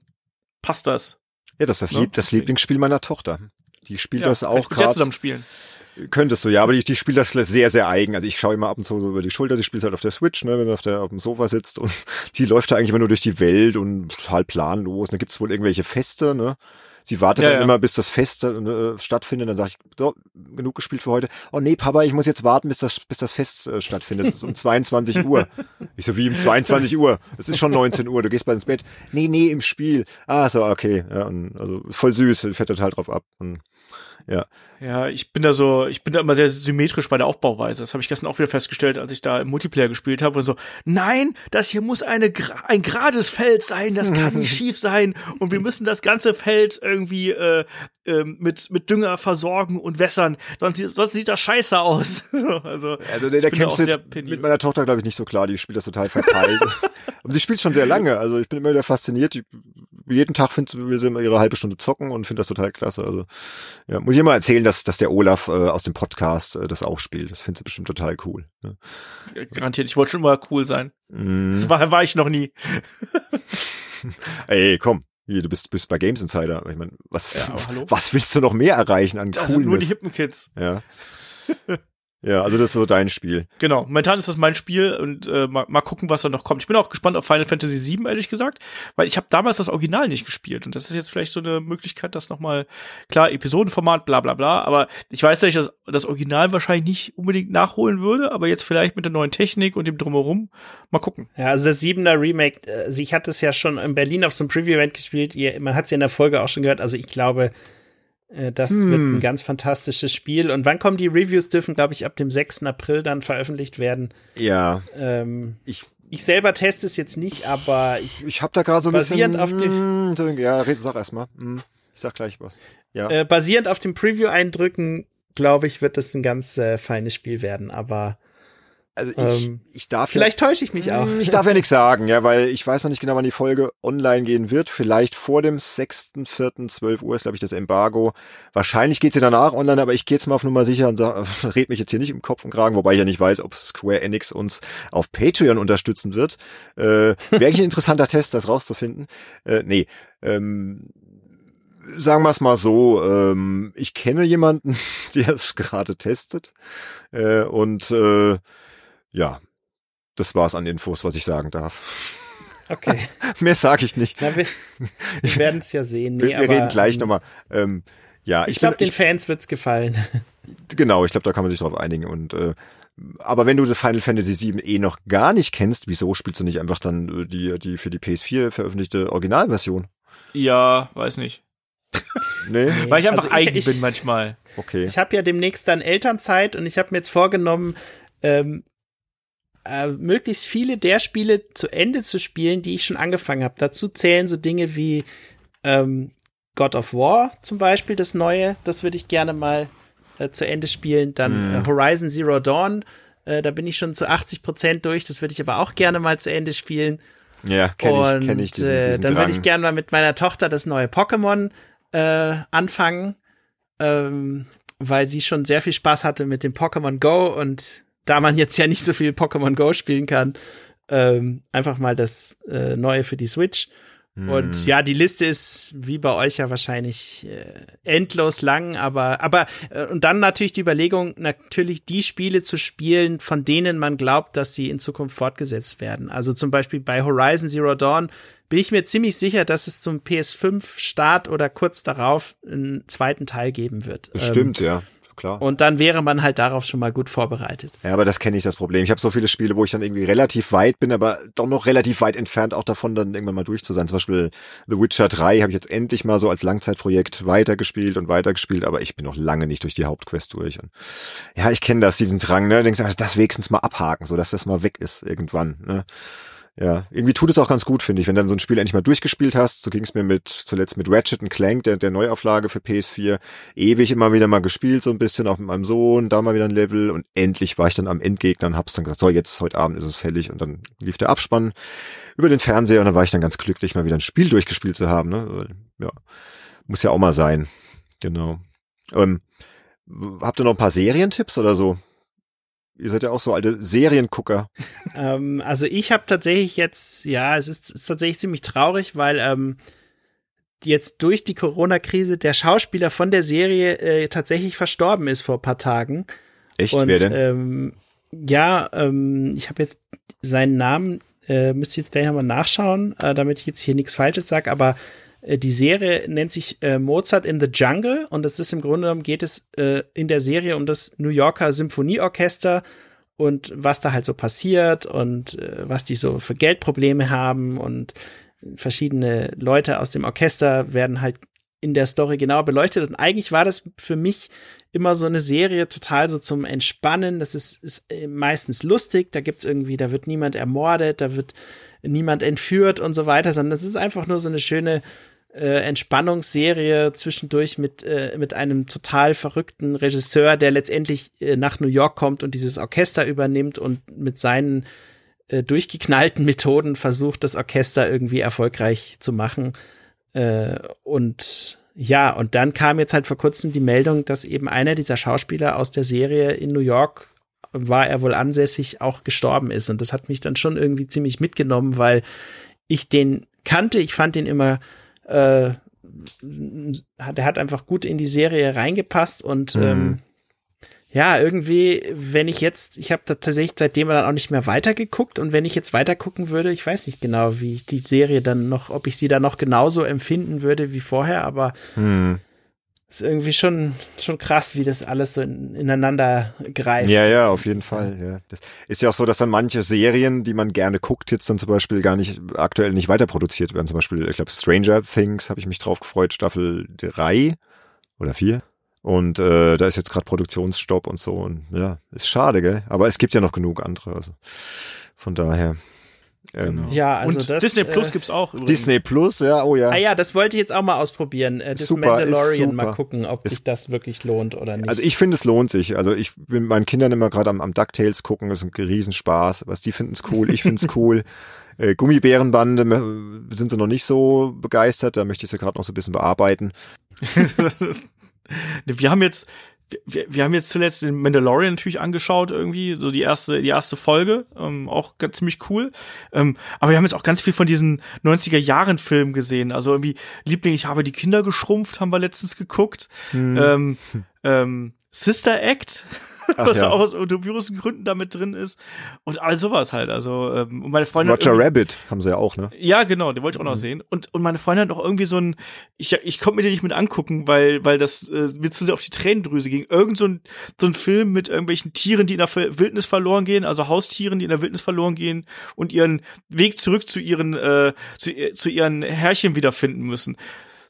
passt das. Ja, das ist das, ne? Lieb das Lieblingsspiel meiner Tochter. Die spielt ja, das auch gerade. zusammen spielen. Könntest du, ja, aber die, die spielt das sehr, sehr eigen. Also ich schaue immer ab und zu so über die Schulter, sie spielt halt auf der Switch, ne, wenn sie auf, der, auf dem Sofa sitzt und <laughs> die läuft da eigentlich immer nur durch die Welt und total planlos. Und dann gibt's wohl irgendwelche Feste, ne? Sie wartet ja, dann ja. immer, bis das Fest äh, stattfindet. Dann sage ich, so, genug gespielt für heute. Oh nee, Papa, ich muss jetzt warten, bis das, bis das Fest äh, stattfindet. Es ist um <laughs> 22 Uhr. Ich so, wie um 22 Uhr? Es ist schon 19 Uhr, du gehst bald ins Bett. Nee, nee, im Spiel. Ah, so, okay. Ja, und, also voll süß, fährt total drauf ab. Und, ja. Ja, ich bin da so, ich bin da immer sehr symmetrisch bei der Aufbauweise. Das habe ich gestern auch wieder festgestellt, als ich da im Multiplayer gespielt habe und so, nein, das hier muss eine ein gerades Feld sein, das kann nicht <laughs> schief sein und wir müssen das ganze Feld irgendwie äh, äh, mit mit Dünger versorgen und wässern, sonst, sonst sieht das scheiße aus. <laughs> also, also der, der kämpft mit meiner Tochter glaube ich nicht so klar, die spielt das total verpeilt. <laughs> und sie spielt schon sehr lange, also ich bin immer wieder fasziniert, die, jeden Tag findet, will sie immer ihre halbe Stunde zocken und finde das total klasse. Also ja, muss ich immer erzählen, dass, dass der Olaf äh, aus dem Podcast äh, das auch spielt. Das findet sie bestimmt total cool. Ne? Garantiert, ich wollte schon mal cool sein. Mm. Das war, war ich noch nie. <laughs> Ey, komm. Du bist, bist bei Games Insider. Ich meine, was, ja, was willst du noch mehr erreichen an Das sind nur die hippen Kids. Ja. <laughs> Ja, also das ist so dein Spiel. Genau, momentan ist das mein Spiel und äh, mal, mal gucken, was da noch kommt. Ich bin auch gespannt auf Final Fantasy VII, ehrlich gesagt, weil ich habe damals das Original nicht gespielt und das ist jetzt vielleicht so eine Möglichkeit, das nochmal, klar, Episodenformat, bla bla bla, aber ich weiß, dass ich das, das Original wahrscheinlich nicht unbedingt nachholen würde, aber jetzt vielleicht mit der neuen Technik und dem Drumherum, mal gucken. Ja, also das Siebener Remake, also ich hatte es ja schon in Berlin auf so einem Preview-Event gespielt, man hat es ja in der Folge auch schon gehört, also ich glaube, das hm. wird ein ganz fantastisches Spiel. Und wann kommen die Reviews? Dürfen, glaube ich, ab dem 6. April dann veröffentlicht werden. Ja. Ähm, ich, ich selber teste es jetzt nicht, aber ich. Ich habe da gerade so ein basierend bisschen. Auf dem, ja, red, sag erst mal. Hm, ich sag gleich was. Ja. Äh, basierend auf dem Preview-Eindrücken, glaube ich, wird das ein ganz äh, feines Spiel werden. Aber also ich, ähm, ich darf vielleicht ja, täusche ich mich auch. Ich darf ja <laughs> nichts sagen, ja, weil ich weiß noch nicht genau, wann die Folge online gehen wird. Vielleicht vor dem 6.4., 12 Uhr ist, glaube ich, das Embargo. Wahrscheinlich geht sie danach online, aber ich gehe jetzt mal auf Nummer sicher und sag, <laughs> red mich jetzt hier nicht im Kopf und Kragen, wobei ich ja nicht weiß, ob Square Enix uns auf Patreon unterstützen wird. Äh, Wäre eigentlich ein interessanter <laughs> Test, das rauszufinden. Äh, nee, ähm, sagen wir es mal so, ähm, ich kenne jemanden, der es gerade testet. Äh, und äh, ja, das war's an Infos, was ich sagen darf. Okay. <laughs> Mehr sage ich nicht. Na, wir, <laughs> wir werden es ja sehen. Nee, wir, wir aber, reden gleich ähm, nochmal. Ähm, ja, ich, ich glaube, den ich, Fans wird's gefallen. <laughs> Genau, ich glaube, da kann man sich drauf einigen. Und äh, aber wenn du das Final Fantasy VII eh noch gar nicht kennst, wieso spielst du nicht einfach dann äh, die, die für die PS4 veröffentlichte Originalversion? Ja, weiß nicht. Nee. Weil ich einfach Also ich- eigen ich- bin manchmal. Okay. Ich habe ja demnächst dann Elternzeit und ich habe mir jetzt vorgenommen, ähm, äh, möglichst viele der Spiele zu Ende zu spielen, die ich schon angefangen habe. Dazu zählen so Dinge wie ähm, God of War zum Beispiel, das neue, das würde ich gerne mal äh, zu Ende spielen. Dann Mhm. äh, Horizon Zero Dawn, äh, da bin ich schon zu 80 Prozent durch, das würde ich aber auch gerne mal zu Ende spielen. Ja, kenne ich, kenn ich diesen, äh, diesen dann würde ich gerne mal mit meiner Tochter das neue Pokémon äh, anfangen, ähm, weil sie schon sehr viel Spaß hatte mit dem Pokémon Go und da man jetzt ja nicht so viel Pokémon Go spielen kann, ähm, einfach mal das äh, neue für die Switch. Hm. Und ja, die Liste ist wie bei euch ja wahrscheinlich äh, endlos lang, aber aber äh, und dann natürlich die Überlegung, natürlich die Spiele zu spielen, von denen man glaubt, dass sie in Zukunft fortgesetzt werden. Also zum Beispiel bei Horizon Zero Dawn bin ich mir ziemlich sicher, dass es zum PS5 Start oder kurz darauf einen zweiten Teil geben wird. Stimmt, ja, klar. Und dann wäre man halt darauf schon mal gut vorbereitet. Ja, aber das kenne ich das Problem. Ich habe so viele Spiele, wo ich dann irgendwie relativ weit bin, aber doch noch relativ weit entfernt auch davon, dann irgendwann mal durch zu sein. Zum Beispiel The Witcher 3 habe ich jetzt endlich mal so als Langzeitprojekt weitergespielt und weitergespielt, aber ich bin noch lange nicht durch die Hauptquest durch. Und ja, ich kenne das, diesen Drang, ne? Denkst du, das wenigstens mal abhaken, so dass das mal weg ist irgendwann, ne? Ja, irgendwie tut es auch ganz gut, finde ich, wenn dann so ein Spiel endlich mal durchgespielt hast. So ging es mir mit zuletzt mit Ratchet Clank, der, der Neuauflage für PS4. Ewig immer wieder mal gespielt, so ein bisschen, auch mit meinem Sohn, da mal wieder ein Level und endlich war ich dann am Endgegner und hab's dann gesagt, so jetzt, heute Abend ist es fällig und dann lief der Abspann über den Fernseher und dann war ich dann ganz glücklich, mal wieder ein Spiel durchgespielt zu haben, ne? Ja, muss ja auch mal sein. Genau. Ähm, habt ihr noch ein paar Serientipps oder so? Ihr seid ja auch so alte Seriengucker. <laughs> Ähm, also ich habe tatsächlich jetzt, ja, es ist, ist tatsächlich ziemlich traurig, weil ähm, jetzt durch die Corona-Krise der Schauspieler von der Serie äh, tatsächlich verstorben ist vor paar Tagen. Echt? Und Wer denn? Ähm, ja, ähm, ich habe jetzt seinen Namen, äh, müsste jetzt gleich nochmal nachschauen, äh, damit ich jetzt hier nichts Falsches sage, aber die Serie nennt sich äh, Mozart in the Jungle und das ist im Grunde genommen geht es äh, in der Serie um das New Yorker Symphonieorchester und was da halt so passiert und äh, was die so für Geldprobleme haben und verschiedene Leute aus dem Orchester werden halt in der Story genau beleuchtet und eigentlich war das für mich immer so eine Serie total so zum Entspannen. Das ist, ist äh, meistens lustig, da gibt's irgendwie, da wird niemand ermordet, da wird niemand entführt und so weiter, sondern das ist einfach nur so eine schöne äh, Entspannungsserie zwischendurch mit, äh, mit einem total verrückten Regisseur, der letztendlich äh, nach New York kommt und dieses Orchester übernimmt und mit seinen äh, durchgeknallten Methoden versucht, das Orchester irgendwie erfolgreich zu machen. Äh, und ja, und dann kam jetzt halt vor kurzem die Meldung, dass eben einer dieser Schauspieler aus der Serie in New York war er wohl ansässig, auch gestorben ist. Und das hat mich dann schon irgendwie ziemlich mitgenommen, weil ich den kannte. Ich fand den immer, äh, der hat einfach gut in die Serie reingepasst und Mhm. ähm, ja, irgendwie, wenn ich jetzt, ich habe tatsächlich seitdem dann auch nicht mehr weitergeguckt und wenn ich jetzt weitergucken würde, ich weiß nicht genau, wie ich die Serie dann noch, ob ich sie da noch genauso empfinden würde wie vorher, aber Hm. Ist irgendwie schon, schon krass, wie das alles so in, ineinander greift. Ja, ja, auf jeden Fall. Ja. Das ist ja auch so, dass dann manche Serien, die man gerne guckt, jetzt dann zum Beispiel gar nicht aktuell nicht weiter produziert werden. Zum Beispiel, ich glaube, Stranger Things habe ich mich drauf gefreut, Staffel drei oder vier. Und äh, da ist jetzt gerade Produktionsstopp und so. Und ja, ist schade, gell? Aber es gibt ja noch genug andere. Also von daher. Ähm, Genau. Ja, also und das, Disney Plus äh, gibt's auch übrigens. Disney Plus, ja, oh ja. Ah ja, das wollte ich jetzt auch mal ausprobieren. Äh, das Super, Mandalorian mal super. gucken, ob Ist- sich das wirklich lohnt oder nicht. Also ich finde, es lohnt sich. Also ich bin mit meinen Kindern immer gerade am, am DuckTales gucken, das ist ein Riesenspaß. Was die finden es cool, ich finde es <laughs> cool. Äh, Gummibärenbande sind sie noch nicht so begeistert, da möchte ich sie gerade noch so ein bisschen bearbeiten. <laughs> Wir haben jetzt, wir, wir haben jetzt zuletzt den Mandalorian natürlich angeschaut, irgendwie, so die erste, die erste Folge, ähm, auch ganz ziemlich cool. Ähm, aber wir haben jetzt auch ganz viel von diesen 90er-Jahren-Filmen gesehen. Also irgendwie Liebling, ich habe die Kinder geschrumpft, haben wir letztens geguckt. Ähm, ähm, Sister Act was ja. auch aus dubiosen Gründen damit drin ist und all sowas halt. Also ähm, und meine Freundin Roger Rabbit haben sie ja auch, ne? Ja, genau, den wollte ich auch noch mhm. sehen. Und und meine Freundin hat auch irgendwie so ein, ich ich konnte mir den nicht mit angucken, weil weil das äh, mir zu sehr auf die Tränendrüse ging. Irgend so ein so ein Film mit irgendwelchen Tieren, die in der Wildnis verloren gehen, also Haustieren, die in der Wildnis verloren gehen und ihren Weg zurück zu ihren äh, zu, zu ihren Herrchen wiederfinden müssen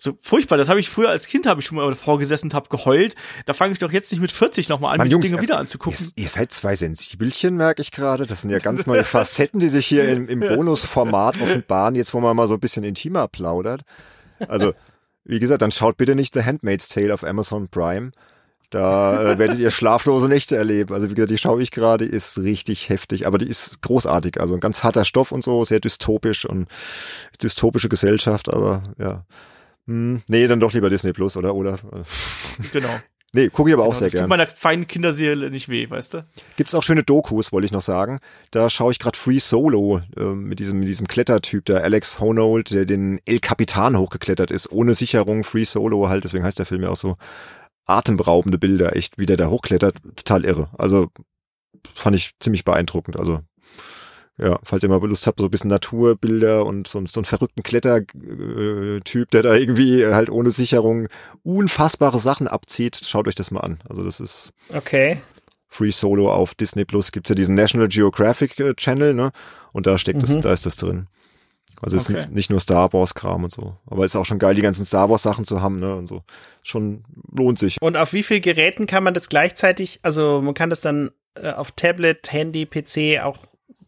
so furchtbar. Das habe ich früher als Kind habe ich schon mal vorgesessen und habe geheult. Da fange ich doch jetzt nicht mit 40 nochmal an, Mann, die Jungs, Dinge wieder anzugucken. Ihr, ihr, seid zwei Sensibelchen, merke ich gerade. Das sind ja ganz neue Facetten, die sich hier <laughs> im, im Bonusformat offenbaren, jetzt wo man mal so ein bisschen intimer plaudert. Also, wie gesagt, dann schaut bitte nicht The Handmaid's Tale auf Amazon Prime. Da äh, <laughs> werdet ihr schlaflose Nächte erleben. Also wie gesagt, die schaue ich gerade, ist richtig heftig, aber die ist großartig. Also ein ganz harter Stoff und so, sehr dystopisch und dystopische Gesellschaft, aber ja. Hm, nee, dann doch lieber Disney Plus, oder? Oder? Genau. <laughs> Nee, gucke ich aber genau, auch sehr gerne. Das tut meiner feinen Kinderseele nicht weh, weißt du? Gibt's auch schöne Dokus, wollte ich noch sagen. Da schaue ich gerade Free Solo äh, mit diesem mit diesem Klettertyp, der Alex Honnold, der den El Capitan hochgeklettert ist, ohne Sicherung, Free Solo halt, deswegen heißt der Film ja auch so atemberaubende Bilder, echt, wie der da hochklettert, total irre. Also fand ich ziemlich beeindruckend. Also ja, falls ihr mal Lust habt, so ein bisschen Naturbilder und so, so einen verrückten Klettertyp, der da irgendwie halt ohne Sicherung unfassbare Sachen abzieht, schaut euch das mal an. Also das ist okay. Free Solo auf Disney Plus gibt's ja diesen National Geographic äh, Channel, ne? Und da steckt mhm. das, da ist das drin. Also es okay. ist nicht nur Star Wars Kram und so, aber es ist auch schon geil, die ganzen Star Wars Sachen zu haben, ne? Und so. Schon lohnt sich. Und auf wie viel Geräten kann man das gleichzeitig, also man kann das dann äh, auf Tablet, Handy, PC auch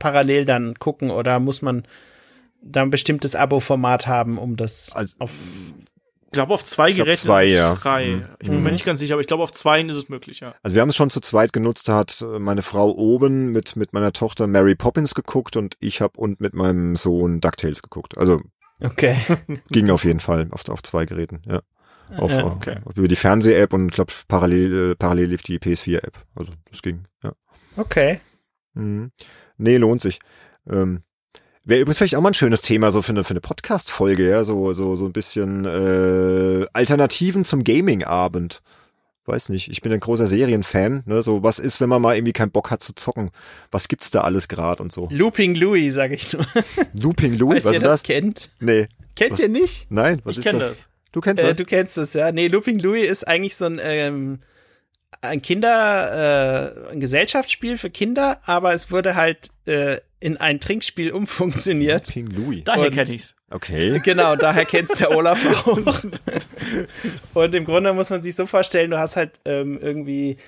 parallel dann gucken oder muss man da ein bestimmtes Abo-Format haben, um das also, auf ich glaube, auf zwei Geräten zwei, ist es ja. frei. Mhm. Ich bin mir nicht ganz sicher, aber ich glaube, auf zwei ist es möglich, ja. Also wir haben es schon zu zweit genutzt, da hat meine Frau oben mit, mit meiner Tochter Mary Poppins geguckt und ich habe und mit meinem Sohn DuckTales geguckt. Also okay. <laughs> ging auf jeden Fall auf, auf zwei Geräten, ja. Auf, ja, okay. auf, über die Fernseh-App und ich glaube, parallel, äh, parallel lief die PS4-App. Also das ging, ja. Okay. Mhm. Nee, lohnt sich. Ähm, Wäre übrigens vielleicht auch mal ein schönes Thema so für eine, für eine Podcast-Folge, ja, so, so, so ein bisschen äh, Alternativen zum Gaming-Abend. Weiß nicht, ich bin ein großer Serienfan, ne? So, was ist, wenn man mal irgendwie keinen Bock hat zu zocken? Was gibt's da alles gerade und so? Looping Louis, sag ich nur. <laughs> Looping Louis, Falls was ihr ist das? das kennt. Nee. Kennt was? ihr nicht? Nein, was ich ist kenn das? das? Du kennst äh, das? Du kennst das, ja. Nee, Looping Louis ist eigentlich so ein ähm, ein Kinder, äh, ein Gesellschaftsspiel für Kinder, aber es wurde halt äh, in ein Trinkspiel umfunktioniert. Ping Louis. Daher kenne ich's. Okay. Genau, daher kennst der Olaf auch. und im Grunde muss man sich so vorstellen, du hast halt ähm, irgendwie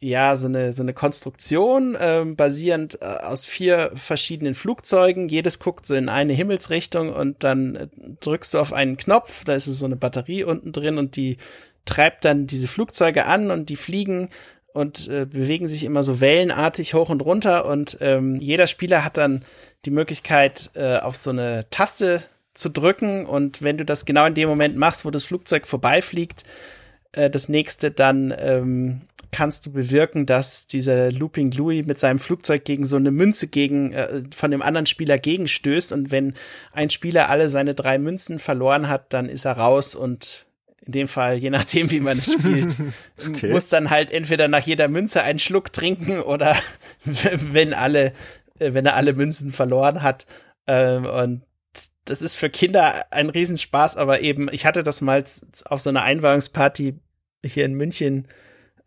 ja so eine so eine Konstruktion ähm, basierend äh, aus vier verschiedenen Flugzeugen. Jedes guckt so in eine Himmelsrichtung und dann äh, drückst du auf einen Knopf. Da ist so eine Batterie unten drin und die treibt dann diese Flugzeuge an und die fliegen und äh, bewegen sich immer so wellenartig hoch und runter und ähm, jeder Spieler hat dann die Möglichkeit, äh, auf so eine Taste zu drücken und wenn du das genau in dem Moment machst, wo das Flugzeug vorbeifliegt, äh, das nächste, dann ähm, kannst du bewirken, dass dieser Looping Louis mit seinem Flugzeug gegen so eine Münze gegen äh, von dem anderen Spieler gegenstößt und wenn ein Spieler alle seine drei Münzen verloren hat, dann ist er raus und in dem Fall, je nachdem, wie man es spielt, <laughs> okay. muss dann halt entweder nach jeder Münze einen Schluck trinken oder <laughs> wenn alle, äh, wenn er alle Münzen verloren hat. Ähm, und das ist für Kinder ein Riesenspaß, aber eben, ich hatte das mal auf so einer Einweihungsparty hier in München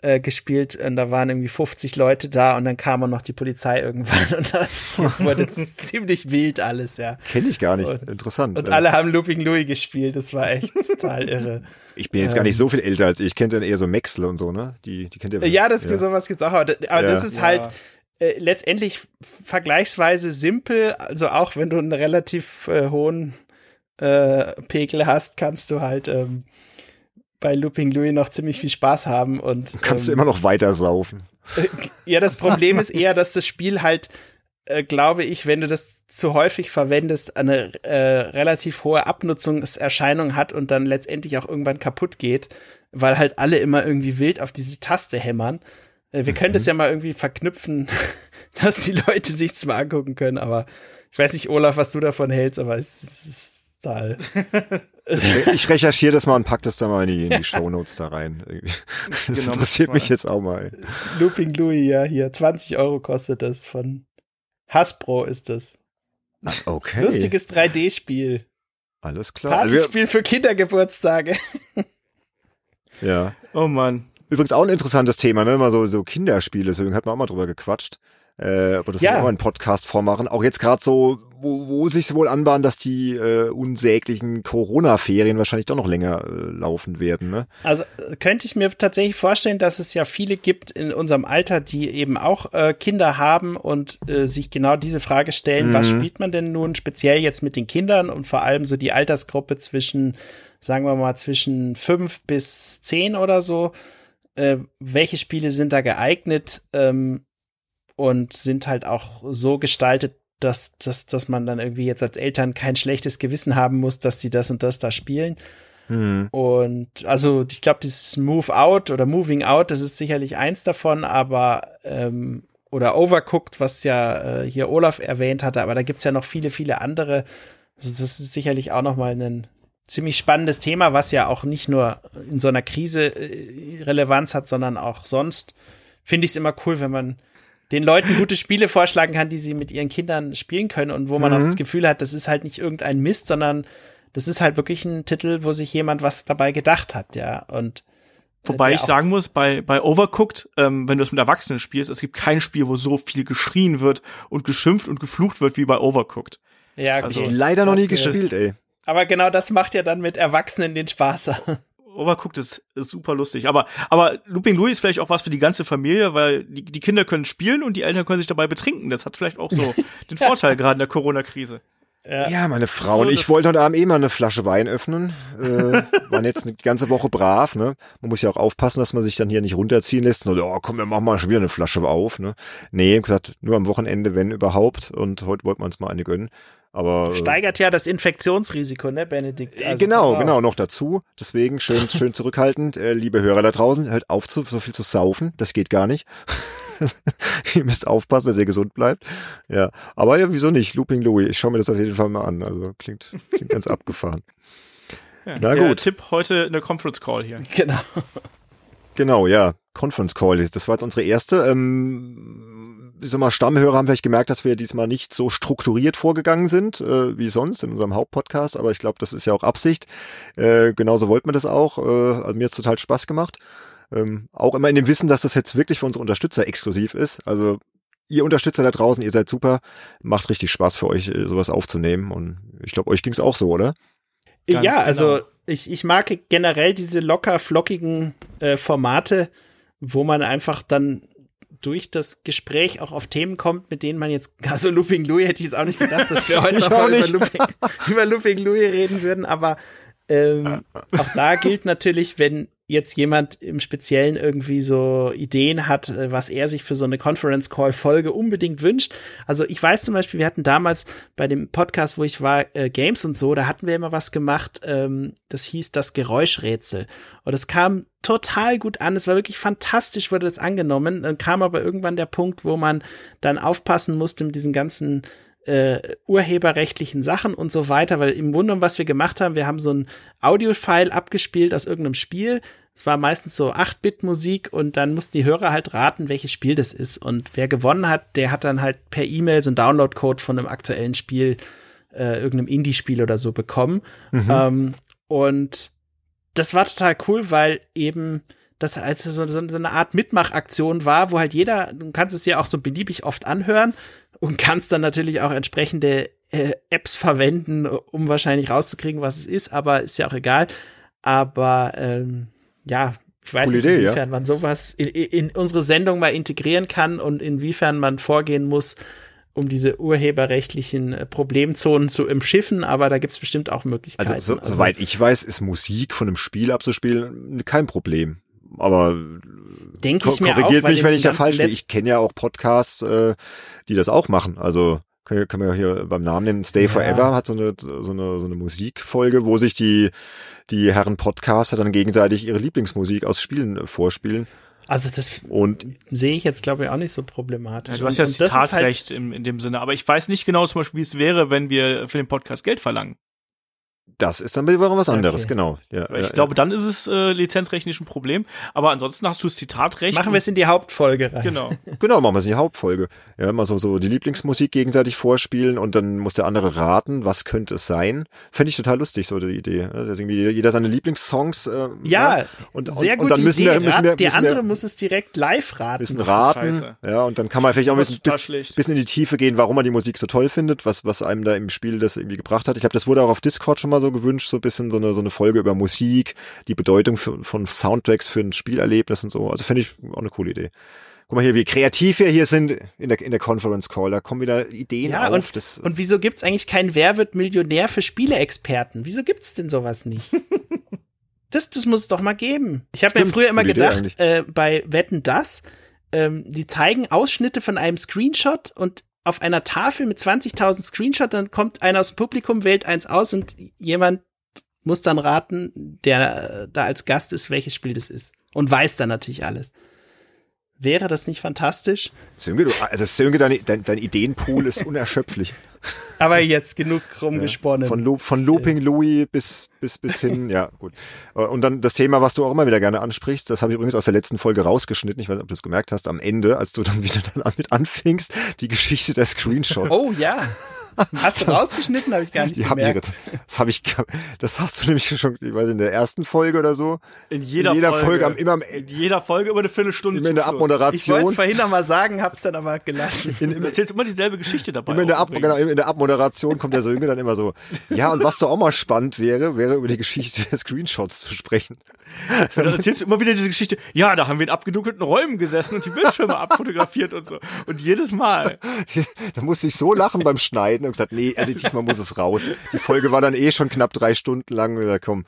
äh, gespielt und da waren irgendwie 50 Leute da und dann kam auch noch die Polizei irgendwann <laughs> und das wurde <laughs> ziemlich wild alles, ja. Kenne ich gar nicht. Und, Interessant. Und alle haben Looping Louis gespielt, das war echt total irre. <laughs> Ich bin jetzt ähm, gar nicht so viel älter als ich. Ich kenne dann eher so Maxle und so, ne? Die, die kennt ihr. Ja, das ja. sowas gibt's auch, aber, aber ja. das ist halt äh, letztendlich vergleichsweise simpel, also auch wenn du einen relativ äh, hohen äh, Pegel hast, kannst du halt ähm, bei Looping Louis noch ziemlich viel Spaß haben und kannst ähm, du immer noch weiter saufen. ja, das Problem ist eher, dass das Spiel halt äh, glaube ich, wenn du das zu häufig verwendest, eine äh, relativ hohe Abnutzungserscheinung hat und dann letztendlich auch irgendwann kaputt geht, weil halt alle immer irgendwie wild auf diese Taste hämmern. Äh, wir mhm. können das ja mal irgendwie verknüpfen, <laughs> dass die Leute sich's mal angucken können, aber ich weiß nicht, Olaf, was du davon hältst, aber es ist Total. ich recherchiere das mal und pack das dann mal in die, in die <laughs> Shownotes da rein. Das genau, interessiert mich jetzt auch mal. Looping Louis, ja, hier. 20 Euro kostet das von Hasbro ist das. Okay. Lustiges 3D-Spiel. Alles klar. Partyspiel also für Kindergeburtstage. <laughs> ja. Oh Mann. Übrigens auch ein interessantes Thema, ne? Mal so, so Kinderspiele, deswegen hat man auch mal drüber gequatscht. Äh, aber das ja. auch einen Podcast vormachen. Auch jetzt gerade so, wo, wo sich wohl anbahnt, dass die äh, unsäglichen Corona-Ferien wahrscheinlich doch noch länger äh, laufen werden. Ne? Also könnte ich mir tatsächlich vorstellen, dass es ja viele gibt in unserem Alter, die eben auch äh, Kinder haben und äh, sich genau diese Frage stellen, mhm. was spielt man denn nun speziell jetzt mit den Kindern und vor allem so die Altersgruppe zwischen, sagen wir mal, zwischen fünf bis zehn oder so. Äh, welche Spiele sind da geeignet? Ähm, und sind halt auch so gestaltet, dass, dass, dass man dann irgendwie jetzt als Eltern kein schlechtes Gewissen haben muss, dass die das und das da spielen. Mhm. Und also ich glaube, dieses Move Out oder Moving Out, das ist sicherlich eins davon, aber ähm, oder Overcooked, was ja äh, hier Olaf erwähnt hatte, aber da gibt's ja noch viele, viele andere. Also das ist sicherlich auch noch mal ein ziemlich spannendes Thema, was ja auch nicht nur in so einer Krise äh, Relevanz hat, sondern auch sonst. Finde ich es immer cool, wenn man den Leuten gute Spiele vorschlagen kann, die sie mit ihren Kindern spielen können und wo man mhm. auch das Gefühl hat, das ist halt nicht irgendein Mist, sondern das ist halt wirklich ein Titel, wo sich jemand was dabei gedacht hat, ja. Und äh, Wobei ich sagen muss, bei, bei Overcooked, ähm, wenn du es mit Erwachsenen spielst, es gibt kein Spiel, wo so viel geschrien wird und geschimpft und geflucht wird wie bei Overcooked. Ja, okay. Also, ich leider noch nie gespielt, ey. Aber genau das macht ja dann mit Erwachsenen den Spaß. Overcooked ist, ist super lustig. Aber, aber Looping Louis ist vielleicht auch was für die ganze Familie, weil die, die Kinder können spielen und die Eltern können sich dabei betrinken. Das hat vielleicht auch so <laughs> den Vorteil gerade in der Corona-Krise. Ja. ja, meine Frau so, und ich wollten heute Abend eh mal eine Flasche Wein öffnen. Äh, <laughs> waren jetzt eine ganze Woche brav, ne? Man muss ja auch aufpassen, dass man sich dann hier nicht runterziehen lässt. Und so, oh, komm, wir machen mal schon wieder eine Flasche auf, ne? Nee, gesagt, nur am Wochenende, wenn überhaupt. Und heute wollten wir uns mal eine gönnen. Aber äh, steigert ja das Infektionsrisiko, ne, Benedikt? Also, genau, genau, noch dazu. Deswegen schön, <laughs> schön zurückhaltend, äh, liebe Hörer da draußen, hört auf, zu, so viel zu saufen. Das geht gar nicht. <laughs> ihr müsst aufpassen, dass ihr gesund bleibt. Ja, aber ja, wieso nicht? Looping Louis. Ich schaue mir das auf jeden Fall mal an. Also klingt, klingt ganz abgefahren. Ja, Na der gut. Tipp heute eine Conference Call hier. Genau. Genau, ja. Conference Call. Das war jetzt unsere erste. Ähm, ich sag mal, Stammhörer haben vielleicht gemerkt, dass wir diesmal nicht so strukturiert vorgegangen sind äh, wie sonst in unserem Hauptpodcast, aber ich glaube, das ist ja auch Absicht. Äh, genauso wollten wir das auch. Äh, also mir hat total Spaß gemacht. Ähm, auch immer in dem Wissen, dass das jetzt wirklich für unsere Unterstützer exklusiv ist. Also ihr Unterstützer da draußen, ihr seid super. Macht richtig Spaß für euch, äh, sowas aufzunehmen. Und ich glaube, euch ging's auch so, oder? Ganz ja, also genau. ich, ich mag generell diese locker flockigen äh, Formate, wo man einfach dann durch das Gespräch auch auf Themen kommt, mit denen man jetzt, <laughs> also Looping Louis hätte ich jetzt auch nicht gedacht, dass wir <laughs> heute noch <laughs> über Looping, über Looping Louis reden würden, aber ähm, auch da gilt natürlich, wenn jetzt jemand im Speziellen irgendwie so Ideen hat, äh, was er sich für so eine Conference Call Folge unbedingt wünscht. Also ich weiß zum Beispiel, wir hatten damals bei dem Podcast, wo ich war, äh, Games und so, da hatten wir immer was gemacht, ähm, das hieß das Geräuschrätsel. Und es kam total gut an. Es war wirklich fantastisch, wurde das angenommen. Dann kam aber irgendwann der Punkt, wo man dann aufpassen musste mit diesen ganzen äh, urheberrechtlichen Sachen und so weiter, weil im Grunde, was wir gemacht haben, wir haben so ein Audio-File abgespielt aus irgendeinem Spiel. Es war meistens so 8-Bit-Musik und dann mussten die Hörer halt raten, welches Spiel das ist. Und wer gewonnen hat, der hat dann halt per E-Mail so einen Download-Code von einem aktuellen Spiel, äh, irgendeinem Indie-Spiel oder so bekommen. Mhm. Ähm, und das war total cool, weil eben das als so, so, so eine Art Mitmachaktion war, wo halt jeder, du kannst es dir auch so beliebig oft anhören und kannst dann natürlich auch entsprechende äh, Apps verwenden, um wahrscheinlich rauszukriegen, was es ist, aber ist ja auch egal. Aber ähm, ja, ich weiß Coole nicht, inwiefern ja. man sowas in, in unsere Sendung mal integrieren kann und inwiefern man vorgehen muss, um diese urheberrechtlichen äh, Problemzonen zu umschiffen, aber da gibt's bestimmt auch Möglichkeiten. Also, so, also, soweit ich weiß, ist Musik von einem Spiel abzuspielen kein Problem aber denke ich mir korrigiert auch, mich, wenn ich da falsch bin. Ich kenne ja auch Podcasts, äh, die das auch machen. Also können, können wir hier beim Namen nennen. Stay ja. Forever hat so eine, so eine so eine Musikfolge, wo sich die die Herren Podcaster dann gegenseitig ihre Lieblingsmusik aus Spielen äh, vorspielen. Also das und sehe ich jetzt glaube ich auch nicht so problematisch. Ja, du hast ja das Zitatrecht halt in, in dem Sinne, aber ich weiß nicht genau zum Beispiel, wie es wäre, wenn wir für den Podcast Geld verlangen. Das ist dann wieder was anderes, Okay. genau. Ja, ich ja, glaube, dann ist es äh, lizenzrechtlich ein Problem. Aber ansonsten hast du das Zitatrecht. Machen wir es in die Hauptfolge rein. Genau. ja. <laughs> Genau, machen wir es in die Hauptfolge. Ja, mal so, so die Lieblingsmusik gegenseitig vorspielen und dann muss der andere raten, was könnte es sein. Fände ich total lustig, so die Idee. Ja, irgendwie jeder seine Lieblingssongs. Äh, Ja, und, sehr und, gut. und dann müssen Idee. wir, müssen wir, der müssen andere wir, muss es direkt live raten. du raten. Scheiße. Ja, und dann kann man vielleicht auch ein bisschen, bis, bisschen in die Tiefe gehen, warum man die Musik so toll findet, was, was einem da im Spiel das irgendwie gebracht hat. Ich habe das wurde auch auf Discord schon mal so gewünscht, so ein bisschen so eine, so eine Folge über Musik, die Bedeutung für, von Soundtracks für ein Spielerlebnis und so. Also finde ich auch eine coole Idee. Guck mal hier, wie kreativ wir hier sind in der, in der Conference Call. Da kommen wieder Ideen Ja, auf. und, das, und wieso gibt's eigentlich kein Wer wird Millionär für Spieleexperten? Wieso gibt's denn sowas nicht? <laughs> das, das muss es doch mal geben. Ich habe mir früher immer gedacht, äh, bei Wetten das, ähm, die zeigen Ausschnitte von einem Screenshot und auf einer Tafel mit 20.000 Screenshot, dann kommt einer aus dem Publikum, wählt eins aus und jemand muss dann raten, der da als Gast ist, welches Spiel das ist. Und weiß dann natürlich alles. Wäre das nicht fantastisch? Sönke, du, also Sönke, dein, dein, dein Ideenpool ist <laughs> unerschöpflich. Aber jetzt genug rumgesponnen. Von, Lo von Looping Louis bis, bis, bis hin, <laughs> ja, gut. Und dann das Thema, was du auch immer wieder gerne ansprichst, das habe ich übrigens aus der letzten Folge rausgeschnitten. Ich weiß nicht, ob du es gemerkt hast, am Ende, als du dann wieder <laughs> damit anfingst, die Geschichte der Screenshots. Oh ja. Hast du rausgeschnitten? Habe ich gar nicht Die haben ihre, gemerkt. das habe ich, das hast du nämlich schon, ich weiß, in der ersten Folge oder so. In jeder, in jeder Folge, Folge. am, immer am, in jeder Folge über eine Viertelstunde. immer in der Schluss. Ich wollte Abmoderation. es vorhin noch mal sagen, hab's dann aber gelassen. Du erzählst immer dieselbe Geschichte dabei. Immer in der, Ab, genau, in der Abmoderation kommt der Sönke dann immer so, ja, und was doch auch mal spannend wäre, wäre über die Geschichte der Screenshots zu sprechen. Und dann erzählst du immer wieder diese Geschichte, ja, da haben wir in abgedunkelten Räumen gesessen und die Bildschirme abfotografiert und so. Und jedes Mal. <laughs> Da musste ich so lachen beim Schneiden und gesagt, nee, also diesmal muss es raus. Die Folge war dann eh schon knapp drei Stunden lang. Ja, komm,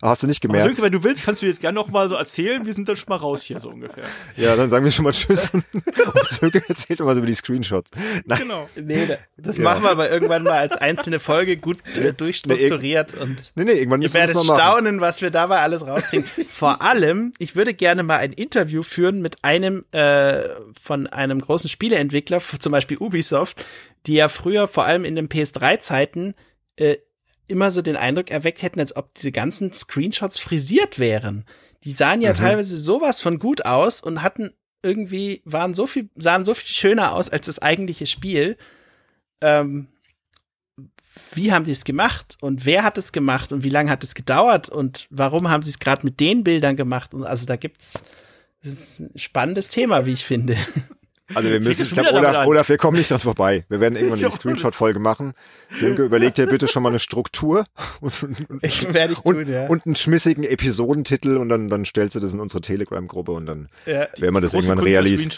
hast du nicht gemerkt? Sönke, wenn du willst, kannst du jetzt gerne noch mal so erzählen. Wir sind dann schon mal raus hier, so ungefähr. Ja, dann sagen wir schon mal Tschüss und, und <laughs> Sönke erzählt immer so über die Screenshots. Nein, Genau. Nee, da- das Ja. machen wir aber irgendwann mal als einzelne Folge gut äh, durchstrukturiert und nee, nee, irgendwann ihr müssen wir das werdet staunen, was wir dabei alles rauskriegen. <laughs> Vor allem, ich würde gerne mal ein Interview führen mit einem äh, von einem großen Spieleentwickler, zum Beispiel Ubisoft, die ja früher vor allem in den PS3-Zeiten äh, immer so den Eindruck erweckt hätten, als ob diese ganzen Screenshots frisiert wären. Die sahen ja teilweise sowas von gut aus und hatten irgendwie, waren so viel, sahen so viel schöner aus als das eigentliche Spiel. Ähm, wie haben die es gemacht und wer hat es gemacht und wie lange hat es gedauert und warum haben sie es gerade mit den Bildern gemacht? Und also da gibt's das ist ein spannendes Thema, wie ich finde. <laughs> Also wir müssen, ich glaube, Olaf. Olaf, wir kommen nicht dran vorbei. Wir werden irgendwann eine Screenshot-Folge machen. Sönke, überleg dir bitte schon mal eine Struktur <laughs> und, und, Ich werde ich und, tun, ja. und einen schmissigen Episodentitel und dann, dann stellst du das in unsere Telegram-Gruppe und dann ja. werden wir das irgendwann realisieren.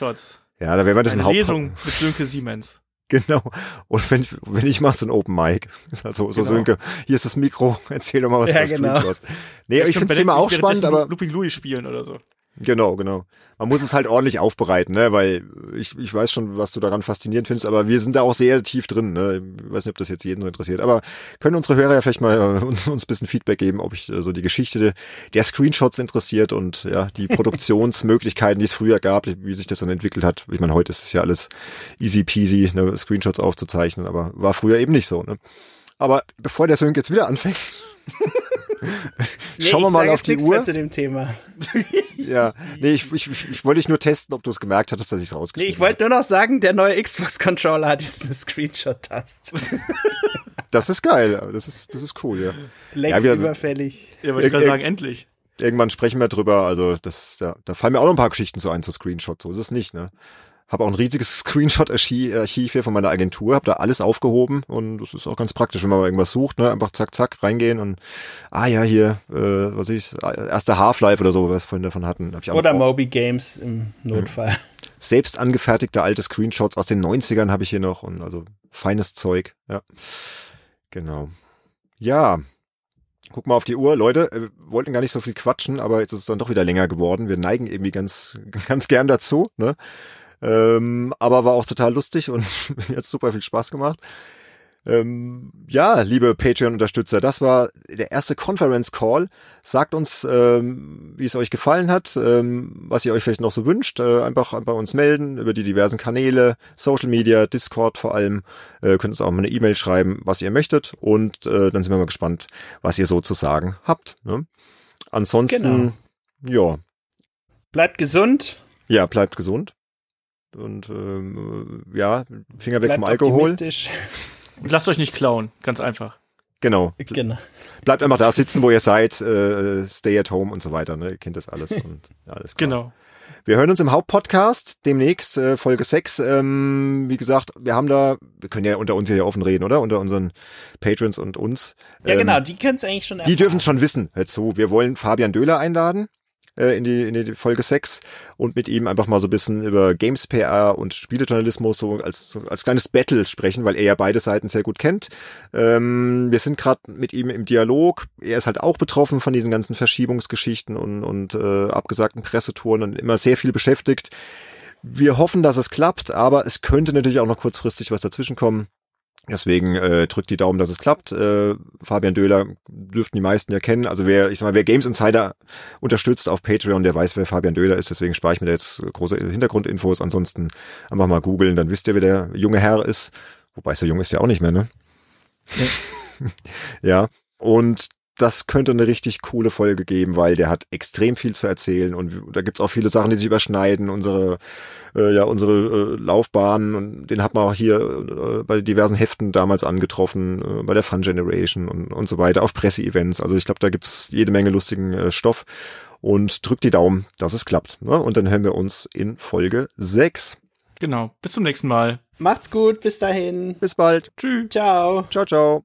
Ja, da werden wir das im Eine Haupt Lesung mit Sönke Siemens. <laughs> Genau. Und wenn, wenn ich mach so ein Open Mic. <laughs> Also, so Genau. Sönke, hier ist das Mikro, erzähl doch mal was Ja, über genau. Screenshots. Nee, ich Stimmt, finde das Thema auch spannend, aber Looping Louis spielen oder so. Genau, genau. Man muss es halt ordentlich aufbereiten, ne, weil ich, ich weiß schon, was du daran faszinierend findest, aber wir sind da auch sehr tief drin, ne. Ich weiß nicht, ob das jetzt jeden so interessiert, aber können unsere Hörer ja vielleicht mal äh, uns, uns ein bisschen Feedback geben, ob ich äh, so die Geschichte der Screenshots interessiert und ja, die <laughs> Produktionsmöglichkeiten, die es früher gab, wie sich das dann entwickelt hat. Ich meine, heute ist es ja alles easy peasy, ne, Screenshots aufzuzeichnen, aber war früher eben nicht so, ne. Aber bevor der Sönk jetzt wieder anfängt, <laughs> Nee, schauen wir ich mal auf die nichts mehr Uhr. zu dem Thema. <laughs> Ja, nee, ich, ich, ich, wollte dich nur testen, ob du es gemerkt hattest, dass ich es Nee, rausgeschrieben ich wollte nur noch sagen, der neue Xbox-Controller hat jetzt eine Screenshot-Taste. <laughs> Das ist geil, das ist, das ist cool, ja. Längst wir- überfällig. Ja, wollte ich gerade sagen, endlich. Irgendwann sprechen wir drüber, also das, ja, da fallen mir auch noch ein paar Geschichten so ein zu Screenshot, so ist es nicht, ne. Habe auch ein riesiges <laughs> Screenshot-Archiv hier von meiner Agentur, habe da alles aufgehoben und das ist auch ganz praktisch, wenn man mal irgendwas sucht, ne, einfach zack, zack, reingehen und ah ja, hier, äh, was ich, erste Half-Life oder so, was wir vorhin davon hatten. Hab ich Oder auch- Moby Games im Notfall. selbst angefertigte alte Screenshots aus den 90ern habe ich hier noch und also feines Zeug, ja. Genau. Ja. Guck mal auf die Uhr, Leute, äh, wir wollten gar nicht so viel quatschen, aber jetzt ist es dann doch wieder länger geworden. Wir neigen irgendwie ganz, <laughs> ganz gern dazu, ne? Ähm, aber war auch total lustig und <laughs> mir hat super viel Spaß gemacht. Ähm, ja, liebe Patreon-Unterstützer, das war der erste Conference-Call. Sagt uns, ähm, wie es euch gefallen hat, ähm, was ihr euch vielleicht noch so wünscht. Äh, einfach bei uns melden über die diversen Kanäle, Social Media, Discord vor allem. Äh, könnt uns auch mal eine E-Mail schreiben, was ihr möchtet. Und äh, dann sind wir mal gespannt, was ihr so zu sagen habt. Ne? Ansonsten, genau. ja. Bleibt gesund. Ja, bleibt gesund. Und ähm, ja, Finger weg bleibt vom Alkohol. Und <laughs> lasst euch nicht klauen, ganz einfach. Genau. genau. Bleibt einfach da sitzen, wo ihr seid, äh, stay at home und so weiter, ne? Ihr kennt das alles und <laughs> alles klar. Genau. Wir hören uns im Hauptpodcast demnächst, äh, Folge 6. Ähm, wie gesagt, wir haben da, wir können ja unter uns hier offen reden, oder? Unter unseren Patrons und uns. Ähm, ja, genau, die können es eigentlich schon erfahren. Die dürfen es schon wissen. Hör zu, wir wollen Fabian Döhler einladen äh, in, die, in die Folge 6 und mit ihm einfach mal so ein bisschen über Games PR und Spielejournalismus so als, als kleines Battle sprechen, weil er ja beide Seiten sehr gut kennt. Ähm, wir sind gerade mit ihm im Dialog. Er ist halt auch betroffen von diesen ganzen Verschiebungsgeschichten und, und äh, abgesagten Pressetouren und immer sehr viel beschäftigt. Wir hoffen, dass es klappt, aber es könnte natürlich auch noch kurzfristig was dazwischen kommen. Deswegen äh, drückt die Daumen, dass es klappt. Äh, Fabian Döhler dürften die meisten ja kennen. Also wer, ich sag mal, wer Games Insider unterstützt auf Patreon, der weiß, wer Fabian Döhler ist. Deswegen spare ich mir da jetzt große Hintergrundinfos. Ansonsten einfach mal googeln, dann wisst ihr, wer der junge Herr ist. Wobei so jung ist ja auch nicht mehr, ne? Ja. <laughs> ja. Und das könnte eine richtig coole Folge geben, weil der hat extrem viel zu erzählen und da gibt's auch viele Sachen, die sich überschneiden. Unsere, äh, ja, unsere äh, Laufbahn und den hat man auch hier äh, bei diversen Heften damals angetroffen, äh, bei der Fun Generation und, und so weiter, auf Presseevents. Also ich glaube, da gibt's jede Menge lustigen äh, Stoff und drückt die Daumen, dass es klappt. Ne? Und dann hören wir uns in Folge 6. Genau. Bis zum nächsten Mal. Macht's gut. Bis dahin. Bis bald. Tschüss. Ciao. Ciao, ciao.